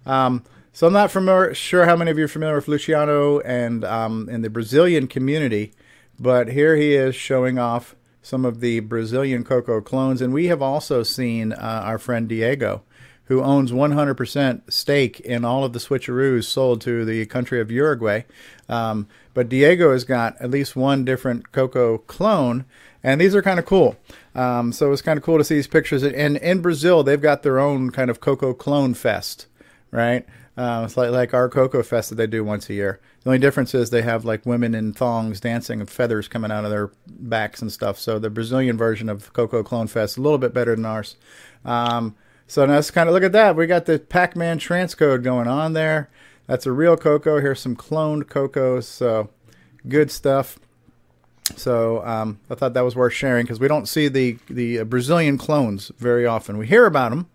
um, so I'm not familiar, sure how many of you are familiar with Luciano and um, in the Brazilian community, but here he is showing off some of the Brazilian Coco clones, and we have also seen uh, our friend Diego, who owns 100% stake in all of the switcheroos sold to the country of Uruguay. Um, but Diego has got at least one different Coco clone, and these are kind of cool. Um, so it's kind of cool to see these pictures. And in Brazil, they've got their own kind of Coco clone fest, right? Uh, it's like like our Coco fest that they do once a year. The only difference is they have like women in thongs dancing and feathers coming out of their backs and stuff. So the Brazilian version of Coco Clone Fest is a little bit better than ours. Um, so now let's kind of look at that. We got the Pac-Man transcode going on there. That's a real Coco. Here's some cloned cocos. So good stuff. So um, I thought that was worth sharing because we don't see the the uh, Brazilian clones very often. We hear about them,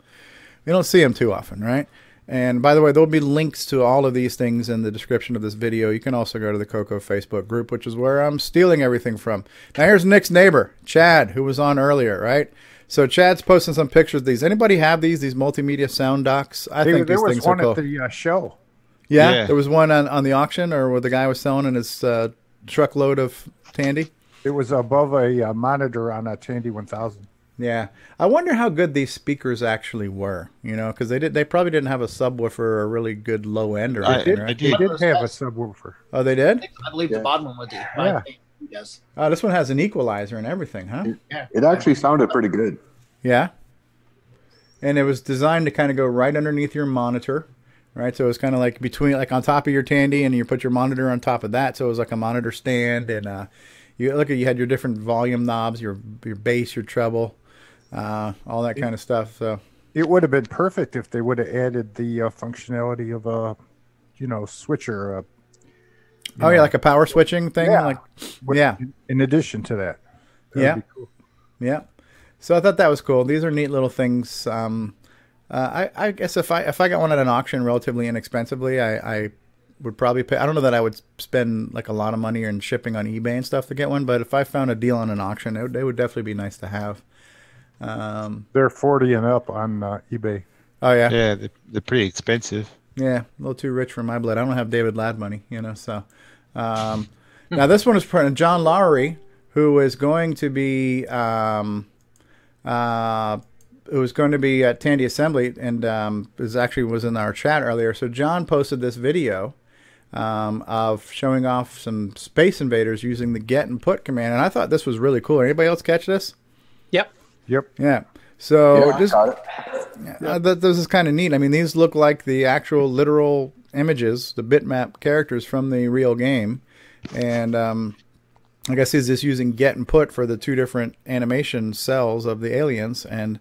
we don't see them too often, right? And by the way, there'll be links to all of these things in the description of this video. You can also go to the Coco Facebook group, which is where I'm stealing everything from. Now here's Nick's neighbor, Chad, who was on earlier, right? So Chad's posting some pictures of these. Anybody have these? These multimedia sound docs? I There- think there these was things one are cool. at the uh, show. Yeah, Yeah. there was one on, on the auction, or where the guy was selling in his uh, truckload of Tandy. It was above a uh, monitor on a Tandy 1000. Yeah, I wonder how good these speakers actually were. You know, because they did they probably didn't have a subwoofer or a really good low end or They anything, did, right? they did have a subwoofer. Oh, they did. I believe the bottom one would do. Yeah. He does. Oh, this one has an equalizer and everything, huh? Yeah. It actually sounded pretty good. Yeah. And it was designed to kind of go right underneath your monitor, right? So it was kind of like between, like on top of your Tandy, and you put your monitor on top of that. So it was like a monitor stand, and uh, you look at you had your different volume knobs, your your bass, your treble, uh, all that kind of stuff. So It would have been perfect if they would have added the uh, functionality of a, you know, switcher. Uh, oh yeah, like a power switching thing, Yeah. like yeah. In addition to that. That yeah. cool. Yeah. So I thought that was cool. These are neat little things. Um, uh, I, I guess if I if I got one at an auction relatively inexpensively, I, I would probably pay. I don't know that I would spend like a lot of money in shipping on eBay and stuff to get one, but if I found a deal on an auction, it would, it would definitely be nice to have. Um, They're 40 and up on uh, eBay. oh yeah, Yeah, they're, they're pretty expensive. Yeah, a little too rich for my blood. I don't have David Ladd money, you know. So um, now this one is from John Lowry, who is going to be um, uh, who was going to be at Tandy Assembly, and um, is actually was in our chat earlier. So John posted this video um, of showing off some Space Invaders using the get and put command, and I thought this was really cool. Anybody else catch this? Yep. Yep. Yeah. So Yeah, I just got it. uh, th- this is kind of neat. I mean, these look like the actual literal images, the bitmap characters from the real game, and um, I guess he's just using get and put for the two different animation cells of the aliens and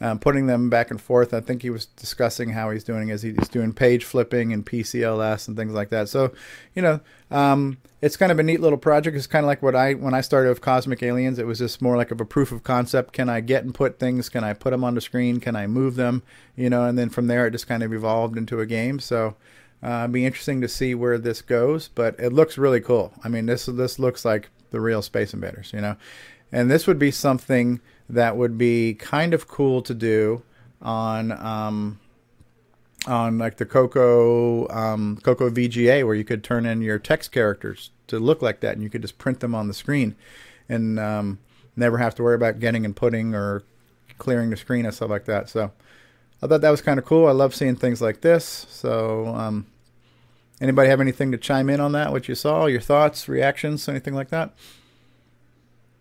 um, putting them back and forth. I think he was discussing how he's doing is he's doing page flipping and PCLS and things like that. So, you know, um, it's kind of a neat little project. It's kind of like what I when I started with Cosmic Aliens. It was just more like of a proof of concept. Can I get and put things? Can I put them on the screen? Can I move them? You know, and then from there it just kind of evolved into a game. So. Uh, it'd be interesting to see where this goes, but it looks really cool. I mean, this this looks like the real Space Invaders, you know, and this would be something that would be kind of cool to do on um, on like the Coco um, Coco VGA, where you could turn in your text characters to look like that, and you could just print them on the screen, and um, never have to worry about getting and putting or clearing the screen and stuff like that. So I thought that was kind of cool. I love seeing things like this. So um, anybody have anything to chime in on that? What you saw, your thoughts, reactions, anything like that?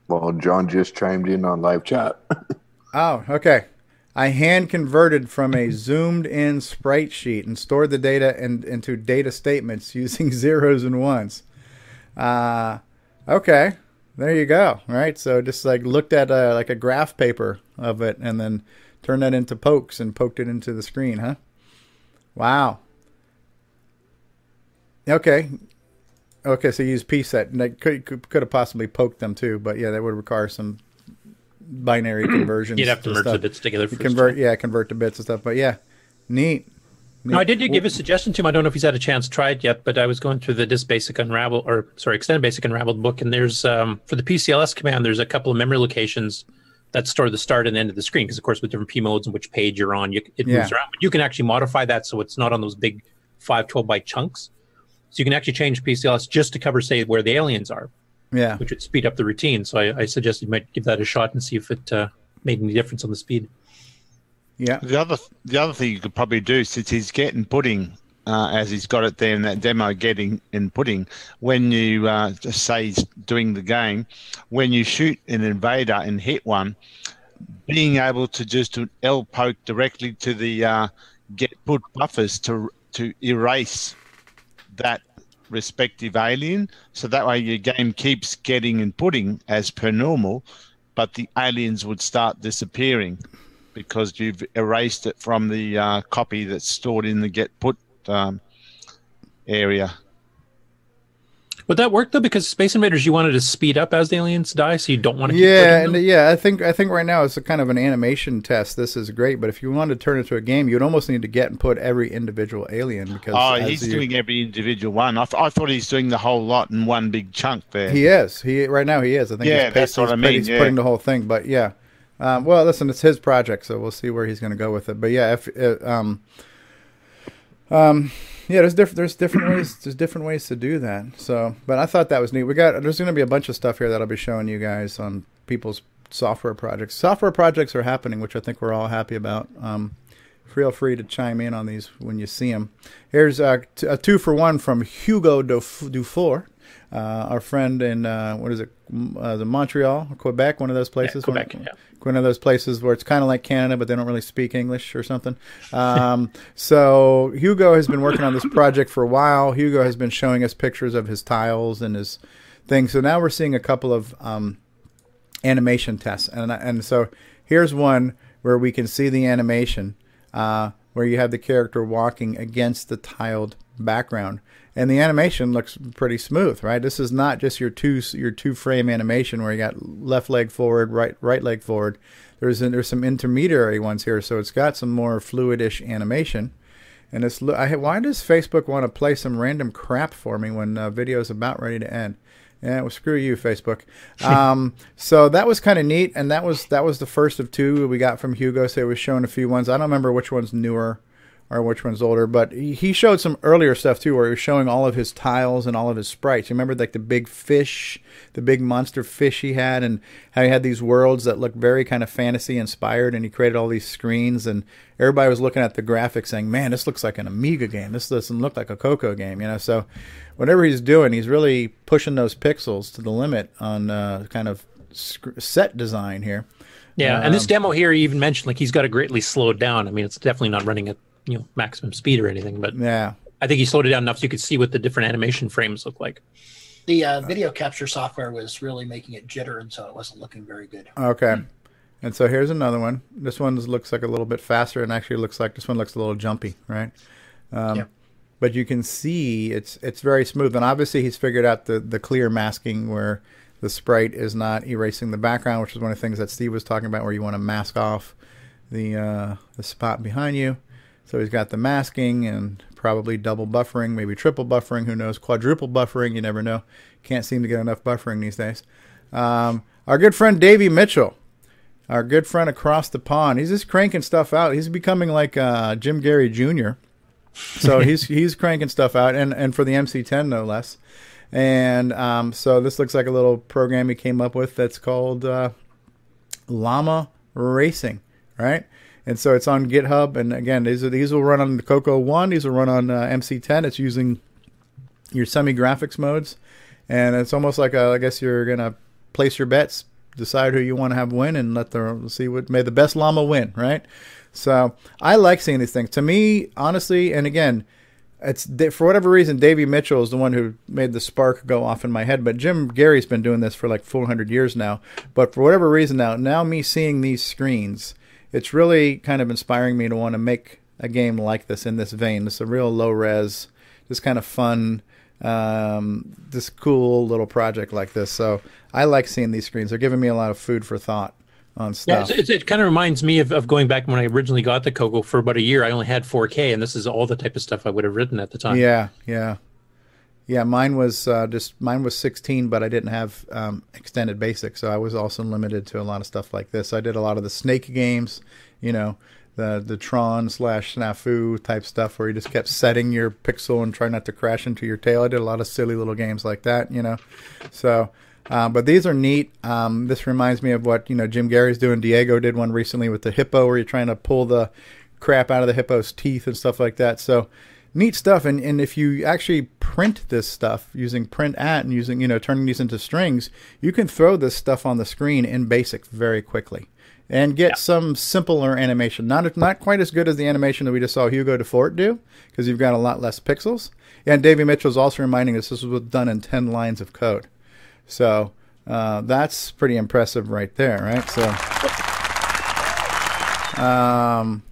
Well, John just chimed in on live chat. Oh, okay. I hand converted from a zoomed in sprite sheet and stored the data in, into data statements using zeros and ones. Uh, okay, there you go. All right, so just like looked at a, like a graph paper of it and then turned that into pokes and poked it into the screen, huh? Wow. Okay. Okay, so you use pset, and that could, could could have possibly poked them too, but yeah, that would require some binary conversions. You'd have to merge the bits together. Convert, yeah, convert the bits and stuff. But yeah, neat. No, I did give a suggestion to him. I don't know if he's had a chance to try it yet, but I was going through the Disk Basic Unraveled, or sorry, Extended Basic Unraveled book, and there's um, for the PCLS command, there's a couple of memory locations that store the start and end of the screen. Because of course, with different P modes and which page you're on, you, it moves around. But you can actually modify that so it's not on those big five 12 byte chunks. So you can actually change PCLS just to cover, say, where the aliens are, Yeah. which would speed up the routine. So I, I suggested you might give that a shot and see if it uh, made any difference on the speed. Yeah. The other the other thing you could probably do since he's getting pudding, uh, as he's got it there in that demo, getting and putting. When you uh, just say he's doing the game, when you shoot an invader and hit one, being able to just do L poke directly to the uh, get put buffers to to erase that respective alien, so that way your game keeps getting and putting as per normal, but the aliens would start disappearing because you've erased it from the uh, copy that's stored in the get put um, area. Would that work though? Because Space Invaders, you wanted to speed up as the aliens die, so you don't want to. Yeah, keep and yeah, I think I think right now it's a kind of an animation test. This is great, but if you wanted to turn it into a game, you'd almost need to get and put every individual alien because Oh, he's you- doing every individual one. I, th- I thought he's doing the whole lot in one big chunk there. He is. He right now he is. I think. Yeah, he's that's he's what I mean, He's yeah. putting the whole thing, but yeah. Um, well, listen, it's his project, so we'll see where he's going to go with it. But yeah, if uh, um, um, yeah, there's different there's different ways there's different ways to do that. So, but I thought that was neat. We got there's going to be a bunch of stuff here that I'll be showing you guys on people's software projects. Software projects are happening, which I think we're all happy about. Um, feel free to chime in on these when you see them. Here's a, a two for one from Hugo Duf- Dufour, uh, our friend in uh, what is it, uh, the Montreal, Quebec, one of those places. Quebec, one, yeah. one of those places where it's kind of like Canada, but they don't really speak English or something. Um, so Hugo has been working on this project for a while. Hugo has been showing us pictures of his tiles and his things. So now we're seeing a couple of um, animation tests, and and so here's one where we can see the animation uh, where you have the character walking against the tiled background, and the animation looks pretty smooth, right? This is not just your two your two frame animation where you got left leg forward, right right leg forward. There's there's some intermediary ones here, so it's got some more fluidish animation. And it's I, why does Facebook want to play some random crap for me when uh, video is about ready to end? Yeah, well, screw you, Facebook. Um, so that was kind of neat, and that was that was the first of two we got from Hugo. So it was showing a few ones. I don't remember which one's newer. Or which one's older. But he showed some earlier stuff too, where he was showing all of his tiles and all of his sprites. You remember like the big fish, the big monster fish he had, and how he had these worlds that looked very kind of fantasy inspired, and he created all these screens, and everybody was looking at the graphics saying, "Man, this looks like an Amiga game. This doesn't look like a Coco game," you know. So whatever he's doing, he's really pushing those pixels to the limit on uh, kind of sc- set design here. Yeah, and this Um, demo here, he even mentioned like he's got it greatly slowed down. I mean, it's definitely not running at you know maximum speed or anything, but yeah, I think he slowed it down enough so you could see what the different animation frames look like. The uh, video capture software was really making it jitter, and so it wasn't looking very good. Okay. And so here's another one. This one looks like a little bit faster, and actually looks like this one looks a little jumpy, right? Um, Yep. But you can see it's it's very smooth, and obviously he's figured out the the clear masking where the sprite is not erasing the background, which is one of the things that Steve was talking about, where you want to mask off the uh, the spot behind you. So he's got the masking and probably double buffering, maybe triple buffering, who knows, quadruple buffering, you never know. Can't seem to get enough buffering these days. Um, our good friend Davey Mitchell, our good friend across the pond, he's just cranking stuff out. He's becoming like uh, Jim Gerrie Jr. So he's he's cranking stuff out, and, and for the MC10 no less. And um, so this looks like a little program he came up with that's called uh, Llama Racing, right? And so it's on GitHub. And again, these are, these will run on the Coco One. These will run on uh, MC10. It's using your semi graphics modes, and it's almost like a, I guess you're gonna place your bets, decide who you want to have win, and let the see what may the best llama win, right? So I like seeing these things. To me, honestly, and again, it's for whatever reason, Davey Mitchell is the one who made the spark go off in my head. But Jim Gerrie's been doing this for like 400 years now. But for whatever reason now, now me seeing these screens, it's really kind of inspiring me to want to make a game like this in this vein. It's a real low res, just kind of fun, um, this cool little project like this. So I like seeing these screens. They're giving me a lot of food for thought on Yeah, stuff. it, it kind of reminds me of, of going back when I originally got the Coco for about a year. I only had 4K, and this is all the type of stuff I would have written at the time. Yeah, yeah, yeah. Mine was uh, just mine was 16, but I didn't have um, extended basic, so I was also limited to a lot of stuff like this. I did a lot of the Snake games, you know, the the Tron slash Snafu type stuff where you just kept setting your pixel and try not to crash into your tail. I did a lot of silly little games like that, you know. So, uh, but these are neat. Um, this reminds me of what you know Jim Gerrie's doing. Diego did one recently with the hippo, where you're trying to pull the crap out of the hippo's teeth and stuff like that. So neat stuff. And and if you actually print this stuff using print at and using you know turning these into strings, you can throw this stuff on the screen in BASIC very quickly. And get some simpler animation. Not not quite as good as the animation that we just saw Hugo Dufour do, because you've got a lot less pixels. And Davey Mitchell's also reminding us this was done in ten lines of code. So uh, that's pretty impressive right there, right? So, um,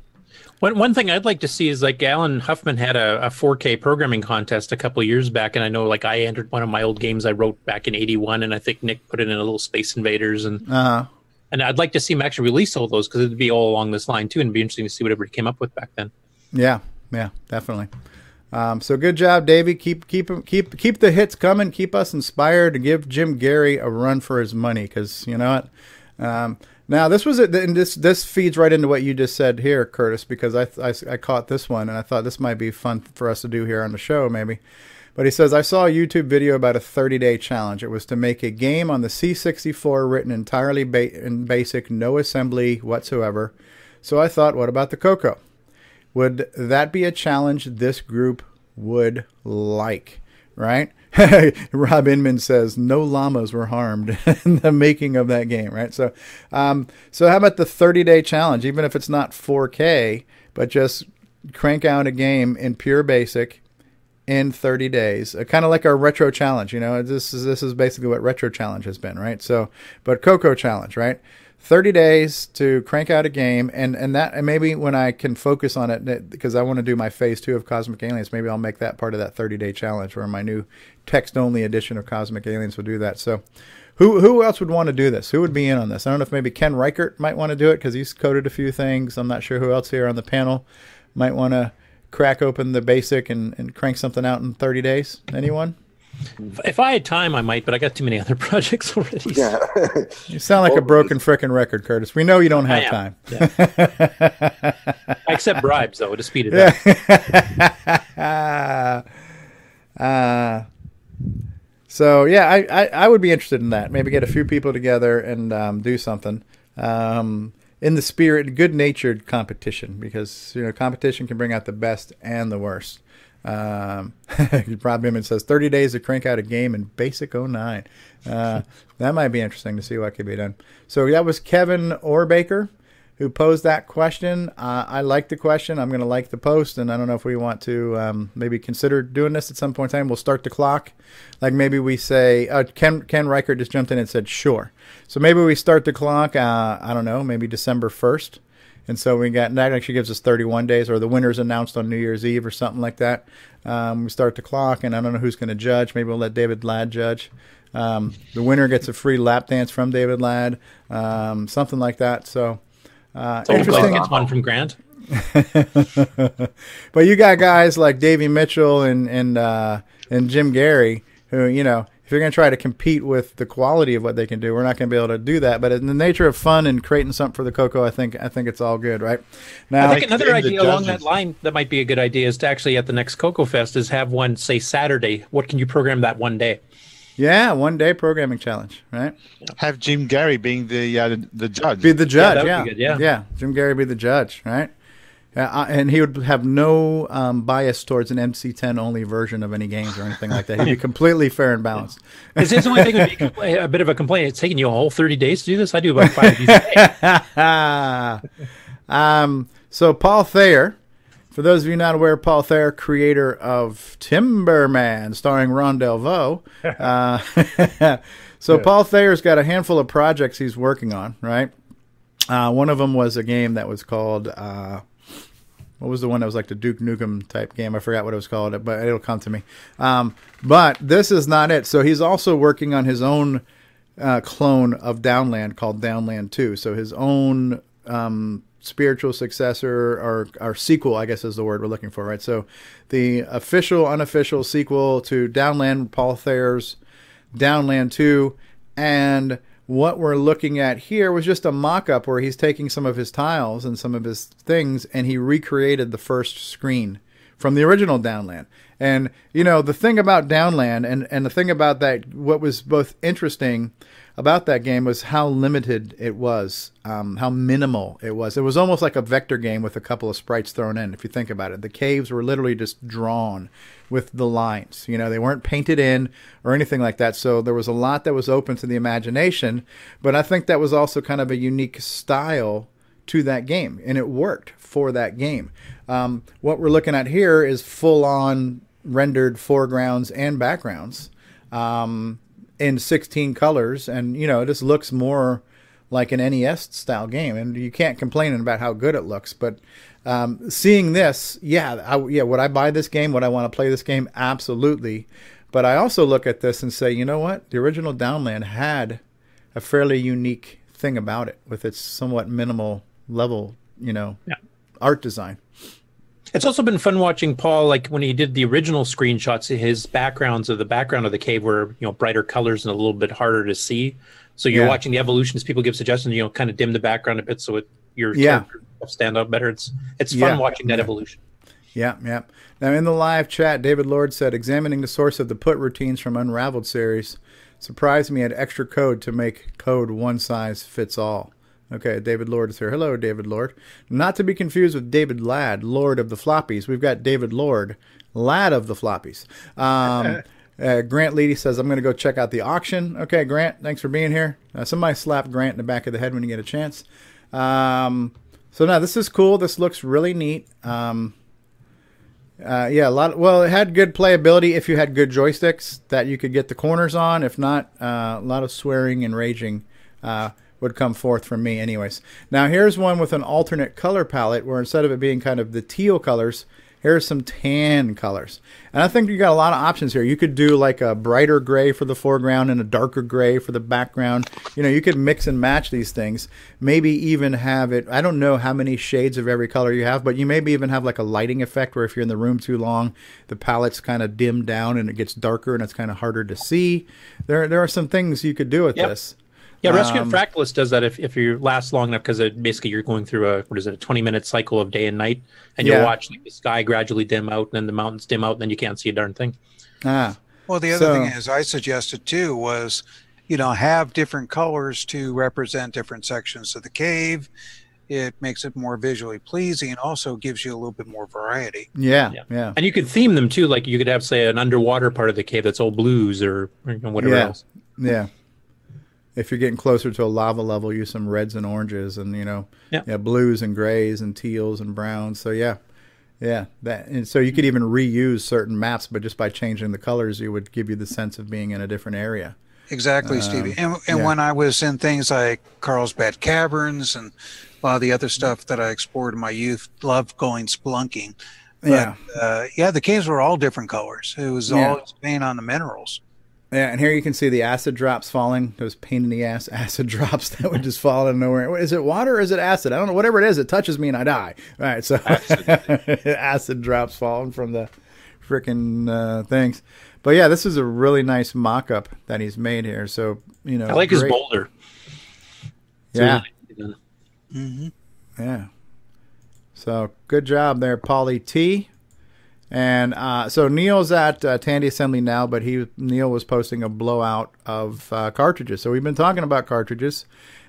One one thing I'd like to see is like Allen Huffman had a, a 4K programming contest a couple of years back, and I know like I entered one of my old games I wrote back in '81, and I think Nick put it in a little Space Invaders, and uh, and I'd like to see him actually release all those because it'd be all along this line too, and it'd be interesting to see what everybody came up with back then. yeah, yeah, definitely. Um, so good job, Davey. Keep keep keep keep the hits coming. Keep us inspired to give Jim Gerrie a run for his money, because you know what. Um, now this was it, and this this feeds right into what you just said here, Curtis, because I, I I caught this one and I thought this might be fun for us to do here on the show, maybe. But he says, I saw a YouTube video about a 30 day challenge. It was to make a game on the C64 written entirely ba- in basic, no assembly whatsoever. So I thought, what about the Coco? Would that be a challenge this group would like? Right? Rob Inman says no llamas were harmed in the making of that game, right? So, um, so how about the 30 day challenge? Even if it's not 4K, but just crank out a game in pure basic in 30 days, uh, kind of like our retro challenge. You know, this is this is basically what retro challenge has been, right? So, but Coco challenge, right? 30 days to crank out a game, and and that and maybe when I can focus on it because I want to do my phase two of Cosmic Aliens, maybe I'll make that part of that 30 day challenge, where my new text only edition of Cosmic Aliens will do that. So. Who, who else would want to do this? Who would be in on this? I don't know if maybe Ken Reichert might want to do it because he's coded a few things. I'm not sure who else here on the panel might want to crack open the basic and, and crank something out in 30 days. Anyone? If- If I had time, I might, but I got too many other projects already. Yeah. You sound like a broken frickin' record, Curtis. We know you don't have am. time. I accept bribes though to speed it up. Uh, so yeah, I, I, I would be interested in that. Maybe get a few people together and um, do something um, in the spirit, good-natured competition, because you know competition can bring out the best and the worst. Um, Rob Newman says 30 days to crank out a game in Basic 09. Uh, that might be interesting to see what could be done. So that was Kevin Orbaker who posed that question. Uh, I like the question. I'm going to like the post, and I don't know if we want to um, maybe consider doing this at some point in time. We'll start the clock. Like maybe we say, uh, Ken Ken Reichert just jumped in and said, sure. So maybe we start the clock. Uh, I don't know, maybe December 1st. And so we got that actually gives us 31 days, or the winner's announced on New Year's Eve or something like that. Um, we start the clock, and I don't know who's going to judge. Maybe we'll let David Ladd judge. Um, the winner gets a free lap dance from David Ladd, um, something like that. So uh, So interesting. gets one from Grant. but you got guys like Davey Mitchell and and uh, and Jim Gerrie who you know if you're going to try to compete with the quality of what they can do, we're not going to be able to do that. But in the nature of fun and creating something for the Coco, I think I think it's all good, right? Now, I think another idea along that line that might be a good idea is to actually at the next Coco Fest is have one say Saturday. What can you program that one day? yeah, one day programming challenge, right? Have Jim Gerrie being the uh, the, the judge. Be the judge, that yeah, be good, yeah. yeah. Jim Gerrie be the judge, right? Yeah, uh, and he would have no um, bias towards an MC10 only version of any games or anything like that. He'd be completely fair and balanced. Because his only thing would be a bit of a complaint. It's taking you a whole 30 days to do this. I do about five of these a day. um, so Paul Thayer, for those of you not aware, Paul Thayer, creator of Timberman, starring Ron Delvaux. Uh, so Yeah. Paul Thayer's got a handful of projects he's working on. Right. Uh, one of them was a game that was called. What was the one that was like the Duke Nukem type game? I forgot what it was called, but it'll come to me. Um, but this is not it. So he's also working on his own uh, clone of Downland called Downland 2. So his own um, spiritual successor or, or sequel, I guess is the word we're looking for, right? So the official, unofficial sequel to Downland, Paul Thayer's Downland 2. And what we're looking at here was just a mock up where he's taking some of his tiles and some of his things and he recreated the first screen from the original Downland. And you know, the thing about Downland and and the thing about that what was both interesting about that game was how limited it was, um, how minimal it was. It was almost like a vector game with a couple of sprites thrown in. If you think about it, the caves were literally just drawn with the lines. You know, they weren't painted in or anything like that. So there was a lot that was open to the imagination. But I think that was also kind of a unique style to that game, and it worked for that game. Um, what we're looking at here is full on rendered foregrounds and backgrounds um, in 16 colors, and you know, it just looks more like an NES style game, and you can't complain about how good it looks. But um, seeing this, yeah, I, yeah, would I buy this game? Would I want to play this game? Absolutely. But I also look at this and say, you know what? The original Downland had a fairly unique thing about it with its somewhat minimal level, you know, Yeah. art design. It's also been fun watching Paul, like when he did the original screenshots, his backgrounds of the background of the cave were, you know, brighter colors and a little bit harder to see. So you're Yeah. watching the evolutions. People give suggestions, you know, kind of dim the background a bit so it your Yeah. character stand out better. It's it's fun Yeah. watching that evolution. Yeah, yeah. Now in the live chat, David Lord said, examining the source of the put routines from Unraveled series surprised me at extra code to make code one size fits all. Okay, David Lord is here. Hello, David Lord. Not to be confused with David Ladd, Lord of the Floppies. We've got David Lord, Lad of the Floppies. Um, uh, Grant Leedy says, I'm going to go check out the auction. Okay, Grant, thanks for being here. Uh, somebody slap Grant in the back of the head when you get a chance. Um, so now this is cool. This looks really neat. Um, uh, yeah, a lot. well, it had good playability if you had good joysticks that you could get the corners on. If not, uh, a lot of swearing and raging uh, would come forth from me, anyways. Now here's one with an alternate color palette, where instead of it being kind of the teal colors, Here's some tan colors. And I think you got a lot of options here. You could do like a brighter gray for the foreground and a darker gray for the background. You know, you could mix and match these things. Maybe even have it, I don't know how many shades of every color you have, but you maybe even have like a lighting effect where if you're in the room too long, the palette's kind of dimmed down and it gets darker and it's kind of harder to see. There, there are some things you could do with Yep. this. Yeah, Rescue Um, Fractalus does that if, if you last long enough because basically you're going through a what is it a 20 minute cycle of day and night and you'll Yeah. watch like, the sky gradually dim out and then the mountains dim out and then you can't see a darn thing. Ah. Well, the other So- thing is I suggested too was, you know, have different colors to represent different sections of the cave. It makes it more visually pleasing and also gives you a little bit more variety. Yeah, yeah. And you could theme them too. Like you could have say an underwater part of the cave that's all blues or, or whatever yeah. else. Yeah. If you're getting closer to a lava level, use some reds and oranges, and you know, Yeah. blues and grays and teals and browns. So yeah, yeah, that. And so you could even reuse certain maps, but just by changing the colors, you would give you the sense of being in a different area. Exactly, Um, Stevie. And, and yeah. when I was in things like Carlsbad Caverns and a lot of the other stuff that I explored in my youth, loved going spelunking. But, Yeah. uh, yeah, the caves were all different colors. It was Yeah. all paint on the minerals. Yeah, and here you can see the acid drops falling. Those pain in the ass acid drops that would just fall out of nowhere. Is it water or is it acid? I don't know. Whatever it is, it touches me and I die. All right, so acid, drops falling from the freaking uh, things. But yeah, this is a really nice mock-up that he's made here. So you know, I like his boulder. It's Yeah, really done. Mm-hmm. yeah. So good job there, Polly T. And uh, so Neil's at uh, Tandy Assembly now, but he Neil was posting a blowout of uh, cartridges. So we've been talking about cartridges,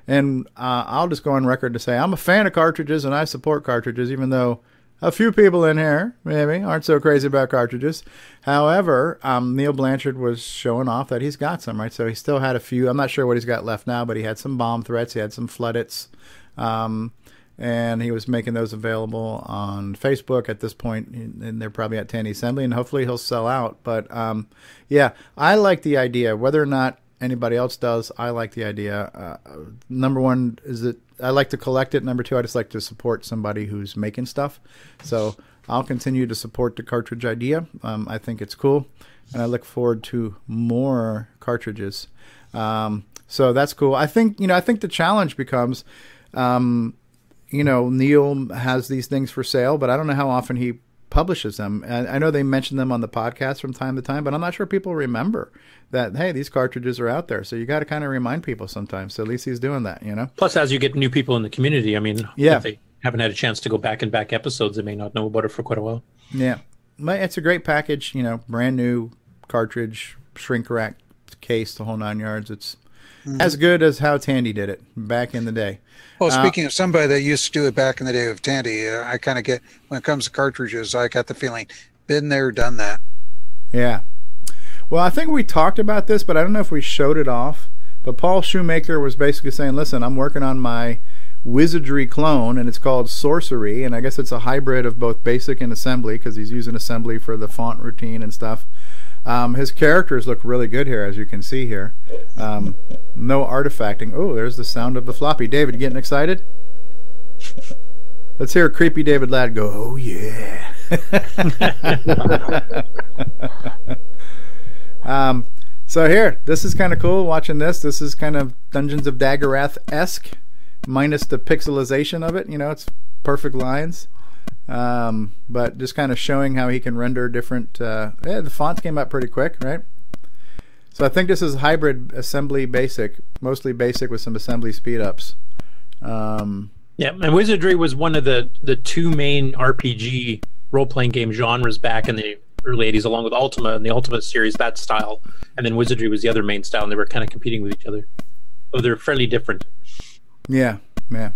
and uh, I'll just go on record to say I'm a fan of cartridges and I support cartridges, even though a few people in here maybe aren't so crazy about cartridges. However, um, Neil Blanchard was showing off that he's got some right. So he still had a few. I'm not sure what he's got left now, but he had some bomb threats. He had some floodits. Um, and he was making those available on Facebook at this point, and they're probably at Tandy Assembly, and hopefully he'll sell out. But um, yeah, I like the idea. Whether or not anybody else does, I like the idea. Uh, number one is that I like to collect it. Number two, I just like to support somebody who's making stuff. So I'll continue to support the cartridge idea. Um, I think it's cool, and I look forward to more cartridges. Um, so that's cool. I think you know. I think the challenge becomes. Um, you know, Neil has these things for sale, but I don't know how often he publishes them. And I know they mention them on the podcast from time to time, but I'm not sure people remember that, hey, these cartridges are out there. So you got to kind of remind people sometimes. So at least he's doing that, you know? Plus, as you get new people in the community, I mean, Yeah. if they haven't had a chance to go back and back episodes, they may not know about it for quite a while. Yeah. It's a great package, you know, brand new cartridge, shrink rack case, the whole nine yards. It's Mhm. as good as how Tandy did it back in the day. Well, Uh, speaking of somebody that used to do it back in the day of Tandy, uh, I kind of get when it comes to cartridges, I got the feeling been there, done that. Yeah. Well, I think we talked about this, but I don't know if we showed it off. But Paul Shoemaker was basically saying, listen, I'm working on my wizardry clone, and it's called Sorcery. And I guess it's a hybrid of both basic and assembly because he's using assembly for the font routine and stuff. Um, his characters look really good here, as you can see here. Um, no artifacting. Oh, there's the sound of the floppy. David, getting excited? Let's hear a creepy David Ladd go, oh yeah. um, so here, this is kind of cool watching this. This is kind of Dungeons of Daggorath esque, minus the pixelization of it. You know, it's perfect lines. Um, but just kind of showing how he can render different. Uh, yeah, the fonts came out pretty quick, right? So I think this is hybrid assembly basic, mostly basic with some assembly speed ups. Um, Yeah, and Wizardry was one of the the two main RPG role playing game genres back in the early '80s, along with Ultima and the Ultima series, that style, and then Wizardry was the other main style, and they were kind of competing with each other. So they're fairly different. Yeah, yeah.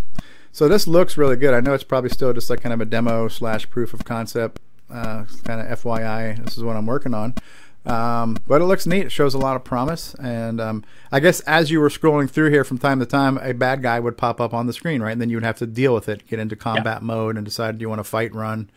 So this looks really good. I know it's probably still just like kind of a demo slash proof of concept, uh, kind of FYI. This is what I'm working on. Um, but it looks neat. It shows a lot of promise. And um, I guess as you were scrolling through here from time to time, a bad guy would pop up on the screen, right? And then you would have to deal with it, get into combat mode, and decide do you want to fight, run,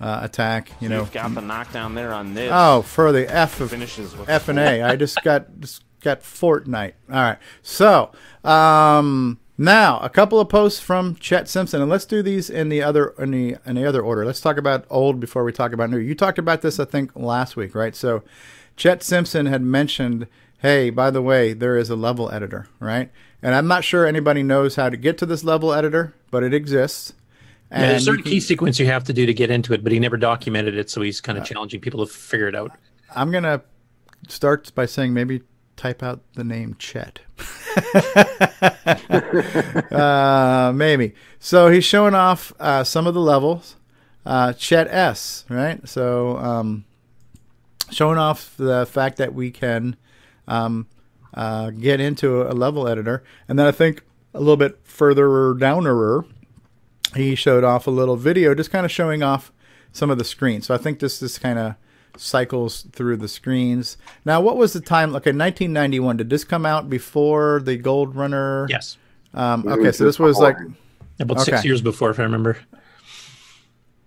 uh, attack. You know, You've got the knockdown there on this. Oh, for the F of Finishes with F and A. I just got just got Fortnite. All right. So, um, Now, a couple of posts from Chet Simpson, and let's do these in the other in the in the other order. Let's talk about old before we talk about new. You talked about this, I think, last week, right? So, Chet Simpson had mentioned, "Hey, by the way, there is a level editor, right?" And I'm not sure anybody knows how to get to this level editor, but it exists. Yeah, there's a certain can- key sequence you have to do to get into it, but he never documented it, so he's kind of uh, challenging people to figure it out. I'm gonna start by saying maybe type out the name Chet. uh, maybe. So he's showing off uh, some of the levels. Uh, Chet S, right? So um, showing off the fact that we can um, uh, get into a level editor, and then I think a little bit further downerer, he showed off a little video, just kind of showing off some of the screens. So I think this is kind of cycles through the screens. Now, what was the time? Okay, 1991. Did this come out before the Gold Runner? Yes. Um, okay, so this was like before. About six years before, if I remember.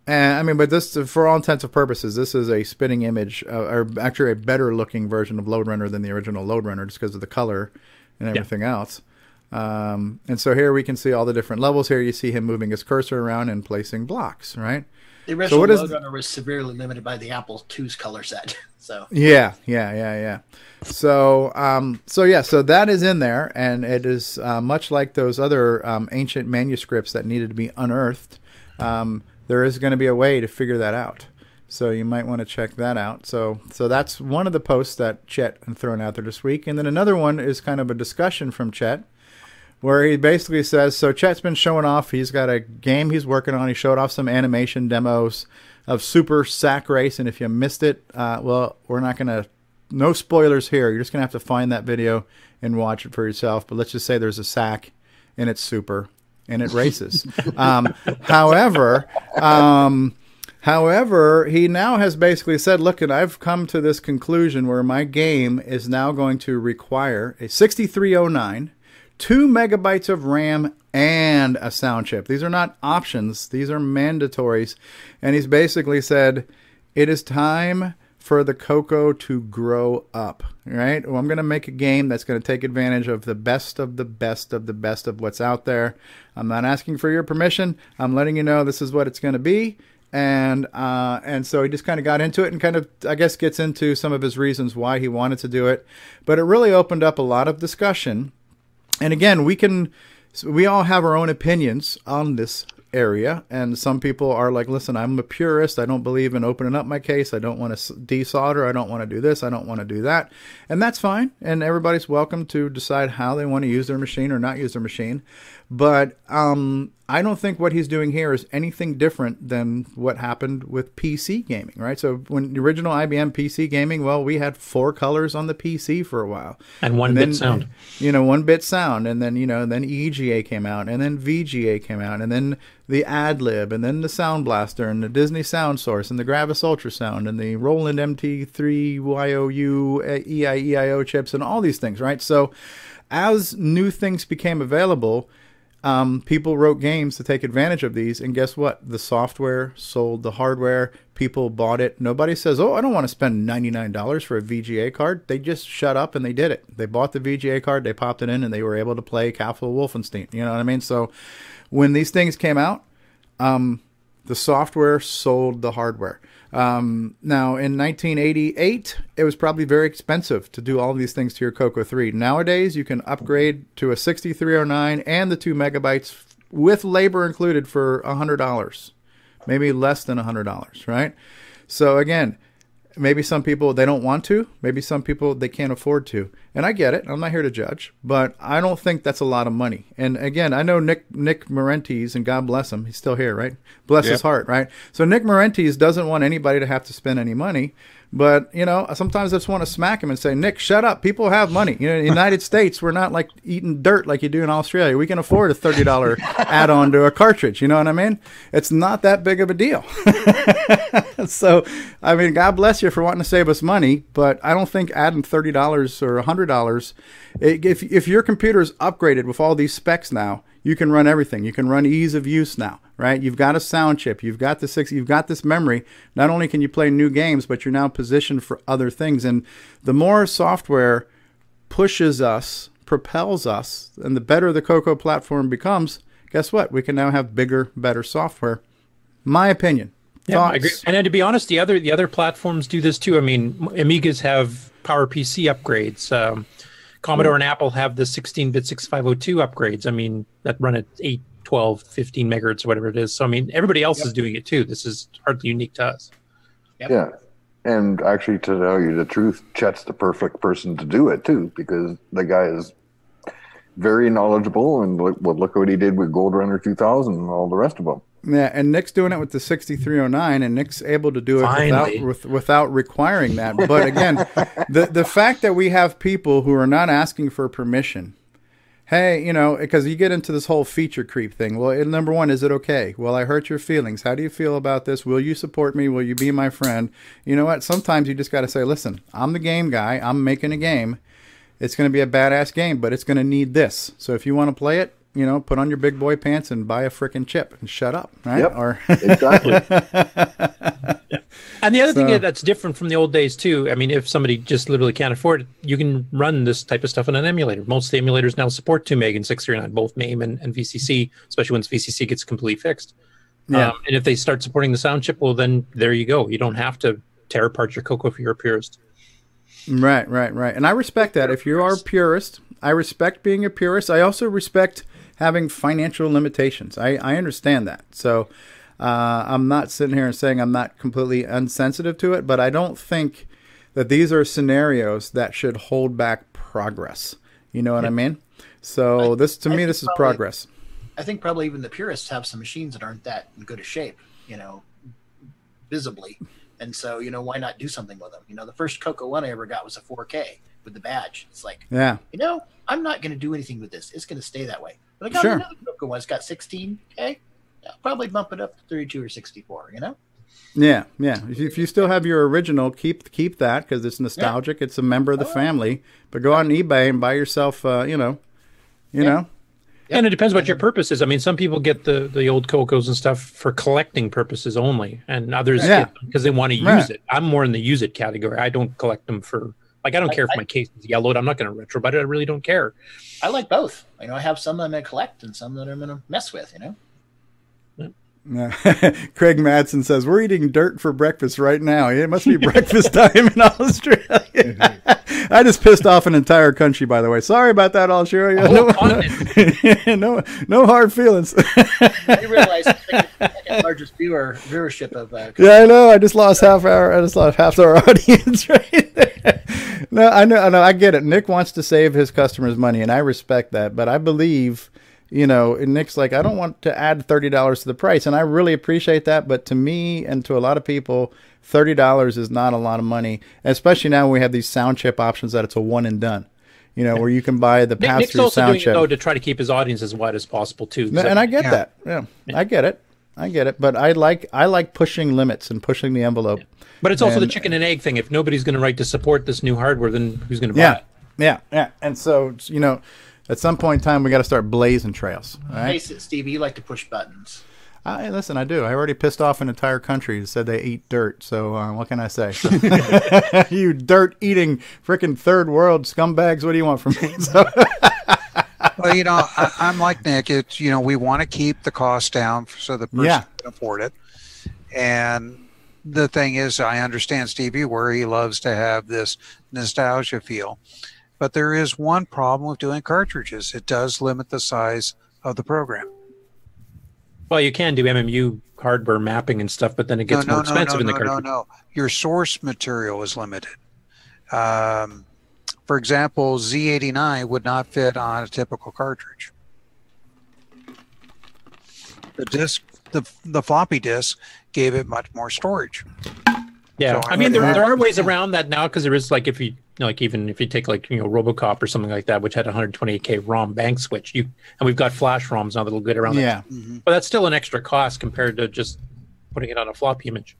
And I mean, but this, for all intents and purposes, this is a spinning image, uh, or actually a better looking version of Lode Runner than the original Lode Runner, just because of the color and Yeah. everything else. Um, and so here we can see all the different levels. Here you see him moving his cursor around and placing blocks, right? The So original what is- Lode Runner was severely limited by the Apple II's color set. So Yeah, yeah, yeah, yeah. So, um, so yeah, so that is in there, and it is uh, much like those other um, ancient manuscripts that needed to be unearthed. Um, there is going to be a way to figure that out. So you might want to check that out. So, so that's one of the posts that Chet had thrown out there this week, and then another one is kind of a discussion from Chet where he basically says so chet's been showing off. He's got a game he's working on. He showed off some animation demos of super sack race and if you missed it uh, well we're not going to no spoilers here. You're just going to have to find that video and watch it for yourself but let's just say there's a sack and it's super and it races. Um, however um, However, he now has basically said, look, and I've come to this conclusion where my game is now going to require a 6309, two megabytes of RAM, and a sound chip. These are not options, these are mandatories. And he's basically said, it is time for the Coco to grow up, right? Well, I'm going to make a game that's going to take advantage of the best of the best of the best of what's out there. I'm not asking for your permission. I'm letting you know this is what it's going to be and uh, and so he just kind of got into it and kind of I guess gets into some of his reasons why he wanted to do it, but it really opened up a lot of discussion. And again, we can we all have our own opinions on this area, and some people are like, "Listen, I'm a purist. I don't believe in opening up my case. I don't want to desolder. I don't want to do this. I don't want to do that," and that's fine. And everybody's welcome to decide how they want to use their machine or not use their machine. But um, I don't think what he's doing here is anything different than what happened with PC gaming, right? So when the original IBM PC gaming, well, we had four colors on the PC for a while, And one bit sound. You know, one bit sound, and then you know, then EGA came out, and then VGA came out, and then the AdLib, and then the Sound Blaster, and the Disney Sound Source, and the Gravis Ultrasound, and the Roland MT3 YOU EIEIO chips, and all these things, right? So as new things became available um, people wrote games to take advantage of these, and guess what? The software sold the hardware. People bought it. Nobody says, "Oh, I don't want to spend ninety nine dollars for a VGA card." They just shut up and they did it. They bought the VGA card, they popped it in, and they were able to play Castle Wolfenstein. You know what I mean? So when these things came out, um, the software sold the hardware. Um, now, in 1988, it was probably very expensive to do all these things to your Coco 3. Nowadays, you can upgrade to a 6309 and the 2 megabytes with labor included for $100, maybe less than $100, right? So, again, maybe some people they don't want to. Maybe some people they can't afford to. And i get it. I'm not here to judge. But i don't think that's a lot of money. And again i know nick nick Marentes, and god bless him he's still here right? Bless his heart right? So nick Marentes doesn't want anybody to have to spend any money but you know sometimes i just want to smack him and say nick shut up. People have money. You know in the united states we're not like eating dirt like you do in australia. We can afford a $30 add-on to a cartridge. You know what i mean? It's not that big of a deal. So I mean, God bless you for wanting to save us money, but I don't think adding thirty dollars or hundred dollars, if if your computer is upgraded with all these specs now, you can run everything. You can run ease of use now, right? You've got a sound chip, you've got the six, you've got this memory. Not only can you play new games, but you're now positioned for other things. And the more software pushes us propels us and the better the Coco platform becomes, guess what? We can now have bigger, better software. My opinion. Yeah, I agree. And then to be honest, the other the other platforms do this too. I mean, Amigas have PowerPC upgrades. Um, Commodore and Apple have the 16-bit 6502 upgrades. I mean, that run at 8, 12, 15 megahertz or whatever it is. So I mean, everybody else is doing it too. This is hardly unique to us. Yeah. And actually, to tell you the truth, Chet's the perfect person to do it too, because the guy is very knowledgeable. And look, well, look what he did with Gold Runner 2000 and all the rest of them. Yeah, and Nick's doing it with the 6309, and Nick's able to do it Finally. without with, without requiring that. But again, the the fact that we have people who are not asking for permission, hey, you know, because you get into this whole feature creep thing. Well, it- number one, is it okay? Well, I hurt your feelings. How do you feel about this? Will you support me? Will you be my friend? You know what? Sometimes you just got to say, listen, I'm the game guy. I'm making a game. It's going to be a badass game, but it's going to need this. So if you want to play it, you know, put on your big boy pants and buy a freaking chip and shut up, right? Yep, Or exactly. And the other So- thing that's different from the old days too, I mean, if somebody just literally can't afford it, you can run this type of stuff in an emulator. Most of the emulators now support 2 meg and 639, both MAME and, and VCC, especially once VCC gets completely fixed. Yeah. Um, and if they start supporting the sound chip, well, then there you go. You don't have to tear apart your Coco for you're purist. Right, right, right. And I respect that. If you are a purist, I respect being a purist. I also respect having financial limitations. I, I understand that. So uh, I'm not sitting here and saying I'm not completely unsensitive to it, but I don't think that these are scenarios that should hold back progress. You know what I mean? So this to me, this is probably- progress. I think probably even the purists have some machines that aren't that in good a shape, you know, visibly. And so, you know, why not do something with them? You know, the first Coco one I ever got was a 4K with the badge. It's like, Yeah. you know, I'm not going to do anything with this. It's going to stay that way. But I got Sure. another Coco one. It's got 16K. I'll probably bump it up to 32 or 64, you know? Yeah, yeah. If you, if you still have your original, keep keep that because it's nostalgic. It's a member of the family. But go on eBay and buy yourself, uh, you know, you know. And it depends what your purpose is. I mean, some people get the, the old Cocos and stuff for collecting purposes only, and others Yeah. get because they want to use Right. it. I'm more in the use it category. I don't collect them for like I don't care if my case is yellowed. I'm not going to retro, but I really don't care. I like both. You know, I have some that I'm going to collect and some that I'm going to mess with, you know? Yeah. Craig Madsen says we're eating dirt for breakfast right now. It must be breakfast time in Australia. Mm-hmm. I just pissed off an entire country, by the way. Sorry about that, Australia. No, no, no hard feelings. you realize it's the second largest viewer viewership of uh, Yeah, I know. I just lost half our. I just lost half our audience right there. No, I know. I know. I get it. Nick wants to save his customers money, and I respect that. But I believe, you know, and Nick's like, I don't want to add thirty dollars to the price, and I really appreciate that. But to me and to a lot of people, thirty dollars is not a lot of money, especially now when we have these sound chip options that it's a one and done. You know, where you can buy the Nick, pass Nick's through also sound doing chip. it though to try to keep his audience as wide as possible too. No, and I get that. Yeah, I get it. I get it. But I like I like pushing limits and pushing the envelope. But it's also the chicken and egg thing. If nobody's going to write to support this new hardware, then who's going to buy Yeah, it? yeah, yeah. And so you know, at some point in time, we got to start blazing trails. All right. Face it, Stevie, you like to push buttons. I, listen, I do. I already pissed off an entire country that said they eat dirt. So uh, what can I say? you dirt eating freaking third world scumbags. What do you want from me? So, well, you know, I, I'm like Nick. It's you know, we want to keep the cost down so the person Yeah. can afford it. And the thing is, I understand Stevie where he loves to have this nostalgia feel, but there is one problem with doing cartridges. It does limit the size of the program. Well, you can do MMU hardware mapping and stuff, but then it gets no, more expensive no, in the no, no, cartridge. no. Your source material is limited. Um, for example, Z89 would not fit on a typical cartridge. The disk, the the floppy disk, gave it much more storage. Yeah, So I mean there, there are ways around that now because there is like if you like even if you take like you know RoboCop or something like that, which had 128k ROM bank switch, you and we've got flash ROMs now that'll get around. Yeah. that. but that's still an extra cost compared to just putting it on a floppy image.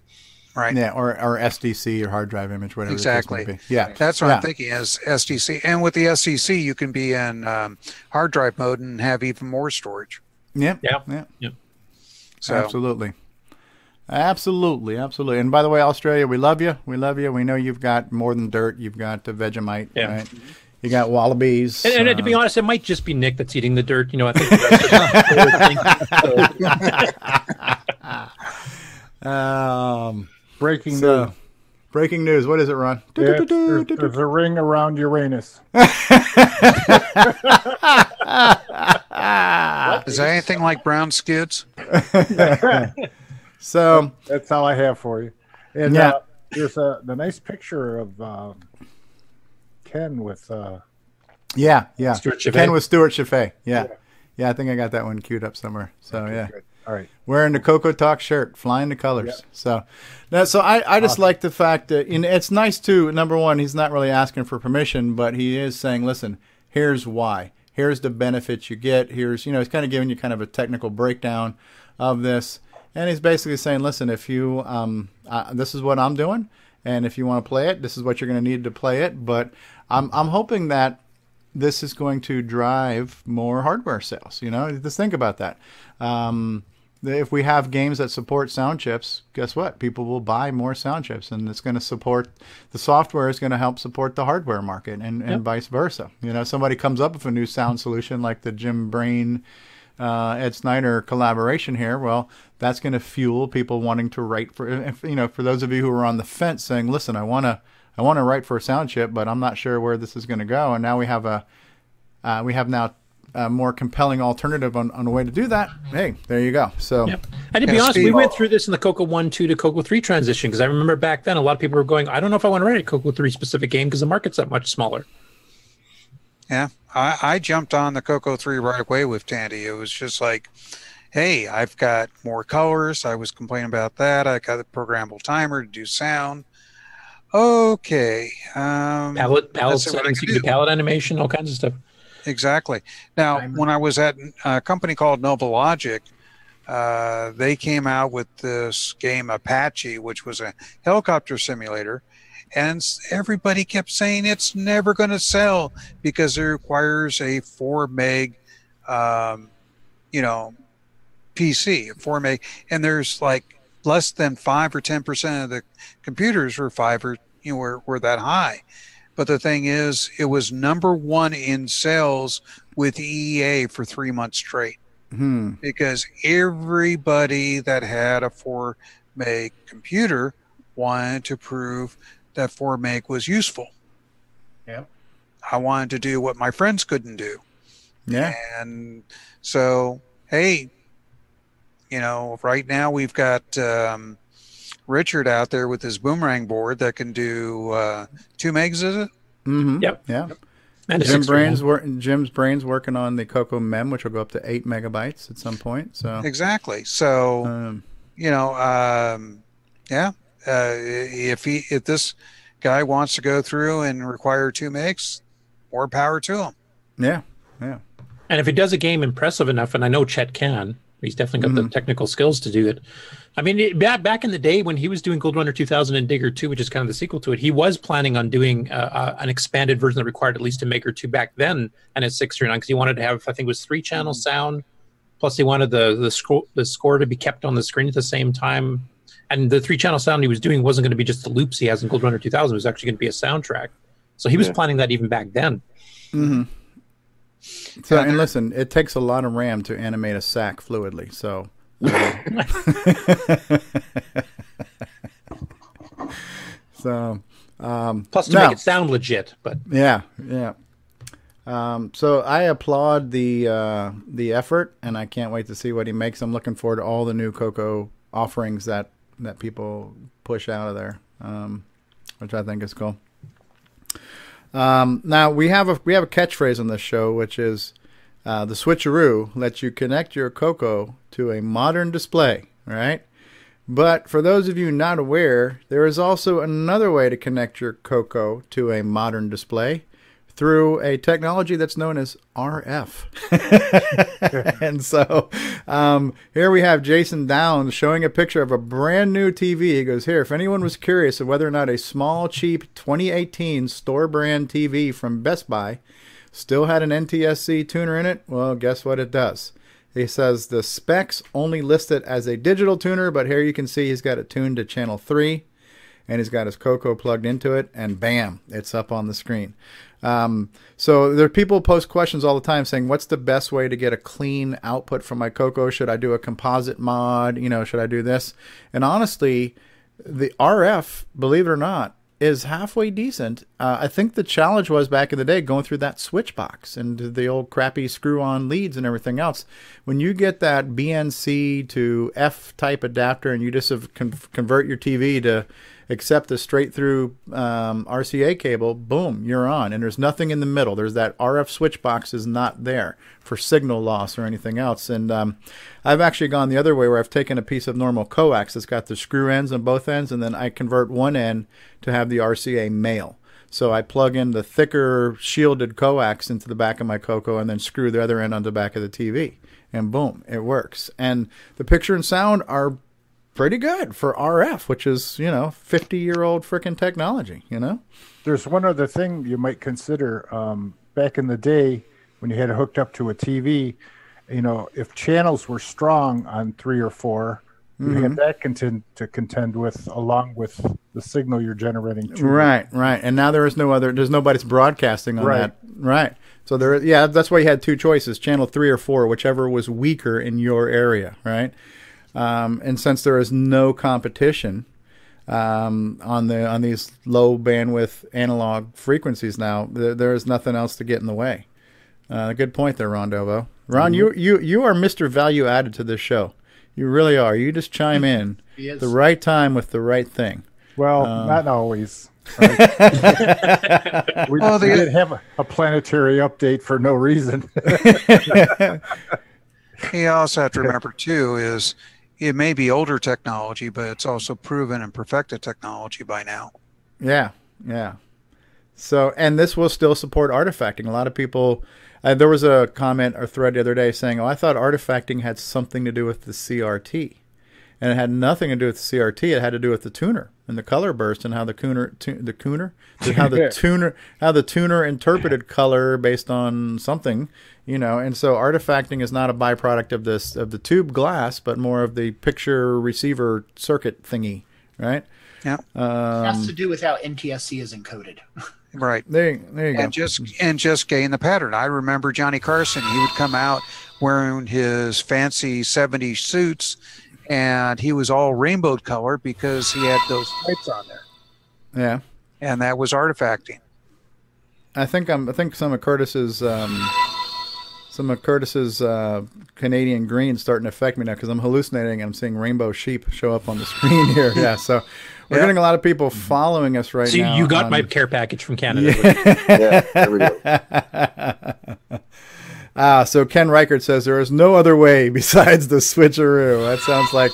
Right. Yeah, or or SDC or hard drive image, whatever. the case Exactly. be. Yeah, That's what yeah. I'm thinking is SDC. And with the SDC, you can be in um, hard drive mode and have even more storage. Yeah, yeah, yeah, yeah. So- absolutely, absolutely, absolutely. And by the way, Australia, we love you. We love you. We know you've got more than dirt. You've got the Vegemite. Yeah. Right? You got wallabies. And, and uh, to be honest, it might just be Nick that's eating the dirt. You know, I think the rest of Um, breaking so, news. Breaking news. What is it, Ron? Yeah, there's, there's a ring around Uranus. Is that anything like brown skids? so that's all I have for you. And Yeah. uh, there's a the nice picture of uh, Ken with uh, Yeah, yeah. Ken with Stuart Chaffee. Yeah. yeah. I think I got that one queued up somewhere. So yeah. All right. Wearing the Coco Talk shirt, flying the colors. So now, so I, I just like the fact that it's nice too. Number one, he's not really asking for permission, but he is saying, "Listen, here's why. Here's the benefits you get. Here's you know, he's kind of giving you kind of a technical breakdown of this, and he's basically saying, "Listen, if you um, uh, this is what I'm doing, and if you want to play it, this is what you're going to need to play it." But I'm I'm hoping that this is going to drive more hardware sales. You know, just think about that. Um, if we have games that support sound chips, guess what? People will buy more sound chips, and it's going to support the software is going to help support the hardware market, and, and Yep. vice versa. You know, somebody comes up with a new sound solution like the Jim Brain, uh, Ed Snyder collaboration here. Well, that's going to fuel people wanting to write for. If, you know, for those of you who are on the fence, saying, "Listen, I want to, I want to write for a sound chip, but I'm not sure where this is going to go," and now we have a, uh, we have now. A more compelling alternative on, on a way to do that. Hey, there you go. So, And to be honest, we went through this in the Coco 1 2 to Coco 3 transition because I remember back then a lot of people were going, I don't know if I want to write a Coco 3 specific game because the market's that much smaller. Yeah, I, I jumped on the Coco 3 right away with Tandy. It was just like, hey, I've got more colors. I was complaining about that. I got a programmable timer to do sound. Okay. Um, Palette, palette that's what I settings, you can do. do palette animation, all kinds of stuff. Exactly. Now, when I was at a company called Nova Logic, uh, they came out with this game Apache, which was a helicopter simulator, and everybody kept saying it's never going to sell because it requires a four meg, um, you know, PC, a four meg, and there's like less than five or ten percent of the computers were five or you know were, were that high. But the thing is, it was number one in sales with EEA for three months straight hmm. because everybody that had a 4 meg computer wanted to prove that 4 meg was useful. Yep. I wanted to do what my friends couldn't do. Yeah. And so, hey, you know, right now we've got um, Richard out there with his boomerang board that can do uh, two megs, is it? Mm-hmm. Yep. Yeah. And Jim Brain's work, Jim's brain's working on the Coco Mem, which will go up to eight megabytes at some point. So Exactly. So, Um, you know, um, yeah, uh, if he if this guy wants to go through and require two megs, more power to him. yeah, yeah. And if he does a game impressive enough, and I know Chet can, he's definitely got the technical skills to do it. I mean, it, back back in the day when he was doing Gold Runner 2000 and Digger 2, which is kind of the sequel to it, he was planning on doing uh, uh, an expanded version that required at least a Maker two back then, and it's 639 because he wanted to have, I think, it was three channel sound. Plus, he wanted the the score the score to be kept on the screen at the same time. And the three channel sound he was doing wasn't going to be just the loops he has in Gold Runner 2000. It was actually going to be a soundtrack. So he was Yeah. planning that even back then. hmm So and listen, it takes a lot of RAM to animate a sack fluidly. So. so. Um, Plus to make it sound legit, but Yeah, yeah. Um, so I applaud the uh, the effort, and I can't wait to see what he makes. I'm looking forward to all the new Coco offerings that that people push out of there, um, which I think is cool. Um, now we have a we have a catchphrase on this show, which is uh, the switcheroo lets you connect your Coco to a modern display. Right. But for those of you not aware, there is also another way to connect your Coco to a modern display through a technology that's known as RF. and so um, here we have Jason Downs showing a picture of a brand new TV. He goes, Here, if anyone was curious of whether or not a small, cheap 2018 store brand TV from Best Buy still had an NTSC tuner in it, well, guess what it does? He says the specs only list it as a digital tuner, but here you can see he's got it tuned to channel 3. and he's got his Coco plugged into it, and bam, it's up on the screen. Um, so there are people post questions all the time saying, "What's the best way to get a clean output from my Coco? Should I do a composite mod? You know, should I do this?" And honestly, the RF, believe it or not, is halfway decent. Uh, I think the challenge was back in the day going through that switch box and the old crappy screw-on leads and everything else. When you get that BNC to F type adapter and you just convert your TV to accept a straight through um, RCA cable, boom, you're on. And there's nothing in the middle. There's that RF switch box is not there for signal loss or anything else. And um, I've actually gone the other way where I've taken a piece of normal coax that's got the screw ends on both ends, and then I convert one end to have the RCA male. So I plug in the thicker shielded coax into the back of my Coco and then screw the other end on the back of the TV. And boom, it works. And the picture and sound are pretty good for RF, which is, you know, 50 year old freaking technology, you know? There's one other thing you might consider. Um, back in the day, when you had it hooked up to a TV, you know, if channels were strong on three or 4 you Mhm. had that contend to contend with, along with the signal you're generating. To Right, right. And now there is no other, there's nobody's broadcasting on Right. that. Right. So there, yeah, that's why you had two choices channel three or four, whichever was weaker in your area, right? Um, and since there is no competition um, on the on these low bandwidth analog frequencies now, there, there is nothing else to get in the way. Uh, good point there, Ron Delvaux. Ron, you you you are Mr. Value Added to this show. You really are. You just chime in He the right time with the right thing. Well, Um, not always. right? we, Well, we the- did have a, a planetary update for no reason. You also have to remember too is it may be older technology, but it's also proven and perfected technology by now. Yeah, yeah. So, and this will still support artifacting. A lot of people, uh, there was a comment or thread the other day saying, "Oh, I thought artifacting had something to do with the CRT," and it had nothing to do with the CRT. It had to do with the tuner and the color burst and how the cooner tu- the cooner how the tuner, how the tuner interpreted color based on something, you know. And so, artifacting is not a byproduct of this of the tube glass, but more of the picture receiver circuit thingy, right? Yeah. It has Um, to do with how NTSC is encoded. Right. There, there you go. and just and just gain the pattern. I remember Johnny Carson. He would come out wearing his fancy '70s suits, and he was all rainbow color because he had those stripes on there, yeah. and that was artifacting. I think I'm. I think some of Curtis's, um, some of Curtis's uh, Canadian green starting to affect me now because I'm hallucinating and I'm seeing rainbow sheep show up on the screen here. Yeah, so we're Yeah. getting a lot of people following us right so you- now. you got on- my care package from Canada. Yeah. there we go. Ah, so Ken Reichert says there is no other way besides the switcheroo. That sounds like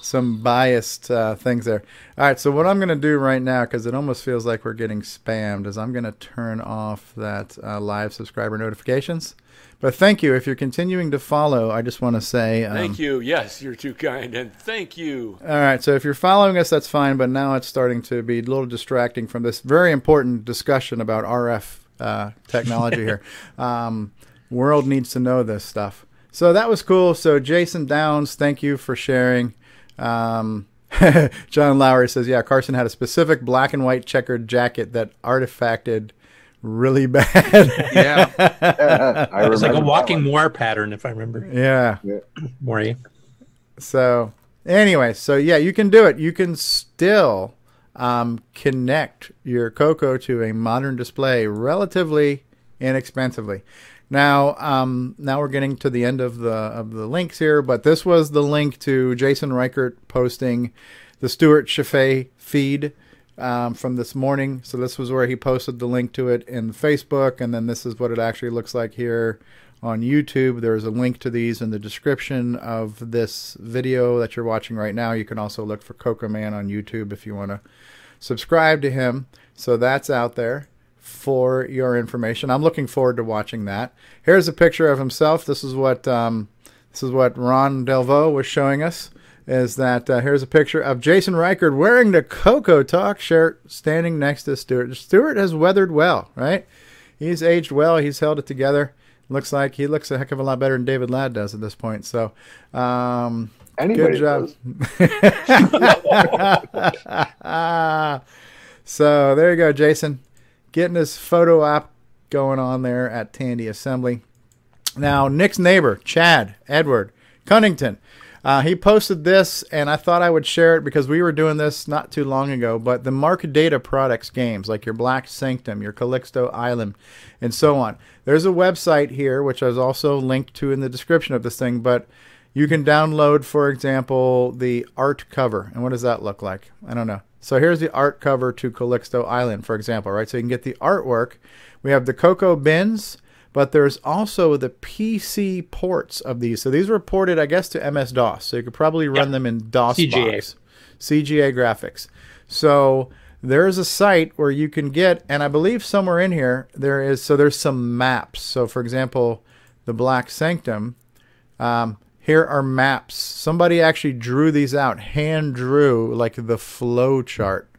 some biased uh, things there. All right, so what I'm going to do right now, because it almost feels like we're getting spammed, is I'm going to turn off that uh, live subscriber notifications. But thank you. If you're continuing to follow, I just want to say um, Thank you. Yes, you're too kind, and thank you. all right, so if you're following us, that's fine, but now it's starting to be a little distracting from this very important discussion about RF uh, technology here. Um, world needs to know this stuff. So that was cool. So Jason Downs, thank you for sharing. Um, John Lowry says, "Yeah, Carson had a specific black and white checkered jacket that artifacted really bad." Yeah, it was like a walking war pattern, if I remember. Yeah. Moore. So anyway, so yeah, you can do it. You can still um, connect your Coco to a modern display relatively inexpensively. Now, um, now we're getting to the end of the of the links here, but this was the link to Jason Reichert posting the Stuart Chaffee feed um, from this morning. So this was where he posted the link to it in Facebook, and then this is what it actually looks like here on YouTube. There's a link to these in the description of this video that you're watching right now. You can also look for Coco Man on YouTube if you want to subscribe to him. So that's out there for your information. I'm looking forward to watching that. Here's a picture of himself. This is what um, this is what Ron Delvaux was showing us. Is that uh, here's a picture of Jason Reichert wearing the Coco Talk shirt, standing next to Stewart. Stewart has weathered well, right? He's aged well. He's held it together. Looks like he looks a heck of a lot better than David Ladd does at this point. So, um, Anybody Good job. so there you go, Jason. Getting his photo app going on there at Tandy Assembly. Now, Nick's neighbor, Chad Edward Cunnington, uh, he posted this, and I thought I would share it because we were doing this not too long ago. But the Mark Data Products games, like your Black Sanctum, your Calixto Island, and so on. There's a website here, which I was also linked to in the description of this thing, but you can download, for example, the art cover. And what does that look like? I don't know. So here's the art cover to Calixto Island, for example, right? So you can get the artwork. We have the Coco bins, but there's also the PC ports of these. So these were ported, I guess, to MS DOS. So you could probably run them in DOS CGA. box. CGA graphics. So there's a site where you can get, and I believe somewhere in here there is. So there's some maps. So for example, the Black Sanctum. Um, here are maps. Somebody actually drew these out, hand drew like the flow chart.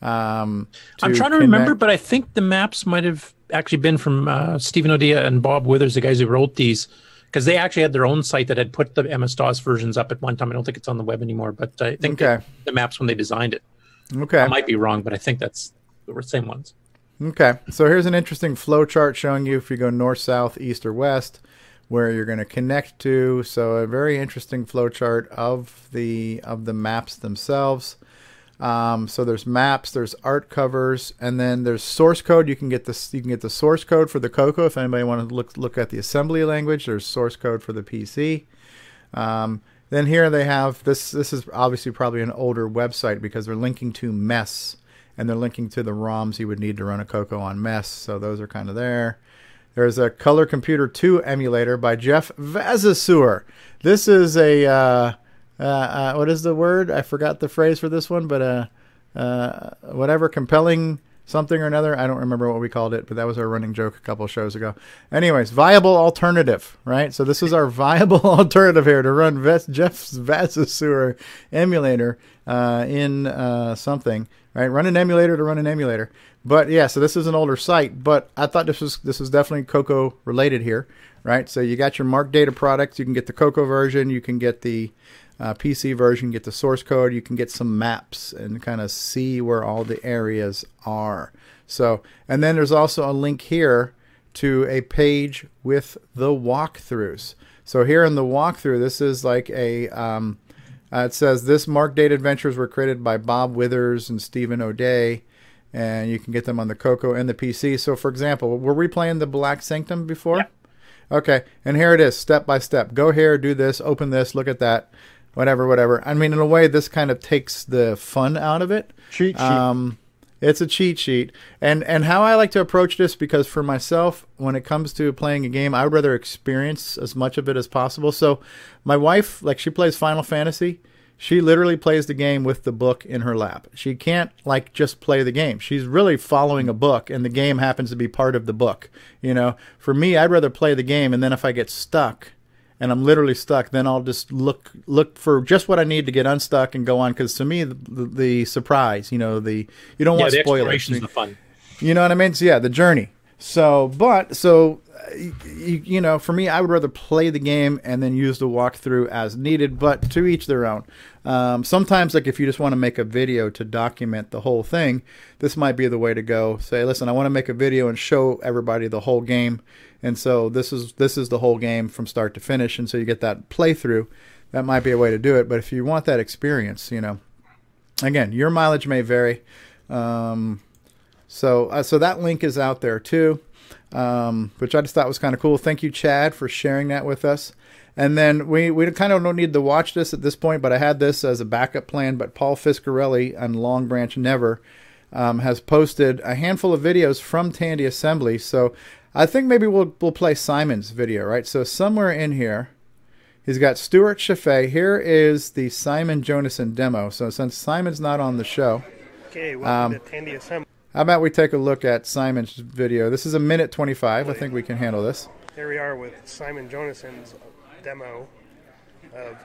Um, I'm trying to connect- remember, but I think the maps might have actually been from uh, Stephen Odia and Bob Withers, the guys who wrote these, because they actually had their own site that had put the MS DOS versions up at one time. I don't think it's on the web anymore, but I think Okay. the, the maps when they designed it. Okay. I might be wrong, but I think that's the same ones. Okay, so here's an interesting flow chart showing you if you go north, south, east, or west, where you're going to connect to. So a very interesting flow chart of the of the maps themselves. Um, so there's maps, there's art covers, and then there's source code. You can get this. You can get the source code for the Coco if anybody want to look look at the assembly language. There's source code for the PC. Um, then here they have this. This is obviously probably an older website because they're linking to MESS and they're linking to the ROMs you would need to run a Coco on MESS. So those are kind of there. There's a Color Computer 2 emulator by Jeff Vavasour. This is a uh, uh, uh, what is the word? I forgot the phrase for this one, but uh, uh, whatever compelling something or another. I don't remember what we called it, but that was our running joke a couple shows ago. Anyways, viable alternative, right? So this is our viable alternative here to run Ves- Jeff's Vavasour emulator uh, in uh, something, right? Run an emulator to run an emulator. But yeah, so this is an older site, but I thought this was this was definitely Coco related here, right? So you got your Mark Data products. You can get the Coco version. You can get the uh, PC version, get the source code, you can get some maps and kind of see where all the areas are. So, and then there's also a link here to a page with the walkthroughs. So here in the walkthrough, this is like a, um, uh, it says this Mark Data adventures were created by Bob Withers and Stephen O'Day, and you can get them on the Coco and the PC. So, for example, were we playing the Black Sanctum before? Okay, and here it is, step by step. Go here, do this, open this, look at that, whatever, whatever. I mean, in a way, this kind of takes the fun out of it. Cheat sheet. Um, it's a cheat sheet, and and how I like to approach this because for myself, when it comes to playing a game, I would rather experience as much of it as possible. So, my wife, like, she plays Final Fantasy. She literally plays the game with the book in her lap. She can't like just play the game. She's really following a book and the game happens to be part of the book. You know, for me, I'd rather play the game and then if I get stuck and I'm literally stuck, then I'll just look look for just what I need to get unstuck and go on cuz to me the, the, the surprise, you know, the you don't yeah, want the spoilers. the fun. You know what I mean? So yeah, the journey. So, but so you, you know, for me, I would rather play the game and then use the walkthrough as needed. But to each their own. Um, sometimes, like if you just want to make a video to document the whole thing, this might be the way to go. Say, listen, I want to make a video and show everybody the whole game, and so this is this is the whole game from start to finish, and so you get that playthrough. That might be a way to do it. But if you want that experience, you know, again, your mileage may vary. Um, so, uh, so that link is out there too, um, which I just thought was kind of cool. Thank you, Chad, for sharing that with us. And then we, we kind of don't need to watch this at this point, but I had this as a backup plan. But Paul Fiscarelli on Long Branch Never um, has posted a handful of videos from Tandy Assembly. So I think maybe we'll we'll play Simon's video, right? So somewhere in here, he's got Stuart Chaffee. Here is the Simon Jonassen demo. So since Simon's not on the show, Okay, welcome Um, to Tandy Assembly. how about we take a look at Simon's video? This is a minute 25. I think we can handle this. Here we are with Simon Jonassen's demo of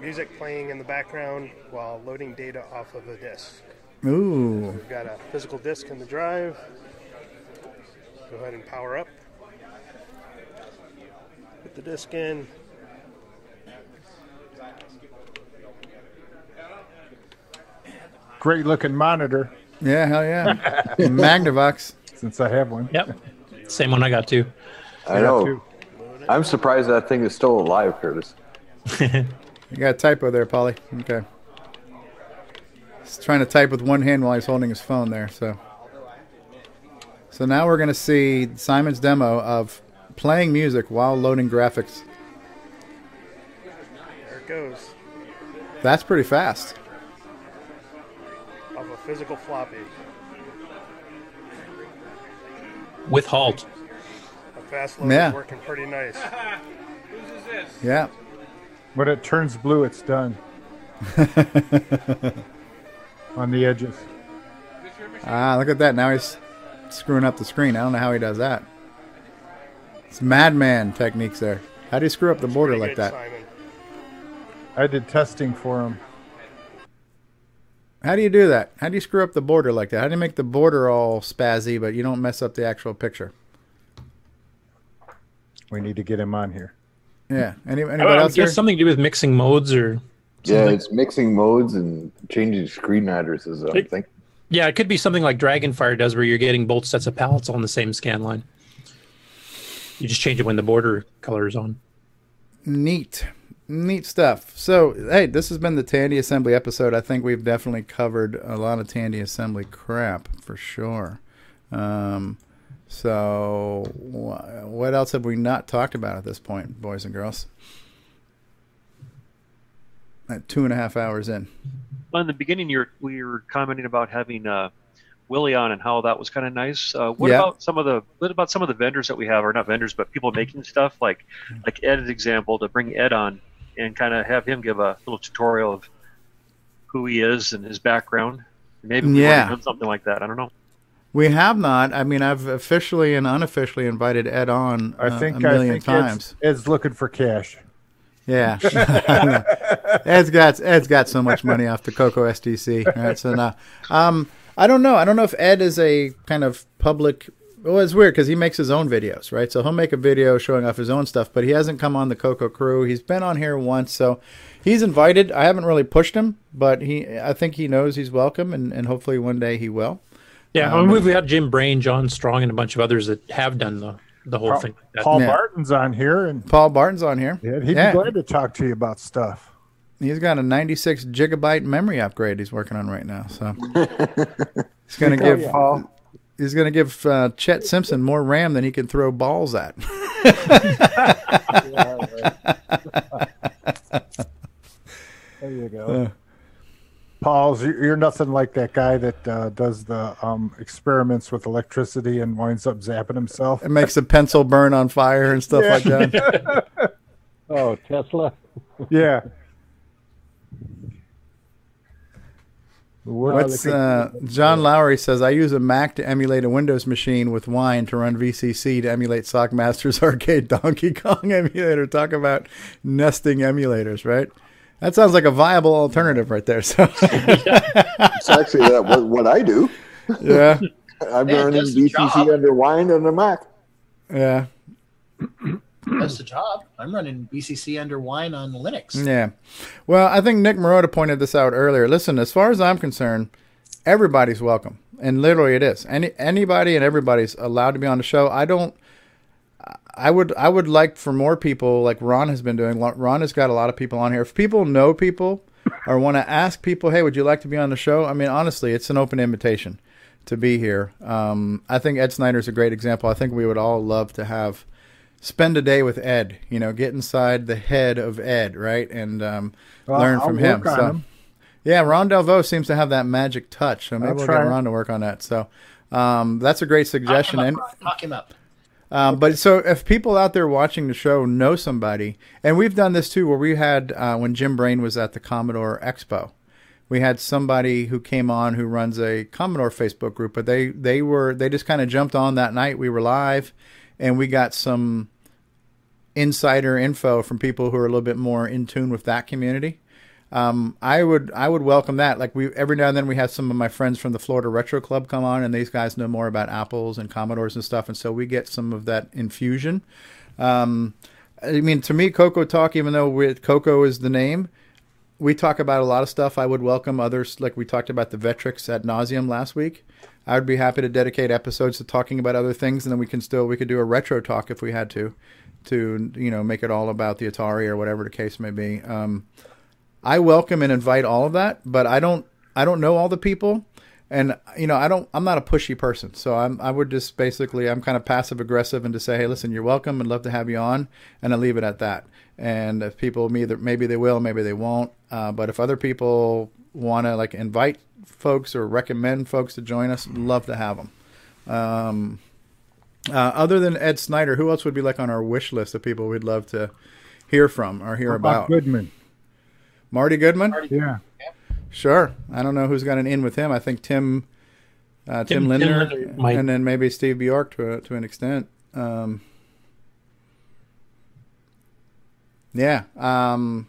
music playing in the background while loading data off of a disk. Ooh. We've got a physical disk in the drive. Go ahead and power up. Put the disc in. Great looking monitor. Yeah, hell yeah. Magnavox. Since I have one. Yep. Same one I got too. I, know. I'm surprised that thing is still alive, Curtis. you got a typo there, Polly. Okay. He's trying to type with one hand while he's holding his phone there, so so now we're going to see Simon's demo of playing music while loading graphics. There it goes. That's pretty fast. Off a physical floppy. With halt. A fast load Yeah. is working pretty nice. Whose is this? Yeah. When it turns blue, it's done. On the edges. Ah, look at that. Now he's screwing up the screen. I don't know how he does that. It's madman techniques there. How do you screw up the border like that? I did testing for him. How do you do that? How do you screw up the border like that? How do you make the border all spazzy, but you don't mess up the actual picture? We need to get him on here. Yeah. Any, anybody I else here? guess something to do with mixing modes or Yeah, it's mixing modes and changing screen addresses. I think. Yeah, it could be something like Dragonfire does, where you're getting both sets of palettes on the same scan line. You just change it when the border color is on. Neat. Neat stuff. So, hey, this has been the Tandy Assembly episode. I think we've definitely covered a lot of Tandy Assembly crap for sure. Um, so, wh- what else have we not talked about at this point, boys and girls? At two and a half hours in. Well, in the beginning, you were, we were commenting about having uh, Willie on and how that was kind of nice. Uh, what Yeah. about some of the what about some of the vendors that we have, or not vendors, but people making stuff like like Ed's example to bring Ed on and kind of have him give a little tutorial of who he is and his background. Maybe we Yeah. yeah. done something like that. I don't know. We have not. I mean, I've officially and unofficially invited Ed on I uh, think a million I think times. Ed's, Ed's looking for cash. Yeah, Ed's got Ed's got so much money off the Coco SDC. Right, so now, um, I don't know. I don't know if Ed is a kind of public. Well, it's weird because he makes his own videos, right? So he'll make a video showing off his own stuff, but he hasn't come on the Coco crew. He's been on here once, so he's invited. I haven't really pushed him, but he, I think he knows he's welcome, and, and hopefully one day he will. Yeah, Um, I mean, we've had Jim Brain, John Strong, and a bunch of others that have done the the whole Paul, thing. Like that. Paul Yeah. Barton's on here, and Paul Barton's on here. yeah, he'd Yeah. be glad to talk to you about stuff. He's got a 96 gigabyte memory upgrade he's working on right now. So he's going to Oh, give yeah. Paul. he's going to give uh, Chet Simpson more RAM than he can throw balls at. There you go. Uh, Paul's, you're you're nothing like that guy that uh, does the um, experiments with electricity and winds up zapping himself. it makes a pencil burn on fire and stuff like that. oh, Tesla. yeah. What What's uh, John Lowry says? I use a Mac to emulate a Windows machine with Wine to run VCC to emulate Sockmaster's Arcade Donkey Kong emulator. Talk about nesting emulators, right? That sounds like a viable alternative right there. So It's actually that, what, what I do. yeah, I'm Yeah, it running does the VCC job. under wine on the Mac. yeah. That's the job. I'm running VCC under wine on Linux. Yeah. Well, I think Nick Marotta pointed this out earlier. Listen, as far as I'm concerned, everybody's welcome. And literally it is. Any anybody and everybody's allowed to be on the show. I don't I would I would like for more people like Ron has been doing. Ron has got a lot of people on here. If people know people or want to ask people, "Hey, would you like to be on the show?" I mean, honestly, it's an open invitation to be here. Um, I think Ed Snyder's a great example. I think we would all love to have spend a day with Ed. You know, get inside the head of Ed, right, and um, Well, learn I'll from him. So, him. yeah, Ron Delvaux seems to have that magic touch. So maybe I'll we'll try get. Ron to work on that. So um, that's a great suggestion. Talk And him up. Talk him up. Um, but so if people out there watching the show know somebody, and we've done this too, where we had uh, when Jim Brain was at the Commodore Expo, we had somebody who came on who runs a Commodore Facebook group, but they they were they just kind of jumped on that night. We were live, and we got some insider info from people who are a little bit more in tune with that community. Um, I would I would welcome that. Like we every now and then we have some of my friends from the Florida Retro Club come on, and these guys know more about apples and Commodores and stuff, and so we get some of that infusion. Um, I mean, to me, Coco Talk, even though we Coco is the name, we talk about a lot of stuff. I would welcome others, like we talked about the Vectrex at nauseum last week. I would be happy to dedicate episodes to talking about other things, and then we can still we could do a retro talk if we had to, to you know make it all about the Atari or whatever the case may be. Um, I welcome and invite all of that, but I don't I don't know all the people, and you know I don't I'm not a pushy person, so I'm I would just basically I'm kind of passive aggressive and to say hey listen you're welcome and love to have you on, and I leave it at that. And if people either maybe they will maybe they won't, uh, but if other people want to like invite folks or recommend folks to join us, love to have them. Um, uh, other than Ed Snyder, who else would be like on our wish list of people we'd love to hear from or hear about about? Goodman. Marty Goodman? Yeah. Sure. I don't know who's got an in with him. I think Tim, uh, Tim, Tim- Tim Lindner, Lindner might- and then maybe Steve Bjork to a, to an extent. Um, yeah. Um,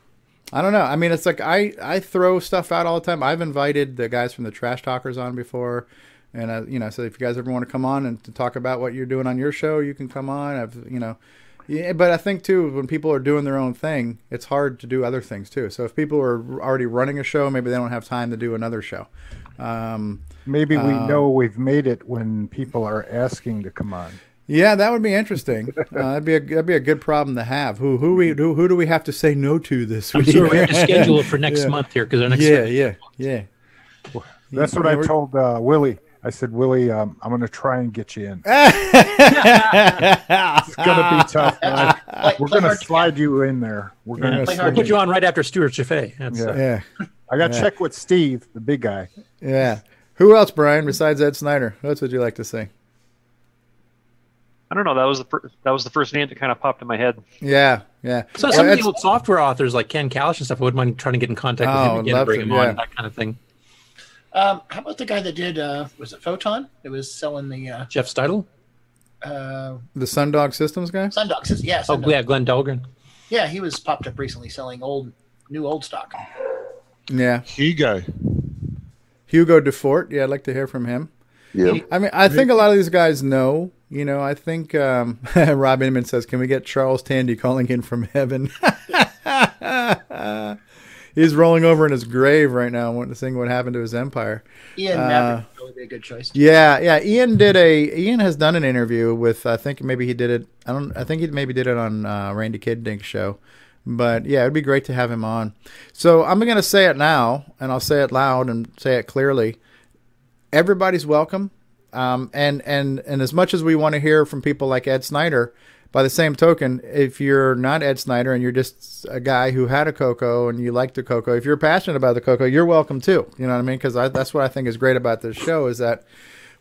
I don't know. I mean, it's like I, I throw stuff out all the time. I've invited the guys from the Trash Talkers on before. And, uh, you know, so if you guys ever want to come on and to talk about what you're doing on your show, you can come on. I've, you know, yeah, but I think too, when people are doing their own thing, it's hard to do other things too. So if people are already running a show, maybe they don't have time to do another show. Um, Maybe we uh, know we've made it when people are asking to come on. Yeah, that would be interesting. Uh, that'd be a that'd be a good problem to have. Who who we who, who do we have to say no to this week? I'm week? sorry, we have to schedule it for next Yeah. month here because our next yeah yeah yeah. That's what I told uh, Willie. I said, Willie, um, I'm going to try and get you in. it's going to be tough. man. We're going to slide you in there. We're going to we'll put you on right after Stuart Chaffee. Yeah. uh, Yeah. I got to Yeah. check with Steve, the big guy. Yeah. Who else, Brian, besides Ed Snyder? Who else would you like to see? I don't know. That was the fir- that was the first name that kind of popped in my head. Yeah, yeah. So Well, some of the old software authors like Ken Kalish and stuff, I wouldn't mind trying to get in contact with Oh, him again and bring to, him yeah. on, that kind of thing. Um, how about the guy that did? Uh, was it Photon? It was selling the uh, Jeff Steidel? uh, the Sundog Systems guy? Sundog Systems, Yeah, Oh, yeah, Glenn Dahlgren. yeah, he was popped up recently selling old, new old stock. Yeah. Hugo. Hugo Dufour. Yeah, I'd like to hear from him. Yeah. I mean, I think a lot of these guys know. You know, I think um, Rob Inman says, "Can we get Charles Tandy calling in from heaven?" He's rolling over in his grave right now, wanting to see what happened to his empire. Ian Uh, Mavric would be a good choice. Yeah, yeah. Ian did a. Ian has done an interview with. I think maybe he did it. I don't. I think he maybe did it on uh, Randy Kindig's show. But yeah, it'd be great to have him on. So I'm going to say it now, and I'll say it loud and say it clearly. Everybody's welcome, um, and and and as much as we want to hear from people like Ed Snyder, by the same token, if you're not Ed Snyder and you're just a guy who had a Coco and you like the Coco, if you're passionate about the Coco, you're welcome too. You know what I mean? Because that's what I think is great about this show is that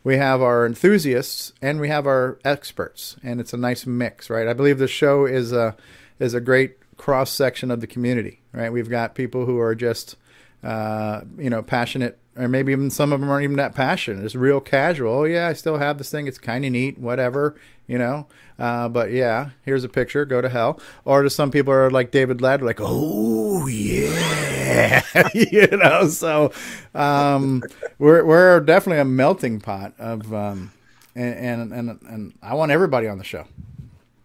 we have our enthusiasts and we have our experts, and it's a nice mix, right? I believe the show is a is a great cross section of the community, right? We've got people who are just uh, you know passionate, or maybe even some of them aren't even that passionate. It's real casual. Oh yeah, I still have this thing. It's kind of neat, whatever, you know. Uh, but yeah, here's a picture. Go to hell. Or to some people are like David Ladd, like oh yeah, you know. So um, we're we're definitely a melting pot of um, and, and and I want everybody on the show.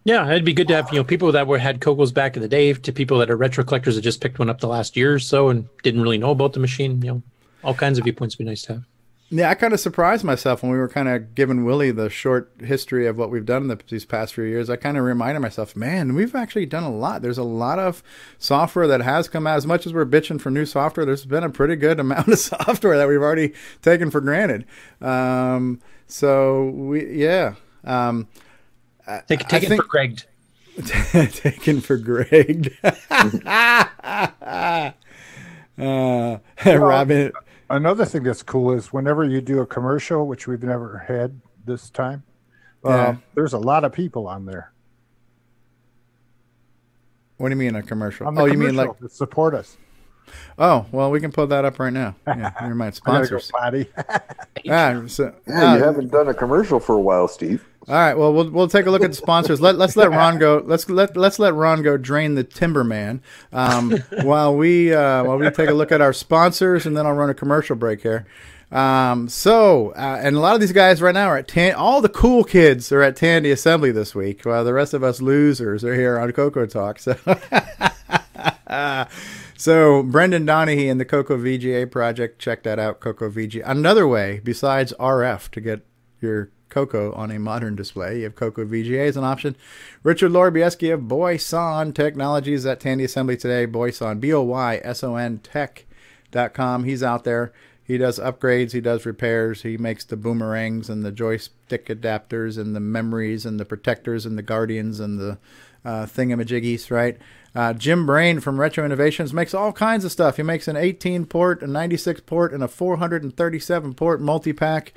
Yeah, it'd be good to have you know people that were had Cocos back in the day to people that are retro collectors that just picked one up the last year or so and didn't really know about the machine. You know, all kinds of viewpoints would be nice to have. Yeah, I kind of surprised myself when we were kind of giving Willie the short history of what we've done in the, these past few years. I kind of reminded myself, man, we've actually done a lot. There's a lot of software that has come out. As much as we're bitching for new software, there's been a pretty good amount of software that we've already taken for granted. Um, so we, yeah, um, I- Take, I take it think- for Greg. taken for Greg. uh, Robin. Another thing that's cool is whenever you do a commercial, which we've never had this time, uh, Yeah. there's a lot of people on there. What do you mean a commercial? On the Oh, you mean like? that support us. Oh, well, we can pull that up right now. Yeah, never mind. I gotta go Sponsors. potty. Ah, so, Yeah, you uh, haven't done a commercial for a while, Steve. All right. Well, we'll we'll take a look at the sponsors. Let let's let Ron go. Let's let let's let Ron go drain the Timberman. Um, while we uh, while we take a look at our sponsors, and then I'll run a commercial break here. Um, so, uh, and a lot of these guys right now are at Tan. All the cool kids are at Tandy Assembly this week, while the rest of us losers are here on Coco Talk. So. So Brendan Donohoe and the Coco VGA project, check that out. Coco VGA. Another way besides RF to get your Coco on a modern display, you have Coco VGA as an option. Richard Lorbieski of Boyson Technologies at Tandy Assembly today. Boyson, B O Y S O N Tech.com. He's out there. He does upgrades, he does repairs, he makes the boomerangs and the joystick adapters and the memories and the protectors and the guardians and the uh, thingamajiggies, right? Uh, Jim Brain from Retro Innovations makes all kinds of stuff. He makes an 18 port, a 96 port, and a 437 port multi pack.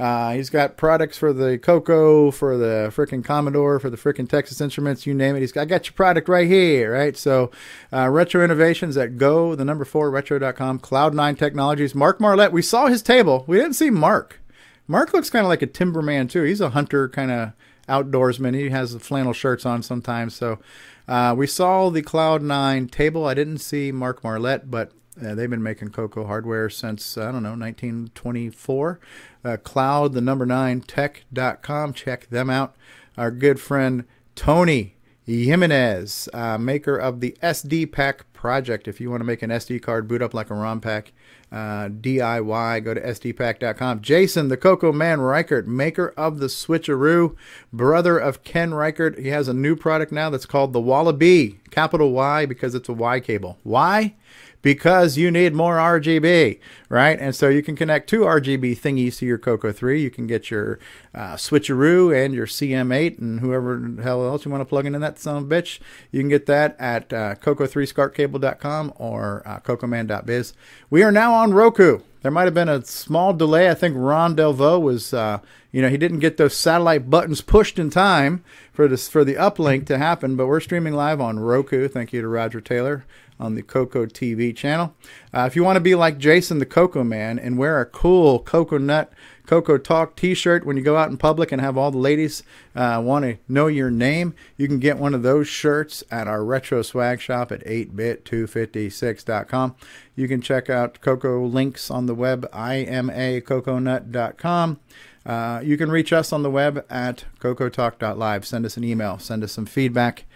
Uh, he's got products for the Coco, for the frickin' Commodore, for the frickin' Texas Instruments, you name it. He's got, I got your product right here, right? So, uh, Retro Innovations at go, the number four, retro.com, Cloud9 Technologies. Mark Marlette, we saw his table. We didn't see Mark. Mark looks kind of like a timberman, too. He's a hunter kind of outdoorsman. He has the flannel shirts on sometimes. So, uh, we saw the Cloud9 table. I didn't see Mark Marlette, but uh, they've been making Coco hardware since, I don't know, 1924. Uh, Cloud, the number nine, tech.com. Check them out. Our good friend Tony Jimenez, uh, maker of the SD Pack project. If you want to make an SD card boot up like a ROM pack, uh, DIY, go to SDPack.com. Jason, the Coco Man Reichert, maker of the Switcheroo, brother of Ken Reichert. He has a new product now that's called the Wallaby, capital Y because it's a Y cable. Why? Because you need more RGB, right? And so you can connect two RGB thingies to your Coco 3. You can get your uh, Switcheroo and your CM8 and whoever the hell else you want to plug into that son of a bitch. You can get that at uh, coco3scartcable.com or uh, cocoman.biz. We are now on Roku. There might have been a small delay. I think Ron Delvaux was, uh, you know, he didn't get those satellite buttons pushed in time for this for the uplink to happen. But we're streaming live on Roku. Thank you to Roger Taylor on the Coco TV channel. Uh, if you want to be like Jason the Coco Man and wear a cool coconut Coco Talk T-shirt when you go out in public and have all the ladies uh, want to know your name, you can get one of those shirts at our retro swag shop at 8bit256.com. You can check out Coco links on the web, imacoconut.com. Uh, you can reach us on the web at cocotalk.live. Send us an email. Send us some feedback.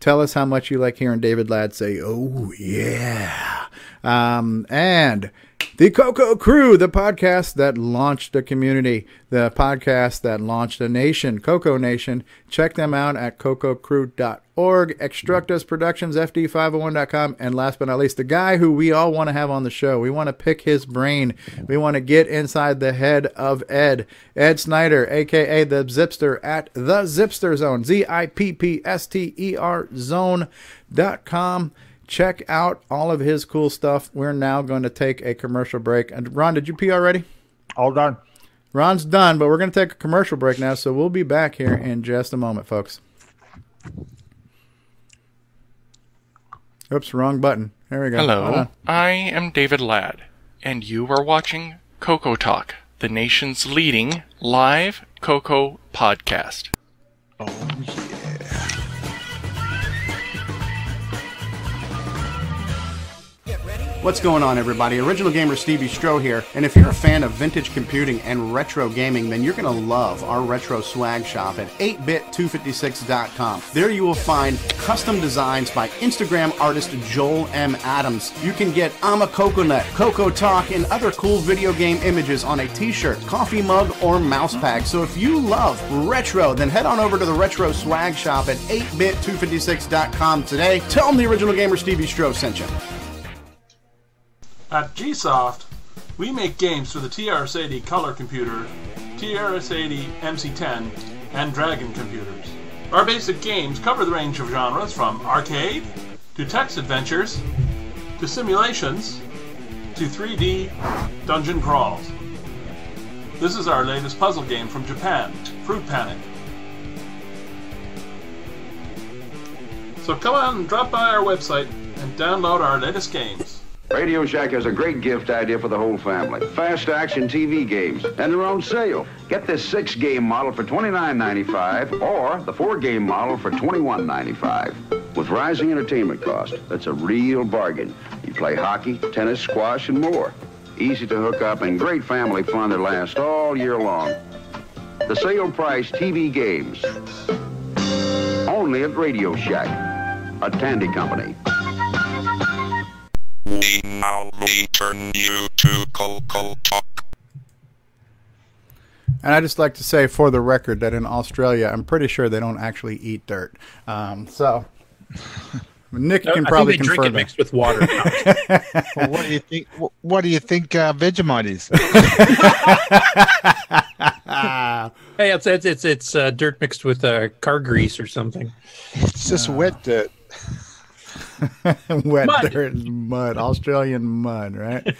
Tell us how much you like hearing David Ladd say, oh, yeah. Um, and the Coco Crew, the podcast that launched a community, the podcast that launched a nation, Coco Nation. Check them out at cococrew.org, Extructus Productions, FD501.com, and last but not least, the guy who we all want to have on the show. We want to pick his brain. We want to get inside the head of Ed. Ed Snyder, aka the Zipster, at the Zipster Zone, Z I P P S T E R Zone.com check out all of his cool stuff. We're now going to take a commercial break. And Ron, did you pee already? All done. Ron's done, but we're going to take a commercial break now, so we'll be back here in just a moment, folks. Oops, wrong button. There we go. Hello. I am David Ladd, and you are watching Coco Talk, the nation's leading live Coco podcast. Oh, What's going on, everybody? Original Gamer Stevie Stroh here, and if you're a fan of vintage computing and retro gaming, then you're going to love our retro swag shop at 8bit256.com. There you will find custom designs by Instagram artist Joel M. Adams. You can get I'm a Coconut, Coco Talk, and other cool video game images on a t-shirt, coffee mug, or mouse pad. So if you love retro, then head on over to the retro swag shop at 8bit256.com today. Tell them the Original Gamer Stevie Stroh sent you. At Gsoft, we make games for the TRS-80 color computer, TRS-80 MC10, and Dragon computers. Our basic games cover the range of genres from arcade to text adventures to simulations to 3D dungeon crawls. This is our latest puzzle game from Japan, Fruit Panic. So come on and drop by our website and download our latest games. Radio Shack has a great gift idea for the whole family. Fast action TV games, and they're on sale. Get this six game model for $29.95 or the four game model for $21.95. With rising entertainment costs, that's a real bargain. You play hockey, tennis, squash, and more. Easy to hook up and great family fun that lasts all year long. The sale price TV games. Only at Radio Shack, a Tandy company. We now return you to Coco Talk. And I just like to say, for the record, that in Australia, I'm pretty sure they don't actually eat dirt. Um, so Nick No, can I probably think they confirm drink it that. mixed with water. Well, what do you think? What, what do you think uh, Vegemite is? hey, it's it's it's, it's uh, dirt mixed with uh, car grease or something. It's just wet dirt. Wet Mud. dirt, mud, Australian mud, right?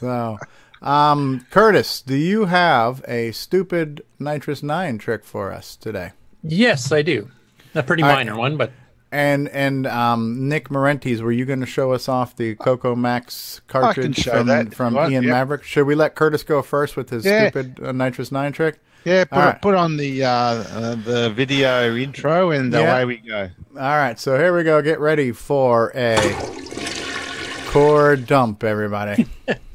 so, um, Curtis, do you have a stupid NitrOS-9 trick for us today? Yes, I do. A pretty All right. minor one, but And and um, Nick Marentes, were you going to show us off the Coco Max cartridge from, that from want, Ian yep. Mavric? Should we let Curtis go first with his Yeah. stupid uh, NitrOS-9 trick? Yeah, put, All right. put on the uh, uh, the video intro and Yeah. away we go. All right, so here we go. Get ready for a core dump, everybody.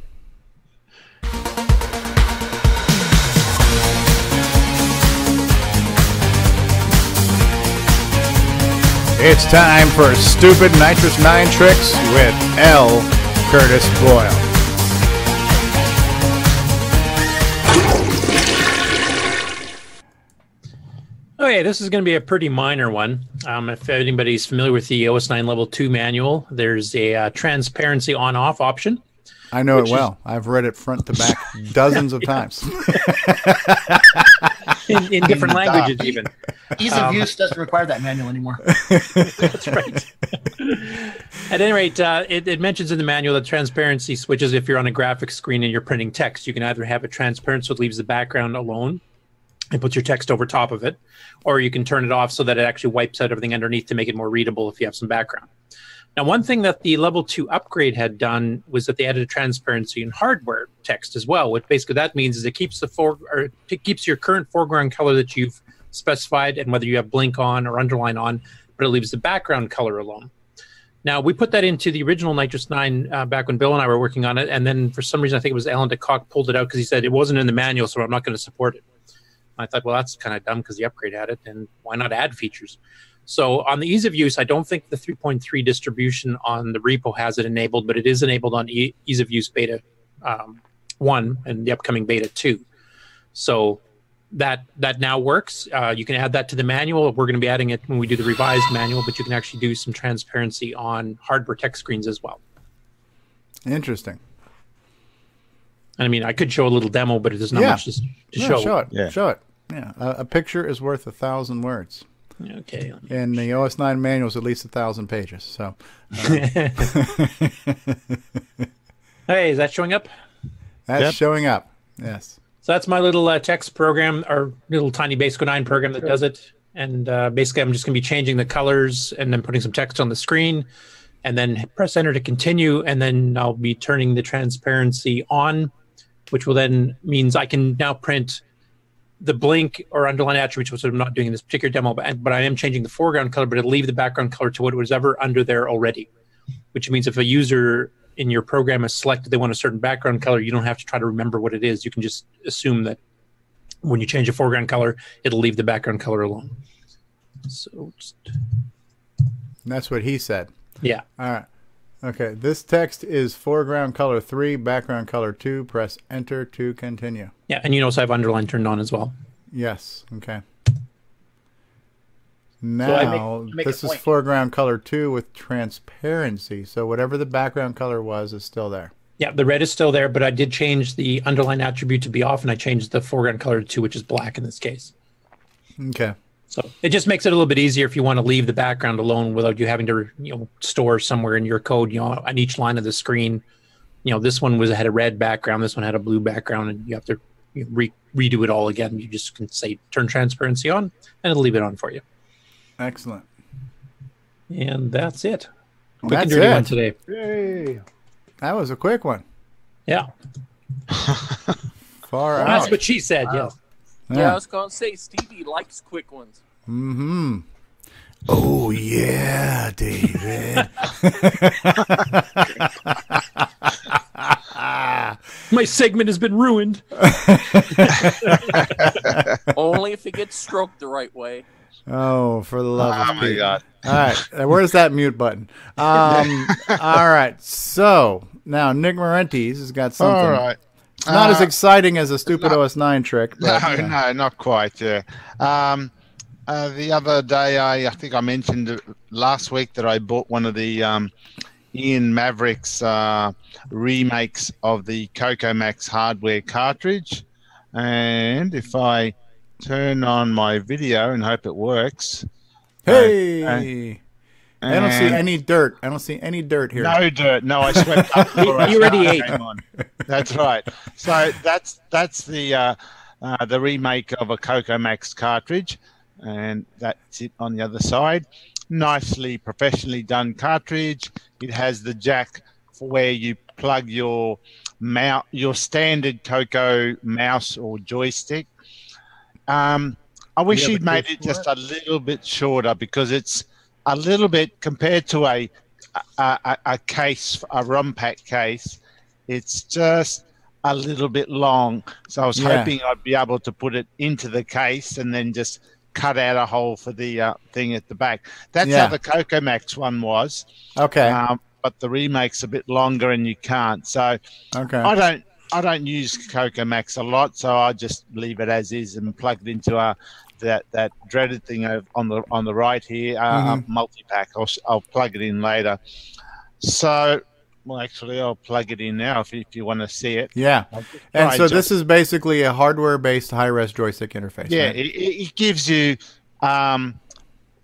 it's time for stupid NitrOS-9 tricks with L. Curtis Boyle. Okay, this is going to be a pretty minor one. Um, if anybody's familiar with the OS9 Level 2 manual, there's a uh, transparency on off option. I know it it is- well. I've read it front to back dozens of times. in, in different languages, even. Ease of Um, use doesn't require that manual anymore. That's right. At any rate, uh, it, it mentions in the manual that transparency switches if you're on a graphic screen and you're printing text. You can either have it transparent so it leaves the background alone and puts your text over top of it, or you can turn it off so that it actually wipes out everything underneath to make it more readable if you have some background. Now, one thing that the level two upgrade had done was that they added transparency in hardware text as well. What basically that means is it keeps the for or it keeps your current foreground color that you've specified and whether you have blink on or underline on, but it leaves the background color alone. Now we put that into the original NitrOS-9 uh, back when Bill and I were working on it, and then for some reason I think it was Alan DeKok pulled it out because he said it wasn't in the manual, so I'm not going to support it. I thought, well, that's kind of dumb because the upgrade had it, and why not add features? So on the ease of use, I don't think the 3.3 distribution on the repo has it enabled, but it is enabled on e- ease of use beta um, one and the upcoming beta two. So that that now works. Uh, you can add that to the manual. We're going to be adding it when we do the revised manual, but you can actually do some transparency on hardware text screens as well. Interesting. And I mean, I could show a little demo, but there's not Yeah. much to, to Yeah, show. show it. Show it. Yeah, a, a picture is worth a thousand words. Okay. And the OS9 manual is at least a thousand pages. So, uh, Hey, is that showing up? that's Yep. showing up. Yes. So that's my little uh, text program, or little tiny Basic 09 program that does it. And uh, basically, I'm just going to be changing the colors and then putting some text on the screen, and then press enter to continue. And then I'll be turning the transparency on, which will then means I can now print the blink or underline attributes, which I'm not doing in this particular demo, but, but I am changing the foreground color, but it'll leave the background color to what was ever under there already. Which means if a user in your program has selected they want a certain background color, you don't have to try to remember what it is. You can just assume that when you change a foreground color, it'll leave the background color alone. So just, That's what he said. Yeah. All right. Okay. This text is foreground color three, background color two. Press enter to continue. yeah, and you notice I have underline turned on as well. Yes. Okay. I Now, make- make this is foreground color two with transparency. So whatever the background color was is still there. Yeah, the red is still there, but I did change the underline attribute to be off, and I changed the foreground color to 2, which is black in this case. Okay. So it just makes it a little bit easier if you want to leave the background alone without you having to, you know, store somewhere in your code, you know, on each line of the screen. You know, this one was had a red background, this one had a blue background, and you have to you know, re- redo it all again. You just can say turn transparency on, and it'll leave it on for you. Excellent. And that's it. Quick That's and dirty it. one today. Yay. That was a quick one. Yeah. Far out. That's what she said. Yes. Yeah, I was gonna say Stevie likes quick ones. Mm-hmm. Oh yeah, David. My segment has been ruined. Only if it gets stroked the right way. Oh, for the love Oh of my Pete. God. All right. Where's that mute button? Um, all right. So now Nick Marentes has got something. All right. It's not as Uh, exciting as a stupid OS9 trick. But, no, yeah. no, not quite. Yeah. Um, uh, the other day, I, I think I mentioned last week that I bought one of the um, Ian Mavric's uh, remakes of the Coco Max hardware cartridge. And if I turn on my video and hope it works. Hey. uh, I don't see any dirt. I don't see any dirt here. No dirt. No, I swept up. You- I you already ate. on. That's right. So that's that's the uh, uh, the remake of a Coco Max cartridge, and that's it on the other side. Nicely, professionally done cartridge. It has the jack for where you plug your mouse, your standard Coco mouse or joystick. Um, I wish have a you'd made it for just a little bit shorter because it's a little bit compared to a a, a, a case, a ROM pack case. It's just a little bit long. So I was Yeah. hoping I'd be able to put it into the case and then just cut out a hole for the uh, thing at the back. That's Yeah. how the Coco Max one was. Okay. Um, but the remake's a bit longer and you can't. So Okay. I don't I don't use Coco Max a lot, so I just leave it as is and plug it into uh, that that dreaded thing on the on the right here, uh, Mhm. multi pack. I'll I'll plug it in later. So, well, actually, I'll plug it in now if if you want to see it. Yeah. And so this is basically a hardware-based high-res joystick interface. yeah, right? it, it gives you um,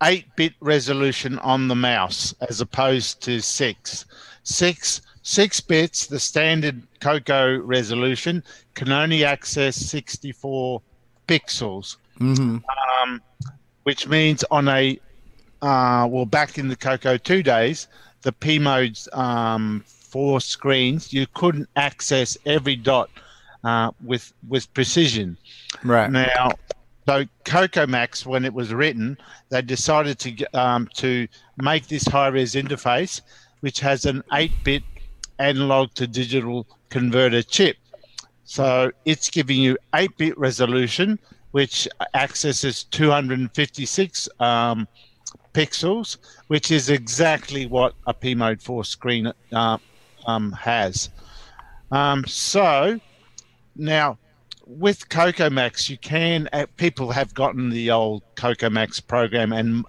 8-bit resolution on the mouse as opposed to six. Six six bits, the standard Coco resolution can only access 64 pixels, Mhm. um, which means on a uh, well, back in the Coco two days, the P modes um, four screens, you couldn't access every dot uh, with with precision. Right. Now, so Coco Max, when it was written, they decided to um, to make this high res interface, which has an 8-bit analog to digital converter chip. So it's giving you 8-bit resolution, which accesses 256 um, pixels, which is exactly what a P Mode 4 screen uh, um, has. Um, so now with Coco Max, you can uh, people have gotten the old Coco Max program and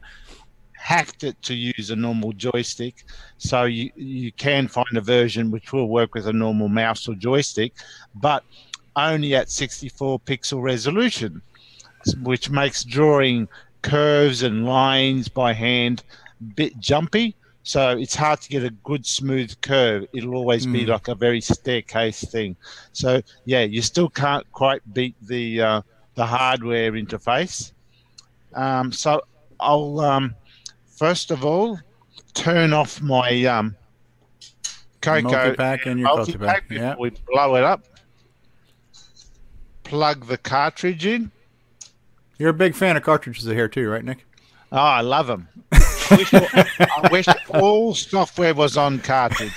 hacked it to use a normal joystick. So you you can find a version which will work with a normal mouse or joystick, but only at 64 pixel resolution, which makes drawing curves and lines by hand a bit jumpy. So it's hard to get a good smooth curve. It'll always be Mm. like a very staircase thing. So yeah, you still can't quite beat the uh, the hardware interface. Um, so I'll um, first of all turn off my um, Coco Multi-pack and your multi-pack multi-pack, before yeah. we blow it up. Plug the cartridge in. You're a big fan of cartridges here too, right, Nick? Oh, I love them. I wish, I wish all software was on cartridge.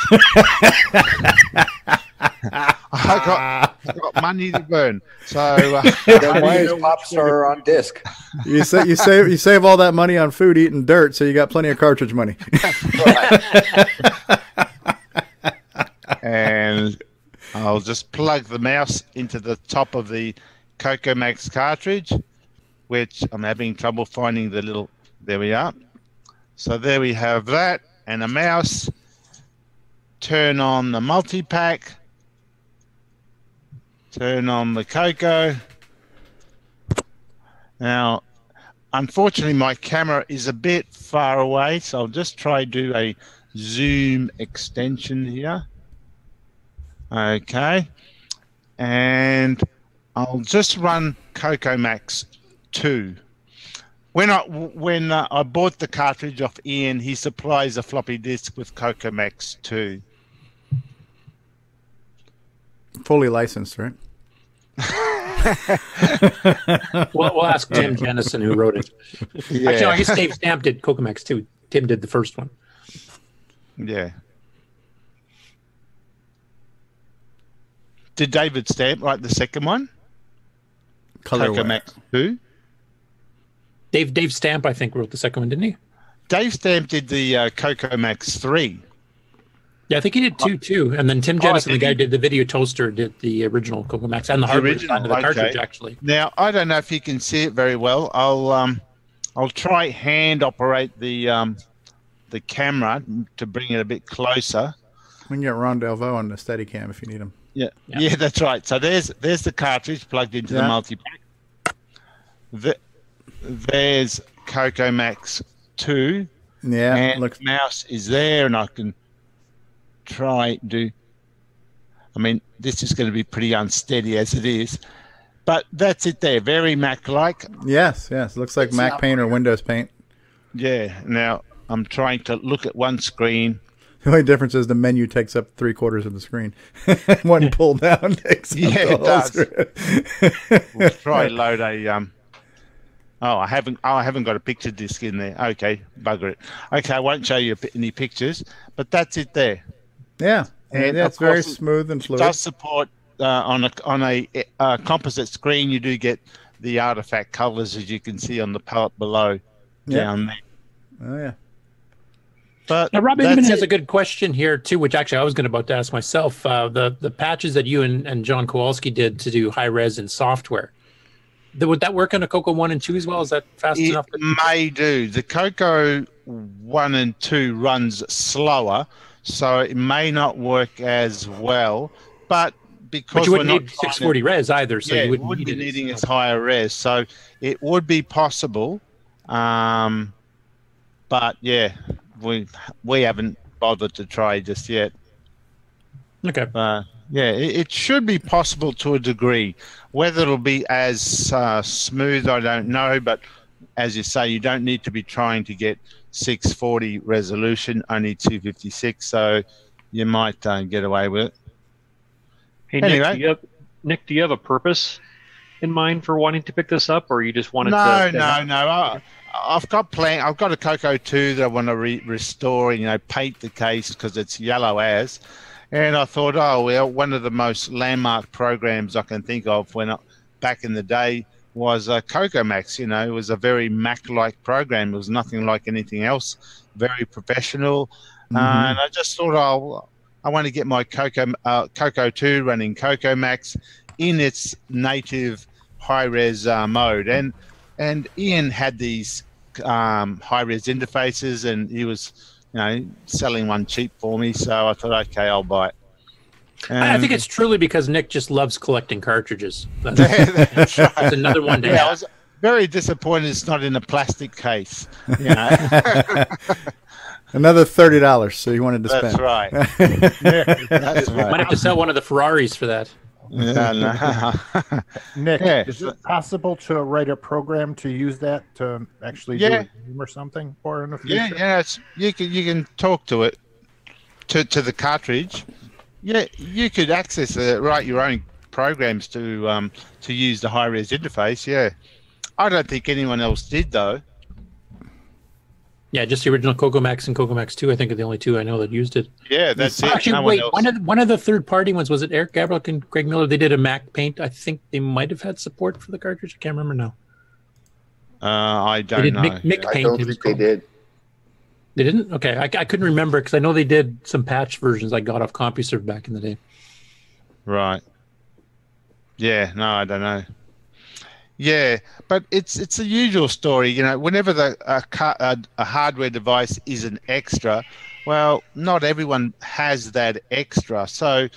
I got, I got money to burn. So uh, Then why is Popstar on disc? You say you save you save all that money on food eating dirt, so you got plenty of cartridge money. and I'll just plug the mouse into the top of the Coco Max cartridge, which I'm having trouble finding the little. There we are. So there we have that, and a mouse. Turn on the multi pack. Turn on the Coco. Now, unfortunately, my camera is a bit far away, so I'll just try do a zoom extension here. Okay. And I'll just run Coco Max 2. When I when uh, I bought the cartridge off Ian, he supplies a floppy disk with Coco Max 2. Fully licensed, right? We'll, we'll ask Tim Jenison who wrote it. Yeah. Actually, no, I guess Dave Stamp did Cocomax too. Tim did the first one. Yeah. Did David Stamp write the second one? Colorway. Coco Max 2? Dave Dave Stamp, I think, wrote the second one, didn't he? Dave Stamp did the uh, Coco Max 3. Yeah, I think he did two too. And then Tim Oh, Jenison, the did guy who did the video toaster, did the original Coco Max and the hardware design of the okay. cartridge, actually. Now I don't know if you can see it very well. I'll um, I'll try hand operate the um, the camera to bring it a bit closer. We can get Ron Delvaux on the Steadicam if you need him. Yeah. yeah, that's right. So there's there's the cartridge plugged into the multi pack. The, there's Coco Max two. Yeah, and the mouse is there, and I can try do. I mean, this is going to be pretty unsteady as it is, but that's it. There, very Mac-like. Yes, yes. Looks like Mac Paint or Windows Paint. Yeah. Now I'm trying to look at one screen. The only difference is the menu takes up three quarters of the screen. One pull down takes up Yeah, the it does. we'll try load a um. Oh, I haven't. Oh, I haven't got a picture disc in there. Okay, bugger it. Okay, I won't show you any pictures, but that's it there. Yeah, And yeah, it's very smooth and fluid. does support uh, on a on a uh, composite screen. You do get the artifact colors as you can see on the palette below Yeah. down there. Oh yeah. But Now, Rob Inman has a good question here too, which actually I was going to about to ask myself. Uh, the the patches that you and, and John Kowalski did to do high res in software, th- would that work on a Coco one and two as well? Is that fast It enough? may do. The Coco one and two runs slower, so it may not work as well. But because But you wouldn't need trying to- 640 res either, so yeah, you it wouldn't wouldn't need be it needing as higher res. So it would be possible, um, but yeah, we we haven't bothered to try just yet. Okay. Uh, yeah, it, it should be possible to a degree. Whether it'll be as uh, smooth, I don't know. But as you say, you don't need to be trying to get 640 resolution, only 256. So you might uh, get away with it. Hey, Anyway. Nick, do you have, Nick, do you have a purpose in mind for wanting to pick this up, or you just wanted no, to? to no, no. I, I've got plan. I've got a Coco two that I want to re- restore. And, you know, paint the case because it's yellow as. And I thought, oh well, one of the most landmark programs I can think of when I, back in the day was uh, Coco Max. You know, it was a very Mac-like program. It was nothing like anything else. Very professional. Uh, Mhm. and I just thought, oh, I want to get my Coco uh, Coco two running Coco Max in its native high res uh, mode. And and Ian had these um, high res interfaces, and he was, know, selling one cheap for me. So I thought, okay, I'll buy it. I, I think it's truly because Nick just loves collecting cartridges. That's, That's right. that's another one to Yeah, I was very disappointed it's not in a plastic case. You know? Another thirty dollars. So you wanted to That's spend. right. Yeah, that's right. Might have to sell one of the Ferraris for that. Yeah, no. Nick, Yeah. is it possible to write a program to use that to actually do Yeah. a game or something for in the future? Yeah, yeah, it's, you can you can talk to it, to to the cartridge. Yeah, you could access it, write your own programs to um to use the high res interface. Yeah, I don't think anyone else did though. Yeah, just the original Coco Max and Coco Max 2, I think, are the only two I know that used it. Yeah, that's it. Actually, No wait, else. one of, the, one of the third party ones, was it Eric Gabriel and Greg Miller? They did a Mac Paint. I think they might have had support for the cartridge. I can't remember now. Uh, I don't did know. Mick- Mick I Paint, don't think they did. They didn't? Okay, I, I couldn't remember because I know they did some patch versions I got off CompuServe back in the day. Right. Yeah, no, I don't know. Yeah, but it's it's a usual story, you know. Whenever the a, a, a hardware device is an extra, well, not everyone has that extra. So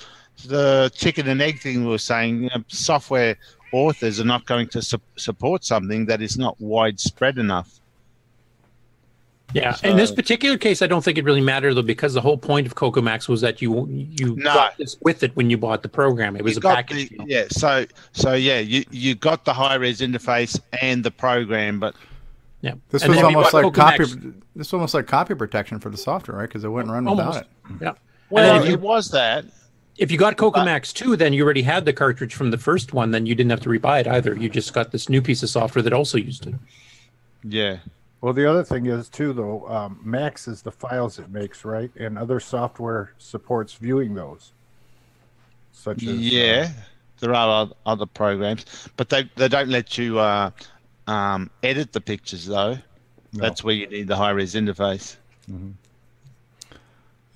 the chicken and egg thing we were saying, you know, software authors are not going to su- support something that is not widespread enough. Yeah, in this particular case, I don't think it really mattered though because the whole point of Coco Max was that you you No. got this with it when you bought the program. It was a got package. the- yeah, so so yeah, you you got the high res interface and the program, but yeah, This And was almost like Coco copy. Max. This was almost like copy protection for the software, right? Because it wouldn't run without it. Hmm. Yeah. well, and then if you, it was that. if you got Coco Max 2, then you already had the cartridge from the first one. Then you didn't have to rebuy it either. You just got this new piece of software that also used it. Yeah. Well, the other thing is too, though, um, Max is the files it makes, right? And other software supports viewing those, such as uh, Yeah, there are other programs, but they they don't let you uh, um, edit the pictures though. That's where you need the high res interface.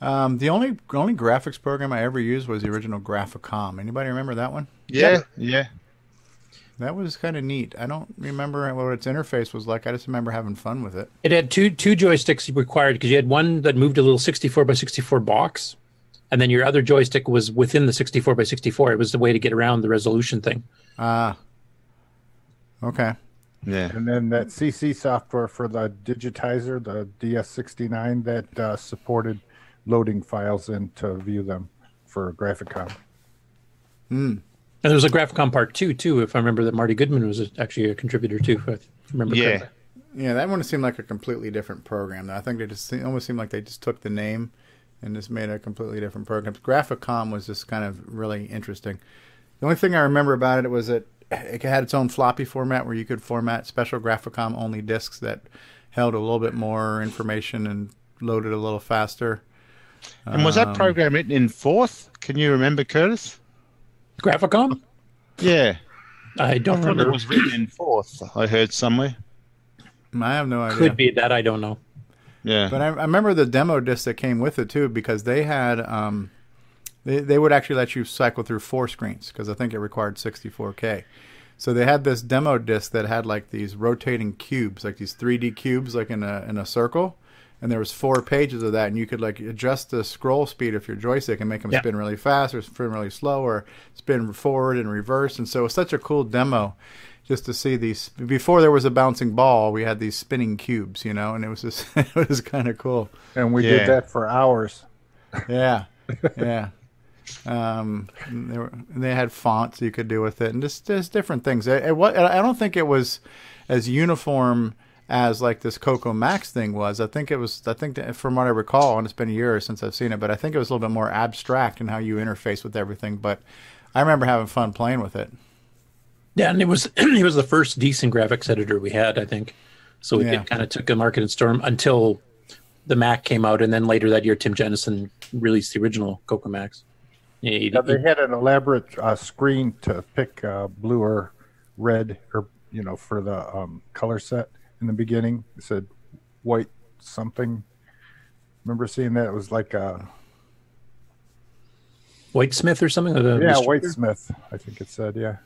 Um, the only only graphics program I ever used was the original Graphicom. Anybody remember that one? Yeah, yeah. That was kind of neat. I don't remember what its interface was like. I just remember having fun with it. It had two two joysticks required because you had one that moved a little 64 by 64 box, and then your other joystick was within the 64 by 64. It was the way to get around the resolution thing. Ah. okay. Yeah. And then that CC software for the digitizer, the DS69, that uh, supported loading files in to view them for Graphicom. Hmm. And there was a Graphicom Part Two too, if I remember that Marty Goodman was actually a contributor too. If I remember correctly. Yeah, that one seemed like a completely different program. Though I think they just it almost seemed like they just took the name and just made a completely different program. Graphicom was just kind of really interesting. The only thing I remember about it was that it had its own floppy format where you could format special Graphicom only discs that held a little bit more information and loaded a little faster. And was that Um, program written in fourth? Can you remember, Curtis? Graphicom? Yeah. I don't I remember. it was written in fourth. I heard somewhere. I have no idea. Could be that I don't know. Yeah. But I, I remember the demo disc that came with it too, because they had um, they they would actually let you cycle through four screens because I think it required 64k. So they had this demo disc that had like these rotating cubes, like these 3D cubes, like in a in a circle, and there was four pages of that, and you could like adjust the scroll speed of your joystick and make them Yeah. spin really fast or spin really slow or spin forward and reverse. And so it was such a cool demo just to see these before there was a bouncing ball we had these spinning cubes you know and it was just it was kind of cool And we Yeah. did that for hours. yeah yeah um and they, were, and they had fonts you could do with it and just just different things it, it, i don't think it was as uniform as like this coco max thing was i think it was i think that from what i recall and it's been a year since i've seen it but i think it was a little bit more abstract in how you interface with everything but i remember having fun playing with it Yeah, and it was it was the first decent graphics editor we had, I think. So it, Yeah. kind of took a market and storm until the Mac came out, and then later that year, Tim Jenison released the original Coco Max. Yeah, he- Yeah, they had an elaborate uh, screen to pick uh, blue or red, or you know, for the um, color set in the beginning. It said white something. Remember seeing that? It was like uh, a White Smith or something. or yeah, distributor? Whitesmith. I think it said yeah.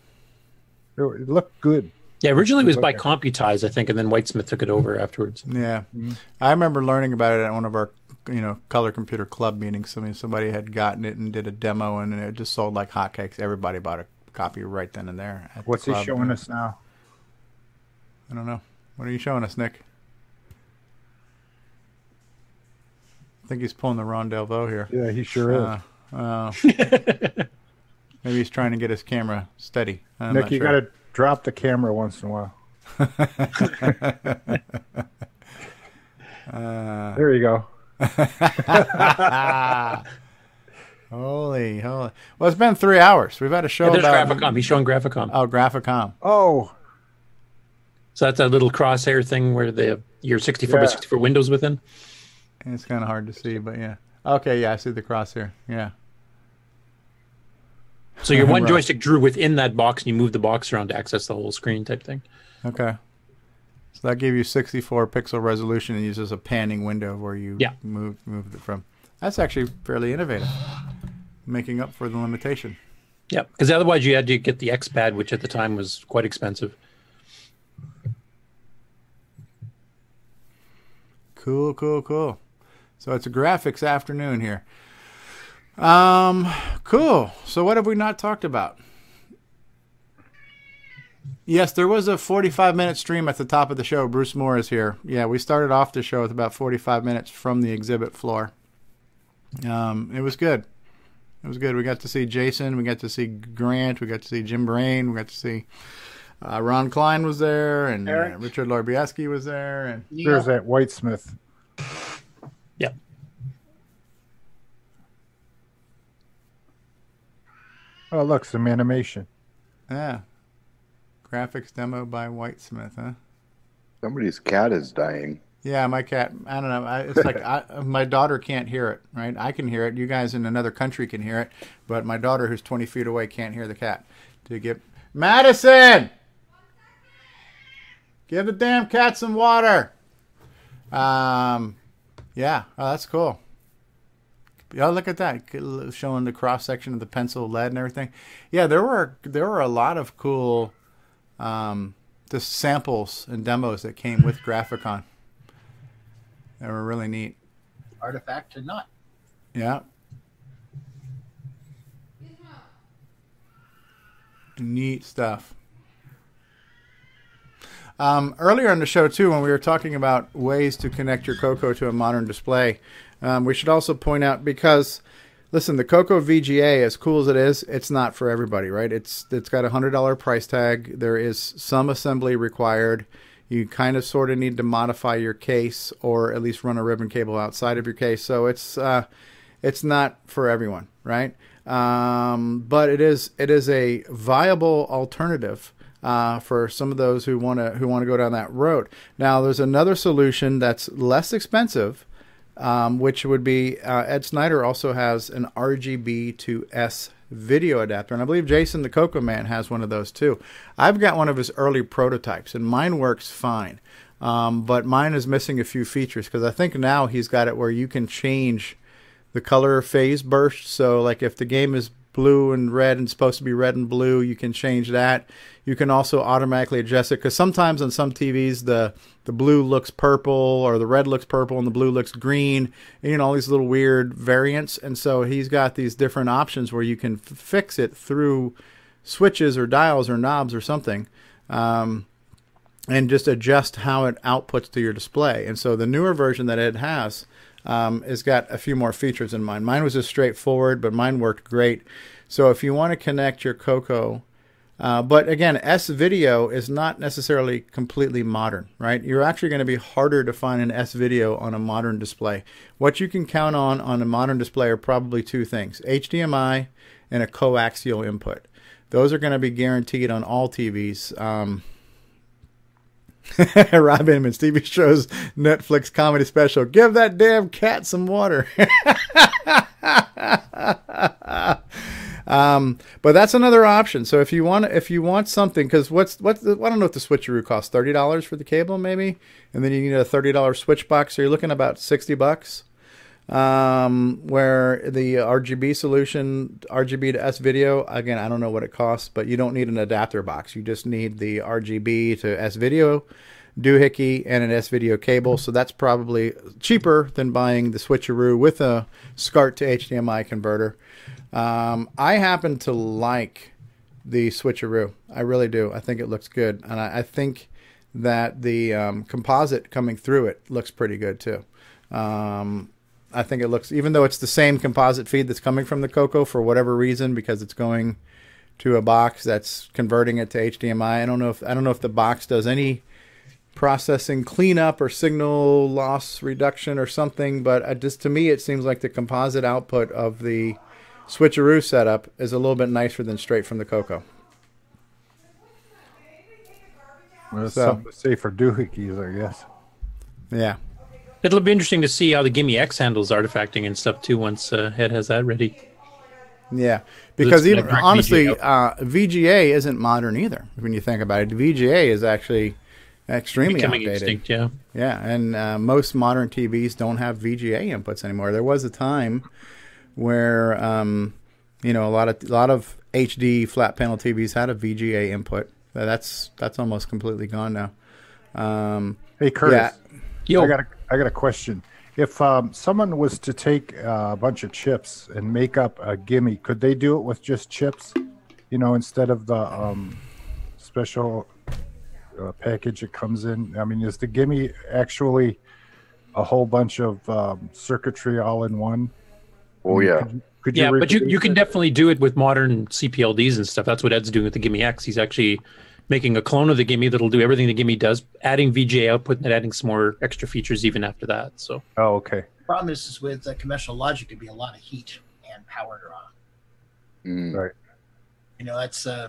It, it looked good. Yeah, originally it was by Okay. Computize, I think, and then Whitesmith took it over afterwards. Yeah, mm-hmm. I remember learning about it at one of our, you know, color computer club meetings. I mean, somebody had gotten it and did a demo, and it just sold like hotcakes. Everybody bought a copy right then and there. At the What's he showing us now? I don't know. What are you showing us, Nick? I think he's pulling the Ron Delvaux here. Yeah, he sure is. Uh, uh, maybe he's trying to get his camera steady. I'm Nick, you sure. got to drop the camera once in a while. Uh, There you go. holy, holy! Well, it's been three hours. We've had a show Yeah, there's about Graphicom. He's showing Graphicom. Oh, Graphicom. Oh, So that's that little crosshair thing where the your 64 by 64 windows within. It's kind of hard to see, but yeah. Okay, yeah, I see the crosshair. Yeah. So your one Right. joystick drew within that box, and you move the box around to access the whole screen type thing. Okay. So that gave you 64 pixel resolution and uses a panning window where you Yeah. move moved it from. That's actually fairly innovative, making up for the limitation. Yeah, because otherwise you had to get the X pad, which at the time was quite expensive. Cool, cool, cool. So it's a graphics afternoon here. Um, cool. So what have we not talked about? Yes, there was a 45 minute stream at the top of the show. Bruce Moore is here. Yeah, we started off the show with about 45 minutes from the exhibit floor. Um, it was good. It was good. We got to see Jason. We got to see Grant. We got to see Jim Brain. We got to see uh, Ron Klein was there, and uh, Richard Larbieski was there, and there's that Whitesmith. Yep. Oh, look, some animation. Yeah. Graphics demo by Whitesmith, huh? Somebody's cat is dying. Yeah, my cat. I don't know. I, it's like I, my daughter can't hear it, right? I can hear it. You guys in another country can hear it, but my daughter, who's 20 feet away, can't hear the cat. To get Madison. Give the damn cat some water. Um, yeah, oh, that's cool. Yeah, look at that, showing the cross section of the pencil lead and everything. Yeah, there were there were a lot of cool, um, just samples and demos that came with Graphicom. They were really neat. Artifact to not. Yeah. Neat stuff. Um, earlier in the show, too, when we were talking about ways to connect your Coco to a modern display, um, we should also point out because, listen, the Coco VGA, as cool as it is, it's not for everybody, right? It's it's got a hundred dollar price tag. There is some assembly required. You kind of sort of need to modify your case, or at least run a ribbon cable outside of your case. So it's uh, it's not for everyone, right? Um, but it is it is a viable alternative uh, for some of those who want to who want to go down that road. Now, there's another solution that's less expensive, um, which would be uh, Ed Snyder also has an RGB to S video adapter, and I believe Jason the Cocoa Man has one of those too. I've got one of his early prototypes, and mine works fine. Um, but mine is missing a few features because I think now he's got it where you can change the color phase burst. So, like if the game is blue and red and supposed to be red and blue, you can change that. You can also automatically adjust it because sometimes on some TVs the the blue looks purple or the red looks purple and the blue looks green. And, you know all these little weird variants, and so he's got these different options where you can f- fix it through switches or dials or knobs or something. Um, and just adjust how it outputs to your display. And so the newer version that it has um, has got a few more features in mine. Mine was just straightforward, but mine worked great. So if you want to connect your Coco uh, but again, S video is not necessarily completely modern, right? You're actually going to be harder to find an S video on a modern display. What you can count on on a modern display are probably two things HDMI and a coaxial input. Those are going to be guaranteed on all TVs. Um, Rob Inman, Stevie Show's Netflix comedy special. Give that damn cat some water. Um, but that's another option. So if you want if you want something, because what's what's the, I don't know if the switcheroo costs thirty dollars for the cable maybe, and then you need a thirty dollars switch box. So you're looking about sixty bucks. Um, where the RGB solution, RGB to S video, again, I don't know what it costs, but you don't need an adapter box. You just need the RGB to S video doohickey and an S video cable. So that's probably cheaper than buying the switcheroo with a SCART to HDMI converter. Um, I happen to like the switcheroo. I really do. I think it looks good, and I, I think that the um, composite coming through it looks pretty good too. Um, I think it looks, even though it's the same composite feed that's coming from the Coco for whatever reason, because it's going to a box that's converting it to HDMI. I don't know if I don't know if the box does any processing cleanup or signal loss reduction or something, but just to me, it seems like the composite output of the switcheroo setup is a little bit nicer than straight from the Coco. Well, that's so, something to say for doohickeys, I guess. Yeah. It'll be interesting to see how the Gimme X handles artifacting and stuff too once uh, Head has that ready. Yeah, because even honestly, VGA. Uh, VGA isn't modern either. When you think about it, VGA is actually extremely Becoming outdated. Extinct, yeah, yeah, and uh, most modern TVs don't have VGA inputs anymore. There was a time where um, you know a lot of a lot of HD flat panel TVs had a VGA input. That's that's almost completely gone now. Um, hey Curtis, yeah. I got a, I got a question. If um, someone was to take a bunch of chips and make up a gimme, could they do it with just chips? You know, instead of the um, special uh, package it comes in. I mean, is the gimme actually a whole bunch of um, circuitry all in one? Oh yeah. Could you, could you yeah, but you, you can definitely do it with modern CPLDs and stuff. That's what Ed's doing with the Gimme X. He's actually making a clone of the Gimme that'll do everything the Gimme does, adding VGA output and adding some more extra features even after that. So. Oh, okay. Problem is, is with uh, conventional logic, there'd be a lot of heat and power draw. Mm. Right. You know, that's uh,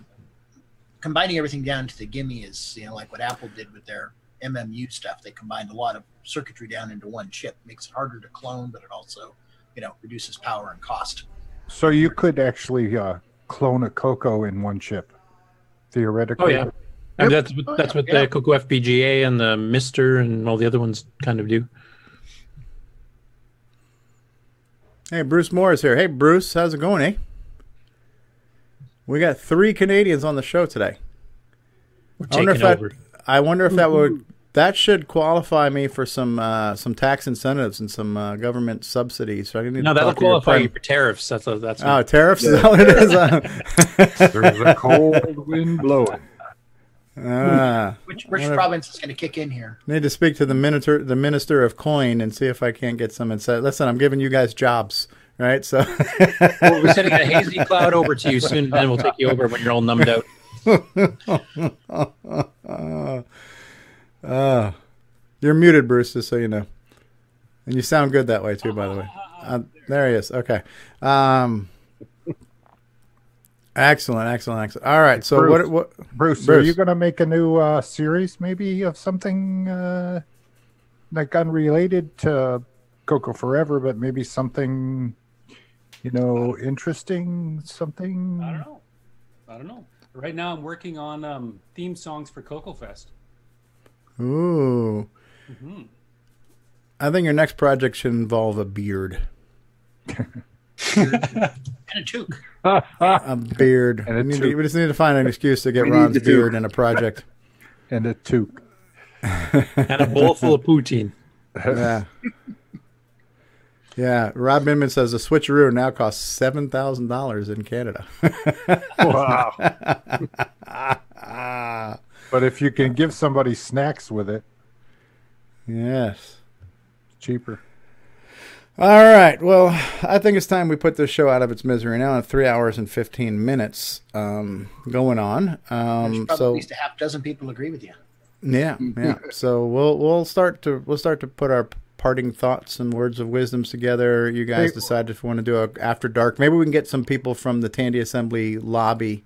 combining everything down to the Gimme is you know like what Apple did with their MMU stuff. They combined a lot of circuitry down into one chip. Makes it harder to clone, but it also you know reduces power and cost. So you could actually uh, clone a Coco in one chip, theoretically. Oh yeah, And that's what, that's what the Coco FPGA and the MiSTer and all the other ones kind of do. Hey, Bruce Moore's here. Hey, Bruce, how's it going, eh? We got three Canadians on the show today. We're I wonder if taking that, over. I wonder if that would that should qualify me for some uh, some tax incentives and some uh, government subsidies. So I need No, to that'll talk to your qualify friend. you for tariffs. That's a, that's Oh, tariffs is that what it is? There's a cold wind blowing. Ah, Which which wonder if- province is going to kick in here? Need to speak to the minister, the minister of coin, and see if I can't get some insight. Listen, I'm giving you guys jobs, right? So Well, we're sending a hazy cloud over to you soon, and then we'll take you over when you're all numbed out. uh, you're muted, Bruce, just so you know. And you sound good that way too, by the way. Uh, there he is. Okay. Um, excellent, excellent, excellent. All right. So Bruce, what? What? Bruce, are you going to make a new uh, series, maybe of something uh, like unrelated to Coco Forever, but maybe something, you know, interesting? Something. I don't know. I don't know. Right now, I'm working on um, theme songs for Coco Fest. Ooh. hmm I think your next project should involve a beard. And a toque. a beard. And a we, need to- toque. we just need to find an excuse to get We Ron's the beard in a project. and a toque. And a bowl full of poutine. yeah. Yeah, Rob Inman says the switcheroo now costs seven thousand dollars in Canada. Wow. But if you can give somebody snacks with it, yes, cheaper. All right. Well, I think it's time we put this show out of its misery now. At three hours and fifteen minutes um, going on. Um, so at least a half dozen people agree with you. Yeah, yeah. So we'll we'll start to we'll start to put our parting thoughts and words of wisdoms together. You guys Hey- decide if you want to do a after dark. Maybe we can get some people from the Tandy Assembly lobby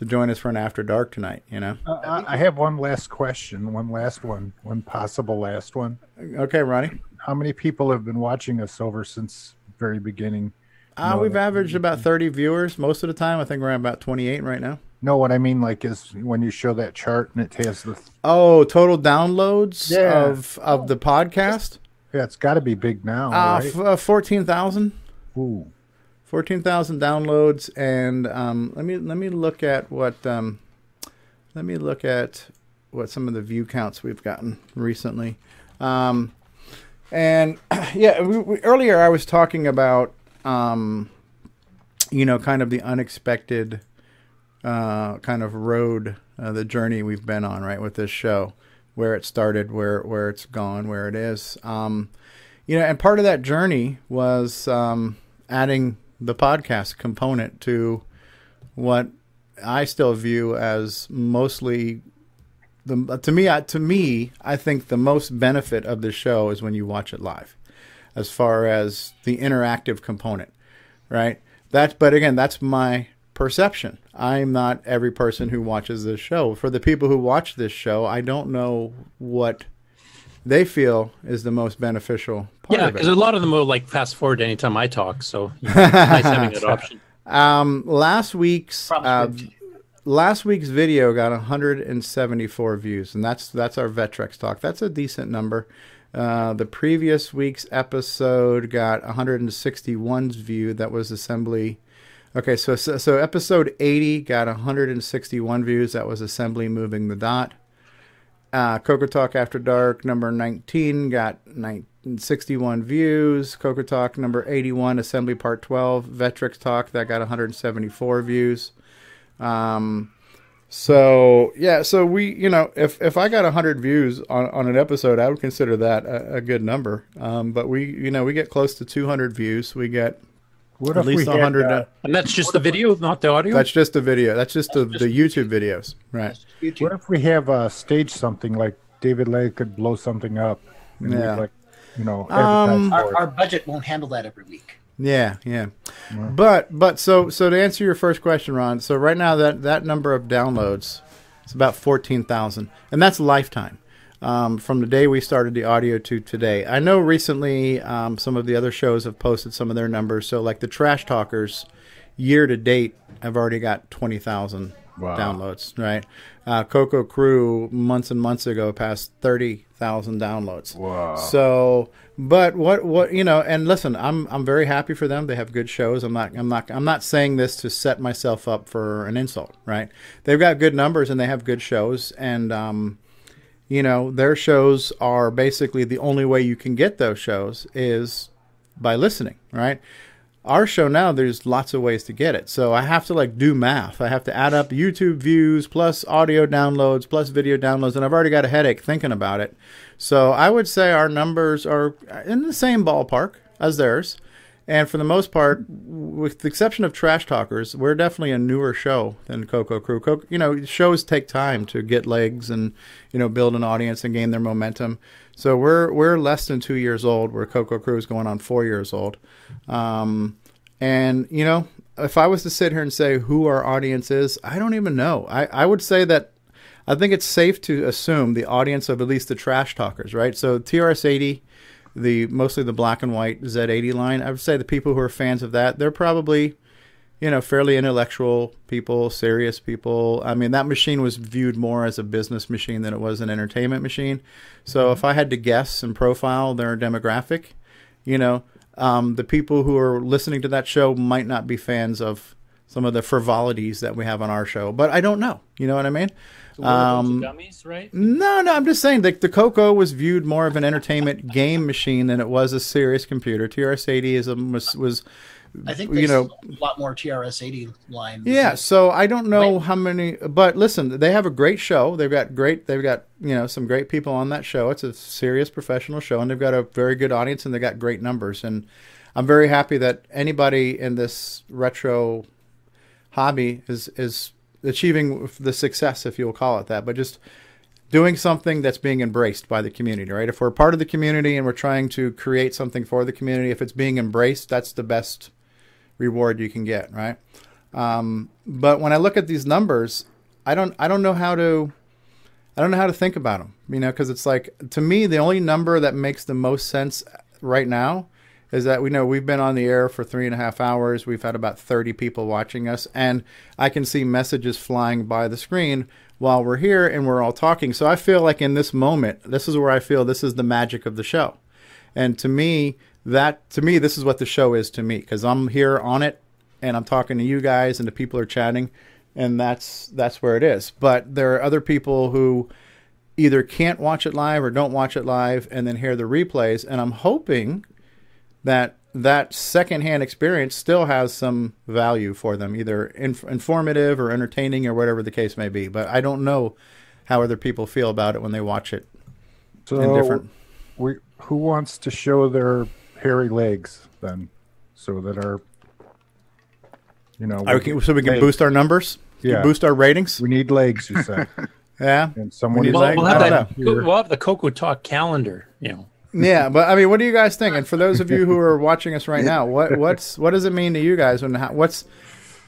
to join us for an after dark tonight. You know. Uh, I have one last question, one last one, one possible last one. Okay, Ronnie. How many people have been watching us over since very beginning? Uh, No, we've averaged about thirty viewers most of the time. I think we're at about twenty eight right now. No, what I mean like is when you show that chart and it has the Oh, total downloads Yeah. of of the podcast. yeah, it's got to be big now, Uh, right? f- uh, fourteen thousand. Ooh. Fourteen thousand downloads, and um, let me let me look at what um, let me look at what some of the view counts we've gotten recently. Um, and yeah, we, we, earlier I was talking about um, you know kind of the unexpected uh, kind of road, uh, the journey we've been on, right, with this show, where it started, where where it's gone, where it is. Um, you know, and part of that journey was um, adding the podcast component to what I still view as mostly the to me I- to me I think the most benefit of the show is when you watch it live, as far as the interactive component, right? That, but again, that's my perception. I'm not every person who watches this show. For the people who watch this show, I don't know what they feel is the most beneficial part Yeah, of it. because a lot of them will like fast forward anytime I talk, so you know, it's nice having that option. Um, last week's uh, last week's video got 174 views, and that's that's our Vectrex talk. That's a decent number. Uh, the previous week's episode got 161 view. That was assembly. Okay, so, so so episode 80 got 161 views. That was assembly moving the dot. Uh, Coco Talk After Dark number 19 got 9 61 views. Coco Talk number 81, Assembly Part 12, Vectrex Talk, that got 174 views. Um, so yeah, so we, you know, if if I got 100 views on, on an episode, I would consider that a, a good number. Um, but we, you know, we get close to 200 views. We get What at if we least had, 100. uh, And that's just the video, not the audio. that's just the video. That's just the, the YouTube videos, right? What if we have uh, stage something like David Lay could blow something up? and we'd, Yeah. Like, you know, Um, Our, our budget won't handle that every week. Yeah, yeah. But but so so to answer your first question, Ron. So right now that that number of downloads, it's about fourteen thousand, and that's lifetime. Um, from the day we started the audio to today. I know recently um, some of the other shows have posted some of their numbers. So like the Trash Talkers, year to date, have already got twenty thousand Wow. downloads. Right, uh, Coco Crew months and months ago passed thirty thousand downloads. Wow. So, but what what you know? And listen, I'm I'm very happy for them. They have good shows. I'm not I'm not I'm not saying this to set myself up for an insult. Right? They've got good numbers and they have good shows and. um you know, their shows are basically the only way you can get those shows is by listening, right? Our show now, there's lots of ways to get it. So I have to like do math. I have to add up YouTube views plus audio downloads plus video downloads, and I've already got a headache thinking about it. So I would say our numbers are in the same ballpark as theirs. And for the most part, with the exception of Trash Talkers, we're definitely a newer show than Coco Crew. Coco, you know, shows take time to get legs and you know build an audience and gain their momentum. So we're we're less than two years old. Where Coco Crew is going on four years old. Um, and you know, if I was to sit here and say who our audience is, I don't even know. I, I would say that I think it's safe to assume the audience of at least the Trash Talkers, right? So TRS-80 the mostly the black and white Z80 line. I would say the people who are fans of that, they're probably, you know, fairly intellectual people, serious people. I mean, that machine was viewed more as a business machine than it was an entertainment machine. So if I had to guess and profile their demographic, you know, um, the people who are listening to that show might not be fans of some of the frivolities that we have on our show, but I don't know. You know what I mean? Um, dummies, right? No, no, I'm just saying that the Coco was viewed more of an entertainment game machine than it was a serious computer. TRS-80 is a, was, was I think you know a lot more TRS-80 lines. yeah, so I don't know how many, but listen, they have a great show. They've got great, they've got you know some great people on that show. It's a serious professional show, and they've got a very good audience, and they got great numbers. And I'm very happy that anybody in this retro hobby is is achieving the success, if you'll call it that, but just doing something that's being embraced by the community, right? If we're part of the community and we're trying to create something for the community, if it's being embraced, that's the best reward you can get, right? Um, but when I look at these numbers, I don't, I don't know how to, I don't know how to think about them, you know, because it's like to me the only number that makes the most sense right now is that we know we've been on the air for three and a half hours. We've had about 30 people watching us, and I can see messages flying by the screen while we're here and we're all talking. So I feel like in this moment, this is where I feel this is the magic of the show. And to me, that to me, this is what the show is to me because I'm here on it and I'm talking to you guys and the people are chatting, and that's that's where it is. But there are other people who either can't watch it live or don't watch it live and then hear the replays, and I'm hoping that that secondhand experience still has some value for them, either inf- informative or entertaining or whatever the case may be. But I don't know how other people feel about it when they watch it. So, in different. we, who wants to show their hairy legs then, so that our, you know, I can- so we can boost our numbers? Yeah, Boost our ratings. We need legs, you say. yeah, and someone need is legs? We'll have that. We'll have the Coco Talk calendar. You know. Yeah, but I mean, what do you guys think? And for those of you who are watching us right now, what what's what does it mean to you guys? And how, what's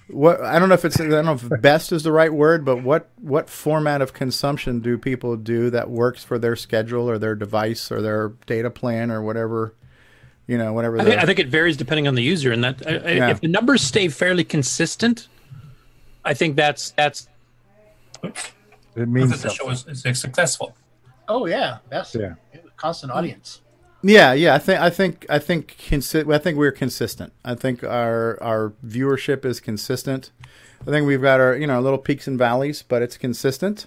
what? I don't know if it's I don't know if best is the right word, but what what format of consumption do people do that works for their schedule or their device or their data plan or whatever? You know, whatever. I think, I think it varies depending on the user, and that I- I- Yeah. if the numbers stay fairly consistent, I think that's that's It means that the show is, is successful. Oh yeah, best. Yeah. Constant audience. Yeah, yeah. I think I think I think consi- I think we're consistent. I think our our viewership is consistent. I think we've got our you know little peaks and valleys, but it's consistent.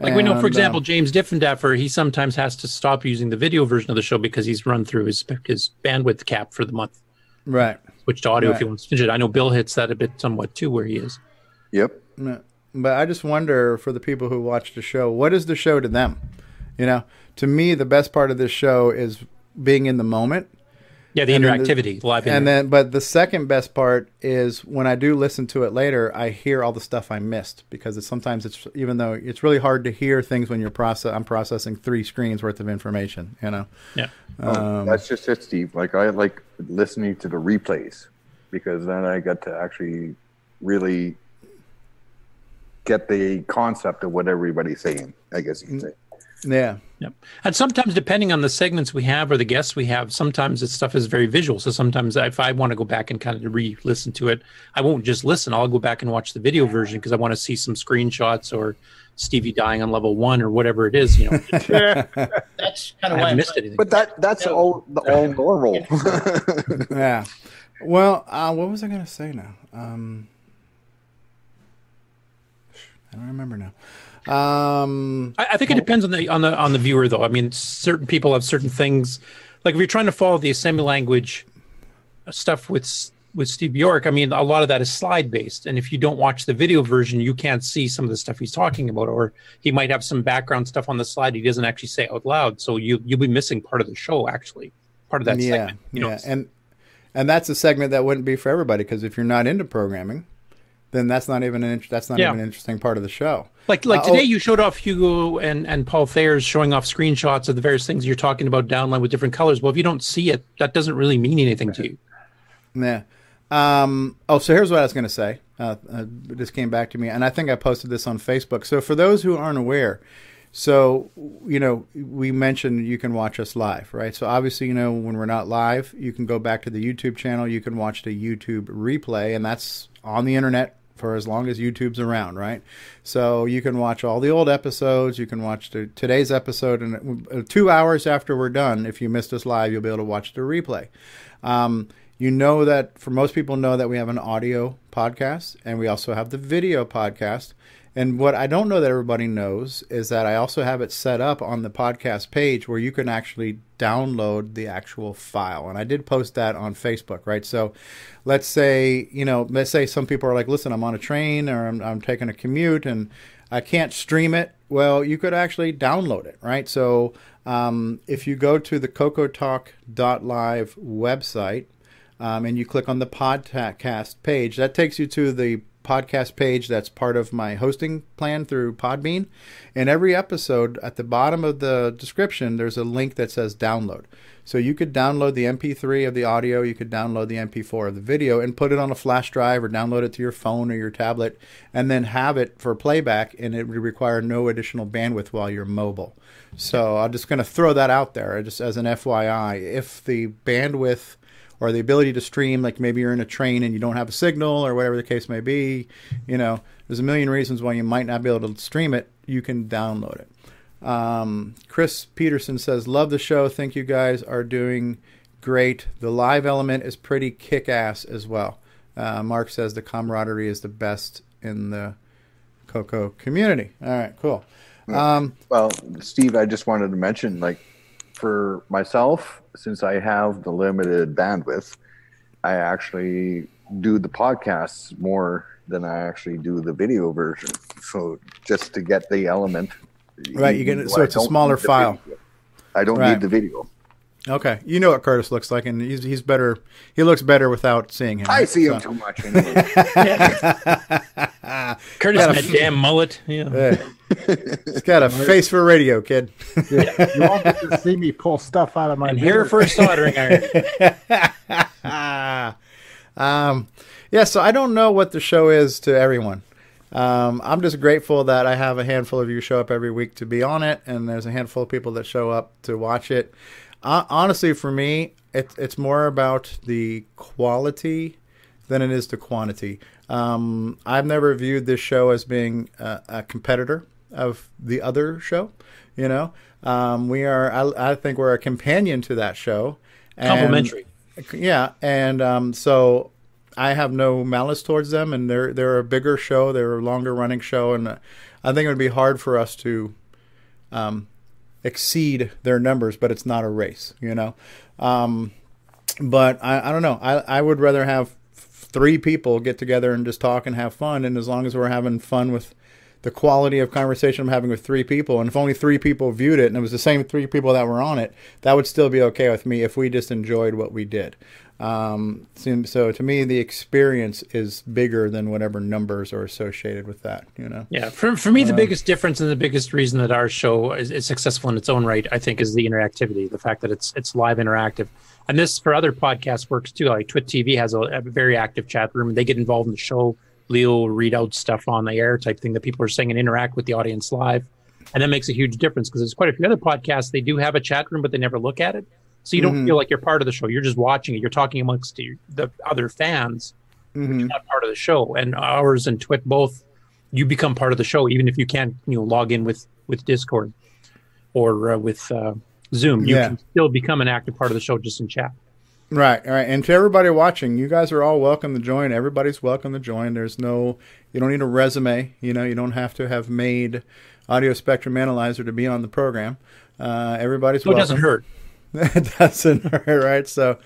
Like we know, for example, um, James Diffendaffer, he sometimes has to stop using the video version of the show because he's run through his his bandwidth cap for the month. right. Switch to audio if Right. he wants to change it. I know Bill hits that a bit somewhat too, where he is. Yep. But I just wonder for the people who watch the show, what is the show to them? You know, to me, the best part of this show is being in the moment. Yeah, the And then interactivity, live And inter- then, but the second best part is when I do listen to it later, I hear all the stuff I missed because it's sometimes it's even though it's really hard to hear things when you're process. I'm processing three screens worth of information. You know. Yeah. Oh, Um, that's just it, Steve. Like I like listening to the replays because then I got to actually really get the concept of what everybody's saying. I guess you could say. Yeah, Yep. And sometimes, depending on the segments we have or the guests we have, sometimes this stuff is very visual. So sometimes, if I want to go back and kind of re-listen to it, I won't just listen. I'll go back and watch the video version because I want to see some screenshots or Stevie dying on level one or whatever it is. You know, That's kind I of why I'm missed anything. But that that's all all normal. yeah. Well, uh, what was I going to say now? Um, I don't remember now. Um, I, I think it depends on the on the on the viewer, though. I mean, certain people have certain things. Like if you're trying to follow the assembly language stuff with with Steve Bjork, I mean, a lot of that is slide based, and if you don't watch the video version, you can't see some of the stuff he's talking about, or he might have some background stuff on the slide he doesn't actually say out loud, so you you'll be missing part of the show, actually, part of that yeah, segment. You know, yeah, and and that's a segment that wouldn't be for everybody because if you're not into programming, then that's not even an that's not Yeah. even an interesting part of the show. Like like Uh, today, oh, you showed off Hugo and and Paul Thayer's showing off screenshots of the various things you're talking about downline with different colors. Well, if you don't see it, that doesn't really mean anything to you. Yeah. Um, oh, so here's what I was going to say. Uh, uh, this came back to me, and I think I posted this on Facebook. So for those who aren't aware, so you know, we mentioned you can watch us live, right? So obviously, you know, when we're not live, you can go back to the YouTube channel. You can watch the YouTube replay, and that's on the internet for as long as YouTube's around, right? So you can watch all the old episodes. You can watch the, today's episode, and uh, two hours after we're done, if you missed us live, you'll be able to watch the replay. Um, you know that for most people know that we have an audio podcast, and we also have the video podcast. And what I don't know that everybody knows is that I also have it set up on the podcast page where you can actually download the actual file. And I did post that on Facebook, right? So let's say, you know, let's say some people are like, listen, I'm on a train or I'm, I'm taking a commute and I can't stream it. Well, you could actually download it, right? So um, if you go to the cocotalk.live website, um, and you click on the podcast page, that takes you to the podcast page that's part of my hosting plan through Podbean. And every episode, at the bottom of the description, there's a link that says download. So you could download the MP3 of the audio, you could download the MP4 of the video, and put it on a flash drive or download it to your phone or your tablet, and then have it for playback. And it would require no additional bandwidth while you're mobile. So I'm just going to throw that out there, just as an FYI. If the bandwidth or the ability to stream, like maybe you're in a train and you don't have a signal or whatever the case may be, you know, there's a million reasons why you might not be able to stream it. You can download it. Um, Chris Peterson says, Love the show. Think you guys are doing great. The live element is pretty kick ass as well. Uh, Mark says the camaraderie is the best in the Coco community. All right, cool. Um, well, Steve, I just wanted to mention, like, for myself, since I have the limited bandwidth, I actually do the podcasts more than I actually do the video version. So just to get the element, Right, you get it- so it's a smaller file. video. I don't Right. need the video. Okay, you know what Curtis looks like, and he's he's better. He looks better without seeing him. I right? see him too much anyway. Curtis Got and a- that damn mullet. Yeah. Yeah. He's got a face for radio, kid. Yeah, you won't get to see me pull stuff out of my And here beard. for a soldering iron. um, yeah, so I don't know what the show is to everyone. Um, I'm just grateful that I have a handful of you show up every week to be on it, and there's a handful of people that show up to watch it. Uh, honestly, for me, it, it's more about the quality than it is the quantity. Um, I've never viewed this show as being a, a competitor of the other show. You know, um, we are. I, I think we're a companion to that show. And- Complementary. yeah, and um, so I have no malice towards them, and they're they're a bigger show, they're a longer running show, and uh, I think it would be hard for us to um, exceed their numbers, but it's not a race, you know. Um, but I, I don't know. I, I would rather have three people get together and just talk and have fun, and as long as we're having fun with the quality of conversation I'm having with three people, and if only three people viewed it and it was the same three people that were on it, that would still be okay with me if we just enjoyed what we did. Um, so, to me, the experience is bigger than whatever numbers are associated with that. You know. Yeah, for, for me, the Um, biggest difference and the biggest reason that our show is, is successful in its own right, I think, is the interactivity. The fact that it's it's live interactive, and this for other podcasts works too. Like Twit TV has a, a very active chat room, and they get involved in the show. Leo will read out stuff on the air type thing that people are saying and interact with the audience live. and that makes a huge difference because there's quite a few other podcasts they do have a chat room, but they never look at it, so you don't Mhm. feel like you're part of the show. You're just watching it. You're talking amongst your, the other fans. Mhm. You're not part of the show. And ours and Twit both, you become part of the show even if you can't you know log in with with Discord or uh, with uh, Zoom. You Yeah. can still become an active part of the show just in chat. Right, all right. And to everybody watching, you guys are all welcome to join. Everybody's welcome to join. There's no, you don't need a resume. You know, you don't have to have made Audio Spectrum Analyzer to be on the program. Uh, everybody's So it doesn't hurt. It doesn't hurt, right? So,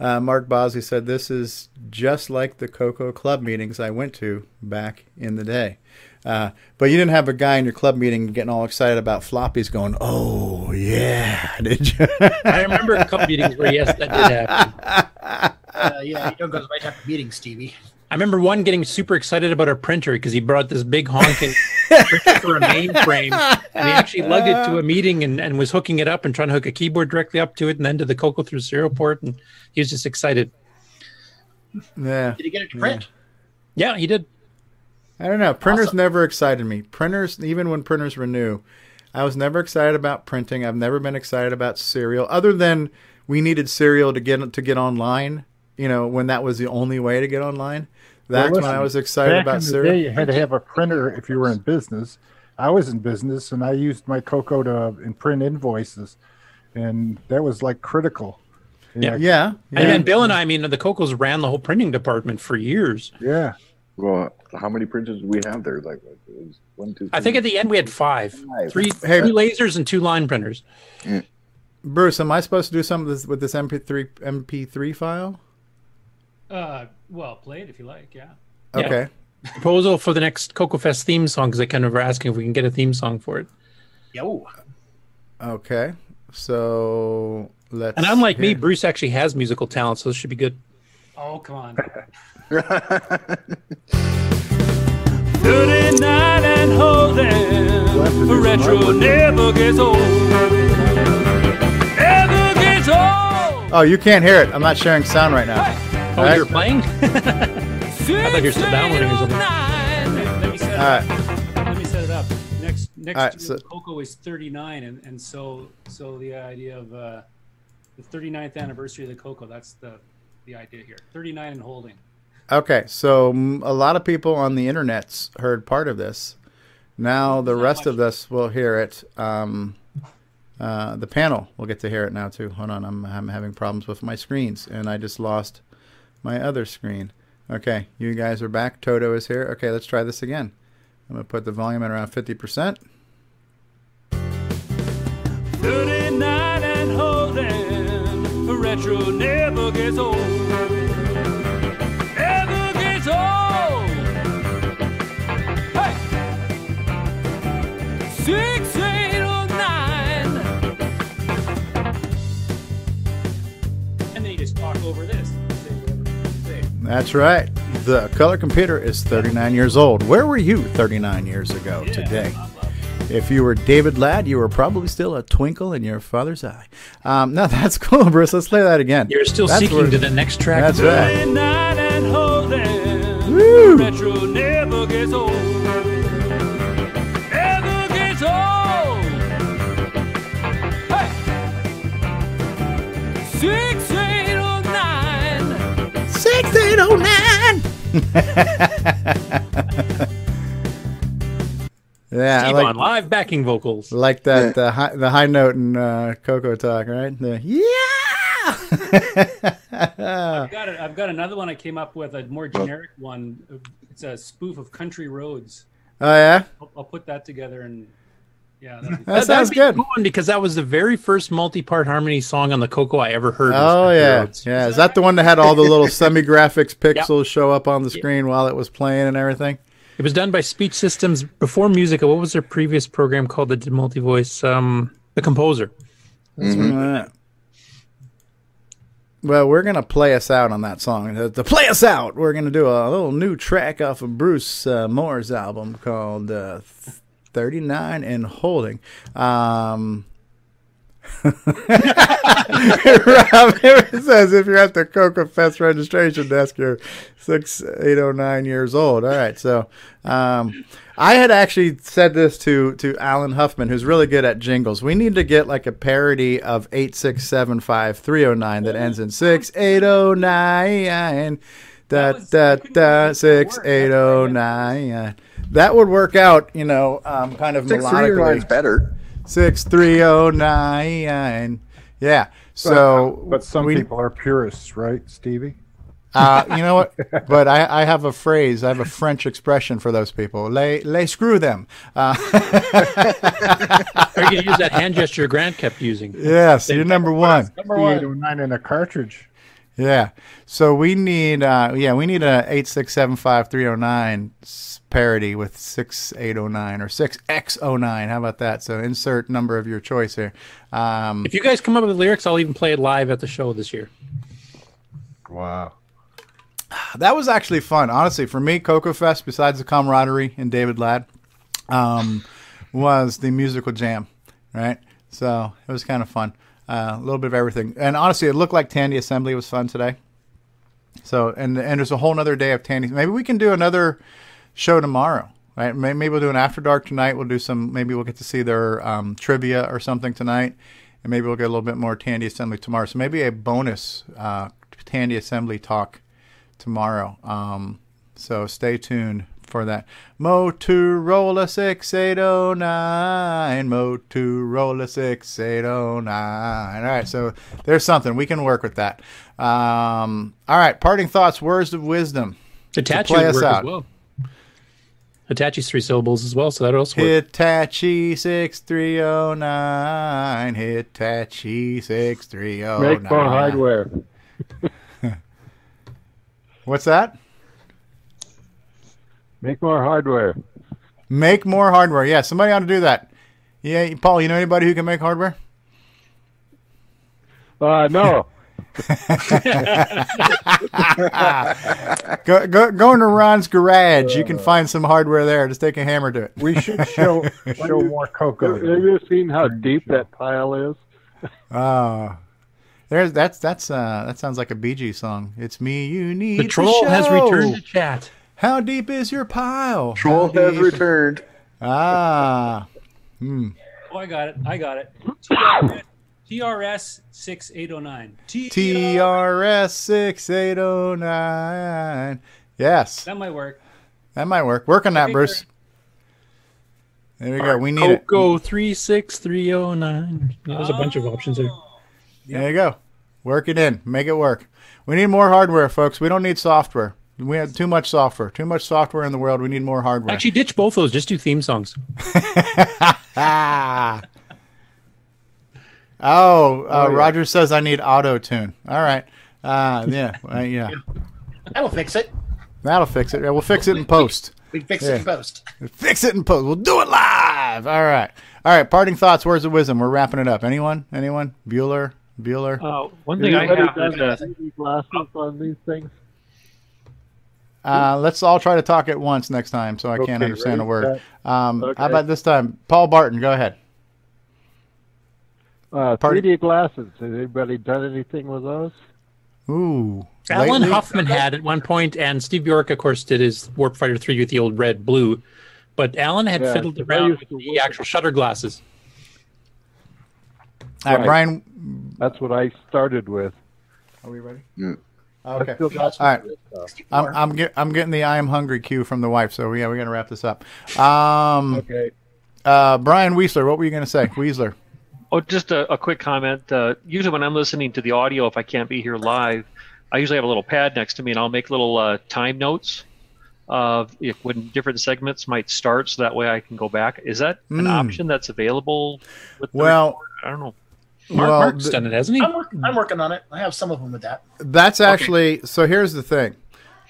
uh, Mark Bosley said this is just like the Coco Club meetings I went to back in the day. Uh, but you didn't have a guy in your club meeting getting all excited about floppies, going, "Oh yeah," did you? I remember a couple meetings where yes, that did happen. Uh, yeah, you don't go to the right type of meeting, Stevie. I remember one getting super excited about a printer because he brought this big honking printer for a mainframe, and he actually lugged it to a meeting and, and was hooking it up and trying to hook a keyboard directly up to it and then to the Coco through serial port, and he was just excited. Yeah. Did he get it to print? Yeah, he did. I don't know. Printers never excited me. Printers, even when printers were new, I was never excited about printing. I've never been excited about serial, other than we needed serial to get to get online. You know, when that was the only way to get online. That's Well, when I was excited back about in the serial. Day, you had to have a printer if you were in business. I was in business, and I used my Coco to and print invoices, and that was like critical. Yeah. Yeah. And then Bill and I, I mean, the Cocos ran the whole printing department for years. Yeah. Well, how many printers do we have there? Like, it was one, two, I think at the end we had five, three, Hey. three lasers and two line printers. Bruce, am I supposed to do something with this, with this MP3 MP3 file? Uh, well, play it if you like. Yeah. Yeah. Okay. Proposal for the next Coco Fest theme song because I kind of were asking if we can get a theme song for it. Yo. Okay. So let's. And unlike me, Bruce actually has musical talent, so this should be good. Oh, come on. 39 and holding. Retro never gets old. Never gets old. Oh, you can't hear it. I'm not sharing sound right now. Oh, All right? you're playing? I thought you were still downloading or something. Let me set it All up. Let me set it up. Next next All right, year, so- Coco is 39, and, and so so the idea of uh, the 39th anniversary of the Coco. That's the the idea here. 39 and holding. Okay, so a lot of people on the internet's heard part of this. Now the rest of us will hear it. Um, uh, the panel will get to hear it now too. Hold on, I'm I'm having problems with my screens, and I just lost my other screen. Okay, you guys are back. Toto is here. Okay, let's try this again. I'm gonna put the volume at around fifty percent. 39 and holding. Retro never gets old. Six, That's right. The color computer is 39 years old. Where were you 39 years ago today? If you were David Ladd, you were probably still a twinkle in your father's eye. Um, no, that's cool, Bruce. Let's play that again. You're still That's seeking where- to the next track. That's right. 39 and holding. Woo! Retro never gets old. Never gets old. Hey! Six, 809. Yeah, Steve I like, on live backing vocals. Like that yeah. the high the high note in uh, Coco Talk, right? The, yeah. I've got a, I've got another one I came up with a more generic one. It's a spoof of Country Roads. Oh yeah. I'll, I'll put that together and yeah. that'd be- That sounds that'd be good. cool one because that was the very first multi-part harmony song on the Coco I ever heard. Oh yeah, Roads. yeah. Is that the one that had all the little semi-graphics pixels show up on the screen while it was playing and everything? It was done by Speech Systems before Musica. What was their previous program called that did multi-voice? Um, the Composer. Yeah. Well, we're gonna play us out on that song. To to play us out, we're gonna do a little new track off of Bruce uh, Moore's album called uh, "39 and Holding." Um, Rob it says if you're at the Coco Fest registration desk, you're six eight oh nine years old. All right, so um, I had actually said this to to Allen Huffman, who's really good at jingles. We need to get like a parody of eight six seven five three oh nine that ends in six eight oh nine. Da da da six eight oh nine. That would work out, you know, um, kind of Six three oh nine's melodically. better. Six three oh nine. Yeah. So, but some we- people are purists, right, Stevie? uh, you know what? But I, I have a phrase. I have a French expression for those people. Les, les screw them. Uh, Or you can use that hand gesture Grant kept using. yes, you're number one. Number one. 809 in a cartridge. Yeah. So we need, uh, yeah, we need a eight six seven five three zero nine parody with six eight zero nine or six x 09 How about that? So insert number of your choice here. Um, If you guys come up with lyrics, I'll even play it live at the show this year. Wow. that was actually fun. Honestly, for me, Coco Fest, besides the camaraderie and David Ladd, um, was the musical jam, right? So it was kind of fun. Uh, a little bit of everything. And honestly, it looked like Tandy Assembly was fun today. So, and and there's a whole other day of Tandy. Maybe we can do another show tomorrow, right? May- Maybe we'll do an after dark tonight. We'll do some, maybe we'll get to see their um, trivia or something tonight. And maybe we'll get a little bit more Tandy Assembly tomorrow. So maybe a bonus uh, Tandy Assembly talk tomorrow. Um, so stay tuned for that. Motorola 6809. Motorola 6809. All right, so there's something. We can work with that. Um, all right, parting thoughts, words of wisdom. to Hitachi play would us work out. as well. Hitachi's three syllables as well, so that also work. Hitachi 6309. Hitachi 6309. Make more hardware. What's that? Make more hardware. Make more hardware. Yeah, somebody ought to do that. Yeah, Paul, you know anybody who can make hardware? Uh, no. go, go, go into Ron's garage. You can find some hardware there. Just take a hammer to it. We should show show more Coco. Have you seen how deep that pile is? Oh, there's that's that's uh that sounds like a Bee Gees song. It's me you need. The to troll has returned to chat. How deep is your pile? Troll How has deep- returned. Ah, hmm. Oh, I got it. I got it. TRS, TRS 6809. TRS six eight oh nine. Yes, That might work. that might work. Work on that, Bruce. There we go. We need it. Coco three six three oh nine. There's a bunch of options there. There you go. Work it in. Make it work. We need more hardware, folks. We don't need software. We have too much software. Too much software in the world. We need more hardware. Actually, ditch both those. Just do theme songs. Oh, uh, Oh, yeah. Roger says I need auto tune. All right. Uh, yeah, uh, yeah. That'll fix it. That'll fix it. Yeah, we'll fix it in post. We can fix Yeah. it in post. Fix it in post. We'll do it live. All right. All right. Parting thoughts, words of wisdom. We're wrapping it up. Anyone? Anyone? Bueller? Bueller? Uh, one thing I Anybody have done is the that 3D glasses on these things? Uh, let's all try to talk at once next time so I can't Okay, understand a word. Um, Okay. How about this time? Paul Barton, go ahead. Uh, 3D glasses. Has anybody done anything with those? Ooh. Allen lately? Huffman had at one point, and Steve Bjork, of course, did his Warp Fighter 3 with the old red blue. But Allen had Yeah, fiddled 'cause I around with to the actual shutter glasses. All right, Right. Brian. That's what I started with. Are we ready? Yeah. Okay. All right. I'm I'm, get, I'm getting the I am hungry cue from the wife, so yeah, we're gonna wrap this up. Um, Okay. uh, Brian Weisler, what were you gonna say? Weisler. Oh, just a, a quick comment. Uh, usually, when I'm listening to the audio, if I can't be here live, I usually have a little pad next to me, and I'll make little uh, time notes of if when different segments might start, so that way I can go back. Is that an Mm. option that's available? With Well, recorder? I don't know. Mark, Well, Mark's the- done it, hasn't he? I'm, work, I'm working on it. I have some of them with that. That's actually so. Here's the thing.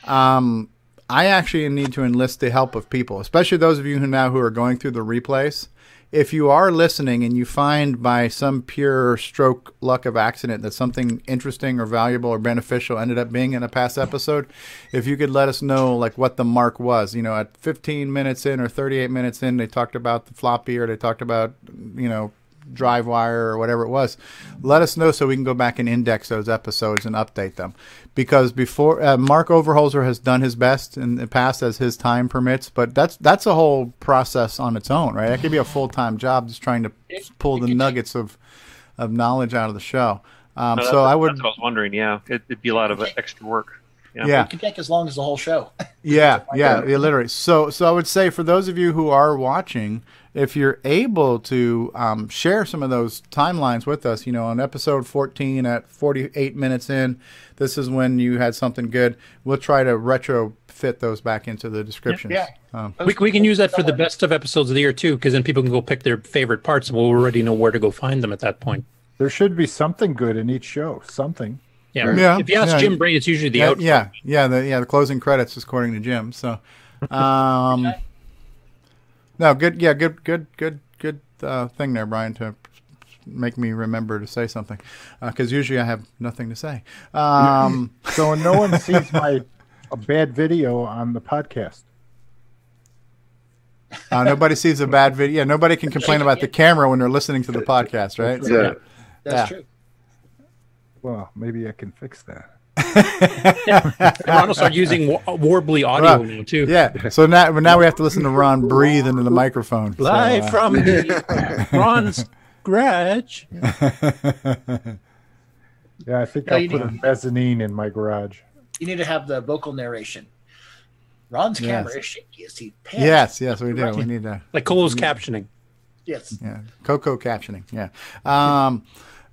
Um, I actually need to enlist the help of people, especially those of you who now who are going through the replays. If you are listening and you find by some pure stroke luck of accident that something interesting or valuable or beneficial ended up being in a past episode, if you could let us know like what the mark was, you know, at 15 minutes in or 38 minutes in, they talked about the floppy or they talked about, you know, DriveWire or whatever it was. Let us know so we can go back and index those episodes and update them. Because before uh, Mark Overholzer has done his best in the past as his time permits, but that's that's a whole process on its own, right? That could be a full time job just trying to pull the nuggets of of knowledge out of the show. Um, No, so that's- I would That's what I was wondering. Yeah, it, it'd be a lot of uh, extra work. Yeah. It could take as long as the whole show. Yeah, yeah, yeah, literally. So, so I would say for those of you who are watching, if you're able to um, share some of those timelines with us, you know, on episode 14 at 48 minutes in, this is when you had something good. We'll try to retrofit those back into the descriptions. Yeah. Um, We, we can use that for the best of episodes of the year too, because then people can go pick their favorite parts, and we'll already know where to go find them at that point. There should be something good in each show. Something. Yeah. Yeah. If you ask yeah. Jim Bray, it's usually the yeah, out. Yeah, yeah, the yeah the closing credits is according to Jim. So, um, no, good, yeah, good, good, good, good uh, thing there, Brian, to make me remember to say something, because usually I have nothing to say. Um, so no one sees my a bad video on the podcast. uh, nobody sees a bad video. Yeah, nobody can complain about the camera when they're listening to the podcast, right? Yeah. That's Yeah. true. Well, maybe I can fix that. Ron will start using wa- warbly audio Well, now too. Yeah. So now, now we have to listen to Ron breathe into the microphone. So, Live uh, from the Ron's garage. Yeah, I think Yeah, I'll you put a need- mezzanine in my garage. You need to have the vocal narration. Ron's Yes. camera is shaky as he pans. Yes, yes, we do. We need to like closed captioning. Yes. Yeah, Coco captioning. Yeah. Um,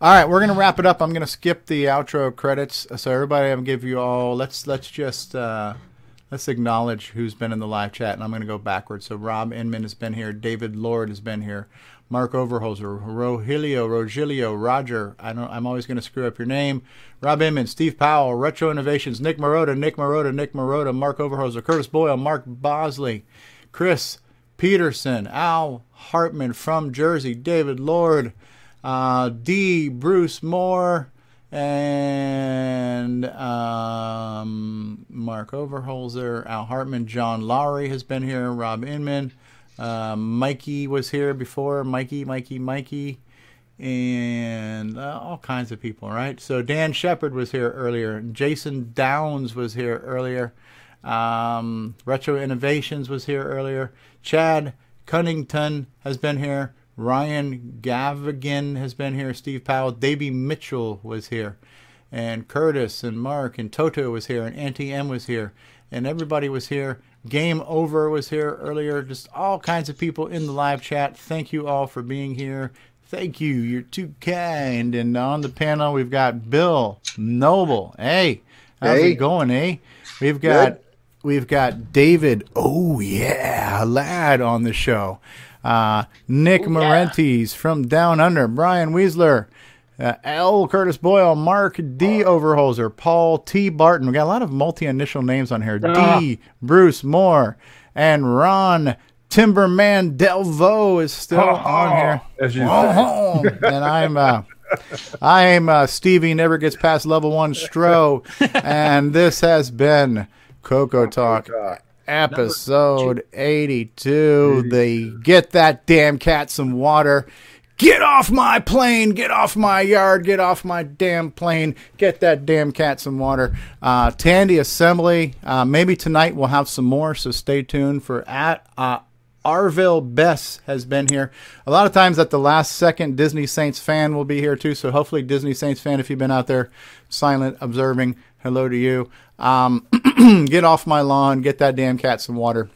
all right, we're gonna wrap it up. I'm gonna skip the outro credits. So everybody, I'm gonna give you all. Let's let's just uh, let's acknowledge who's been in the live chat, and I'm gonna go backwards. So Rob Inman has been here. David Lord has been here. Mark Overholzer, Rogelio, Rogelio, Roger. I don't. I'm always gonna screw up your name. Rob Inman, Steve Powell, Retro Innovations, Nick Marotta, Nick Marotta, Nick Marotta, Mark Overholzer, Curtis Boyle, Mark Bosley, Chris Peterson, Al Hartman from Jersey, David Lord, uh, D. Bruce Moore, and um, Mark Overholzer, Al Hartman, John Lowry has been here, Rob Inman, uh, Mikey was here before, Mikey, Mikey, Mikey, and uh, all kinds of people, right? So Dan Shepard was here earlier, Jason Downs was here earlier. Um, Retro Innovations was here earlier. Chad Cunnington has been here. Ryan Gavigan has been here. Steve Powell. Davey Mitchell was here. And Curtis and Mark and Toto was here. And Auntie M was here. And everybody was here. Game Over was here earlier. Just all kinds of people in the live chat. Thank you all for being here. Thank you. You're too kind. And on the panel, we've got Bill Nobel. Hey, how's Hey. it going, eh? We've got we've got David. Oh yeah, lad on the show. Uh, Nick Marentes from Down Under. Brian Weasler. Uh, L. Curtis Boyle, Mark D. Overholzer, Paul T. Barton. We got a lot of multi-initial names on here. D. Bruce Moore and Ron Timberman Delvaux is still on here. As you Oh, and I'm uh, I'm uh, Stevie never gets past level one Stro, and this has been Coco Talk episode 82. They get that damn cat some water. Get off my plane! Get off my yard! Get off my damn plane! Get that damn cat some water. Uh, Tandy Assembly. Uh, maybe tonight we'll have some more, so stay tuned for at uh, Arville Bess has been here. A lot of times at the last second, Disney Saints fan will be here too. So hopefully, Disney Saints fan, if you've been out there silent observing, hello to you. Um, get off my lawn. Get that damn cat some water.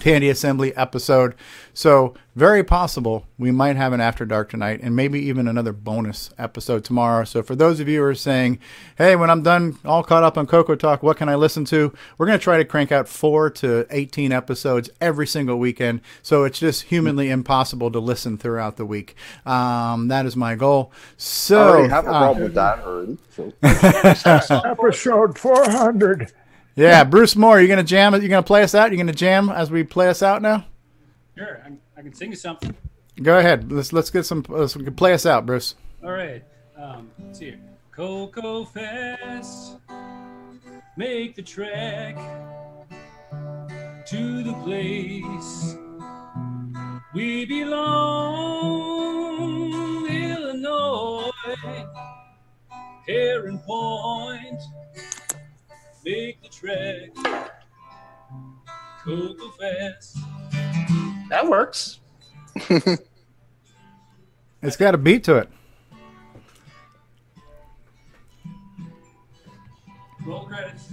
Tandy Assembly episode. So, very possible we might have an After Dark tonight and maybe even another bonus episode tomorrow. So, for those of you who are saying, hey, when I'm done all caught up on Coco Talk, what can I listen to? We're going to try to crank out four to 18 episodes every single weekend. So, it's just humanly impossible to listen throughout the week. Um, that is my goal. So, I have a uh, problem with that already. So. Episode 400. Yeah, Bruce Moore, you going to jam it? You to play us out? You going to jam as we play us out now? Sure, I, I can sing you something. Go ahead. Let's let's get some. Let's play us out, Bruce. All right. Um, let's see here. Coco Fest. Make the trek to the place we belong. Illinois, Heron Point, make the trek. Coco Fest. That works. It's got a beat to it. Roll credits.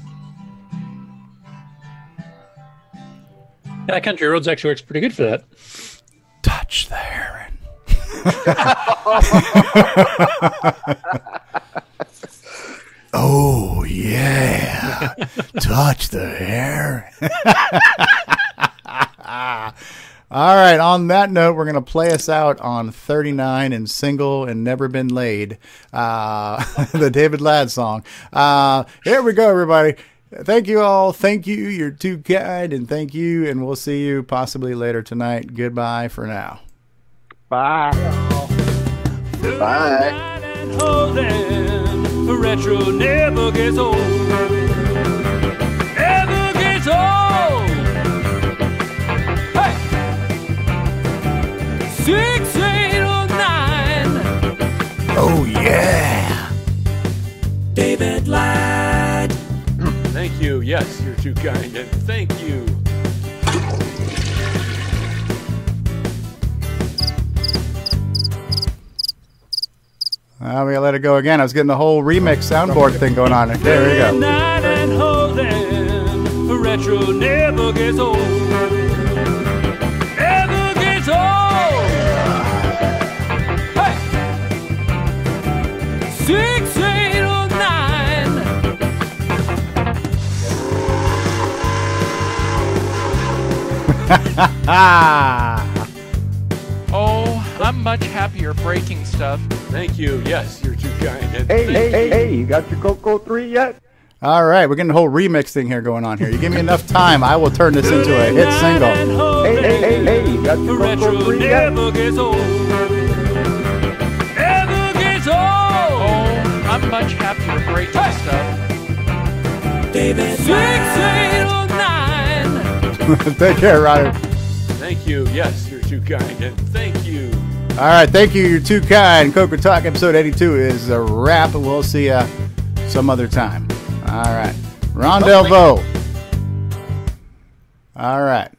Yeah, Country Roads actually works pretty good for that. Touch the heron. oh yeah, touch the hair. All right. On that note, we're going to play us out on 39 and single and never been laid. Uh, the David Ladd song. Uh, here we go, everybody. Thank you all. Thank you. You're too kind. And thank you. And we'll see you possibly later tonight. Goodbye for now. Bye. Bye. And holding retro never gets old. Never gets old. Hey! Six, eight, or nine. Oh, yeah. David Ladd. Thank you. Yes, you're too kind. And thank you. Uh, we gotta let it go again. I was getting the whole remix soundboard thing going on. There we go. And holding retro never gets old. Never gets old. Hey! Six, eight, or nine. Oh, I'm much happier breaking stuff. Thank you. Yes, you're too kind. Hey, thank hey, hey, you. hey, you got your Coco 3 yet? All right, we're getting the whole remix thing here going on here. You give me enough time, I will turn this into a hit single. Hey, hey, hey, hey, you got your Coco Retro 3 yet? never gets old. Never gets old. Oh, I'm much happier breaking stuff. David Six, eight, or nine. Take care, Ryder. Thank you. Yes, you're too kind. And thank you. All right, thank you. You're too kind. Coco Talk episode 82 is a wrap, and we'll see you some other time. All right. Ron Delvaux. All right.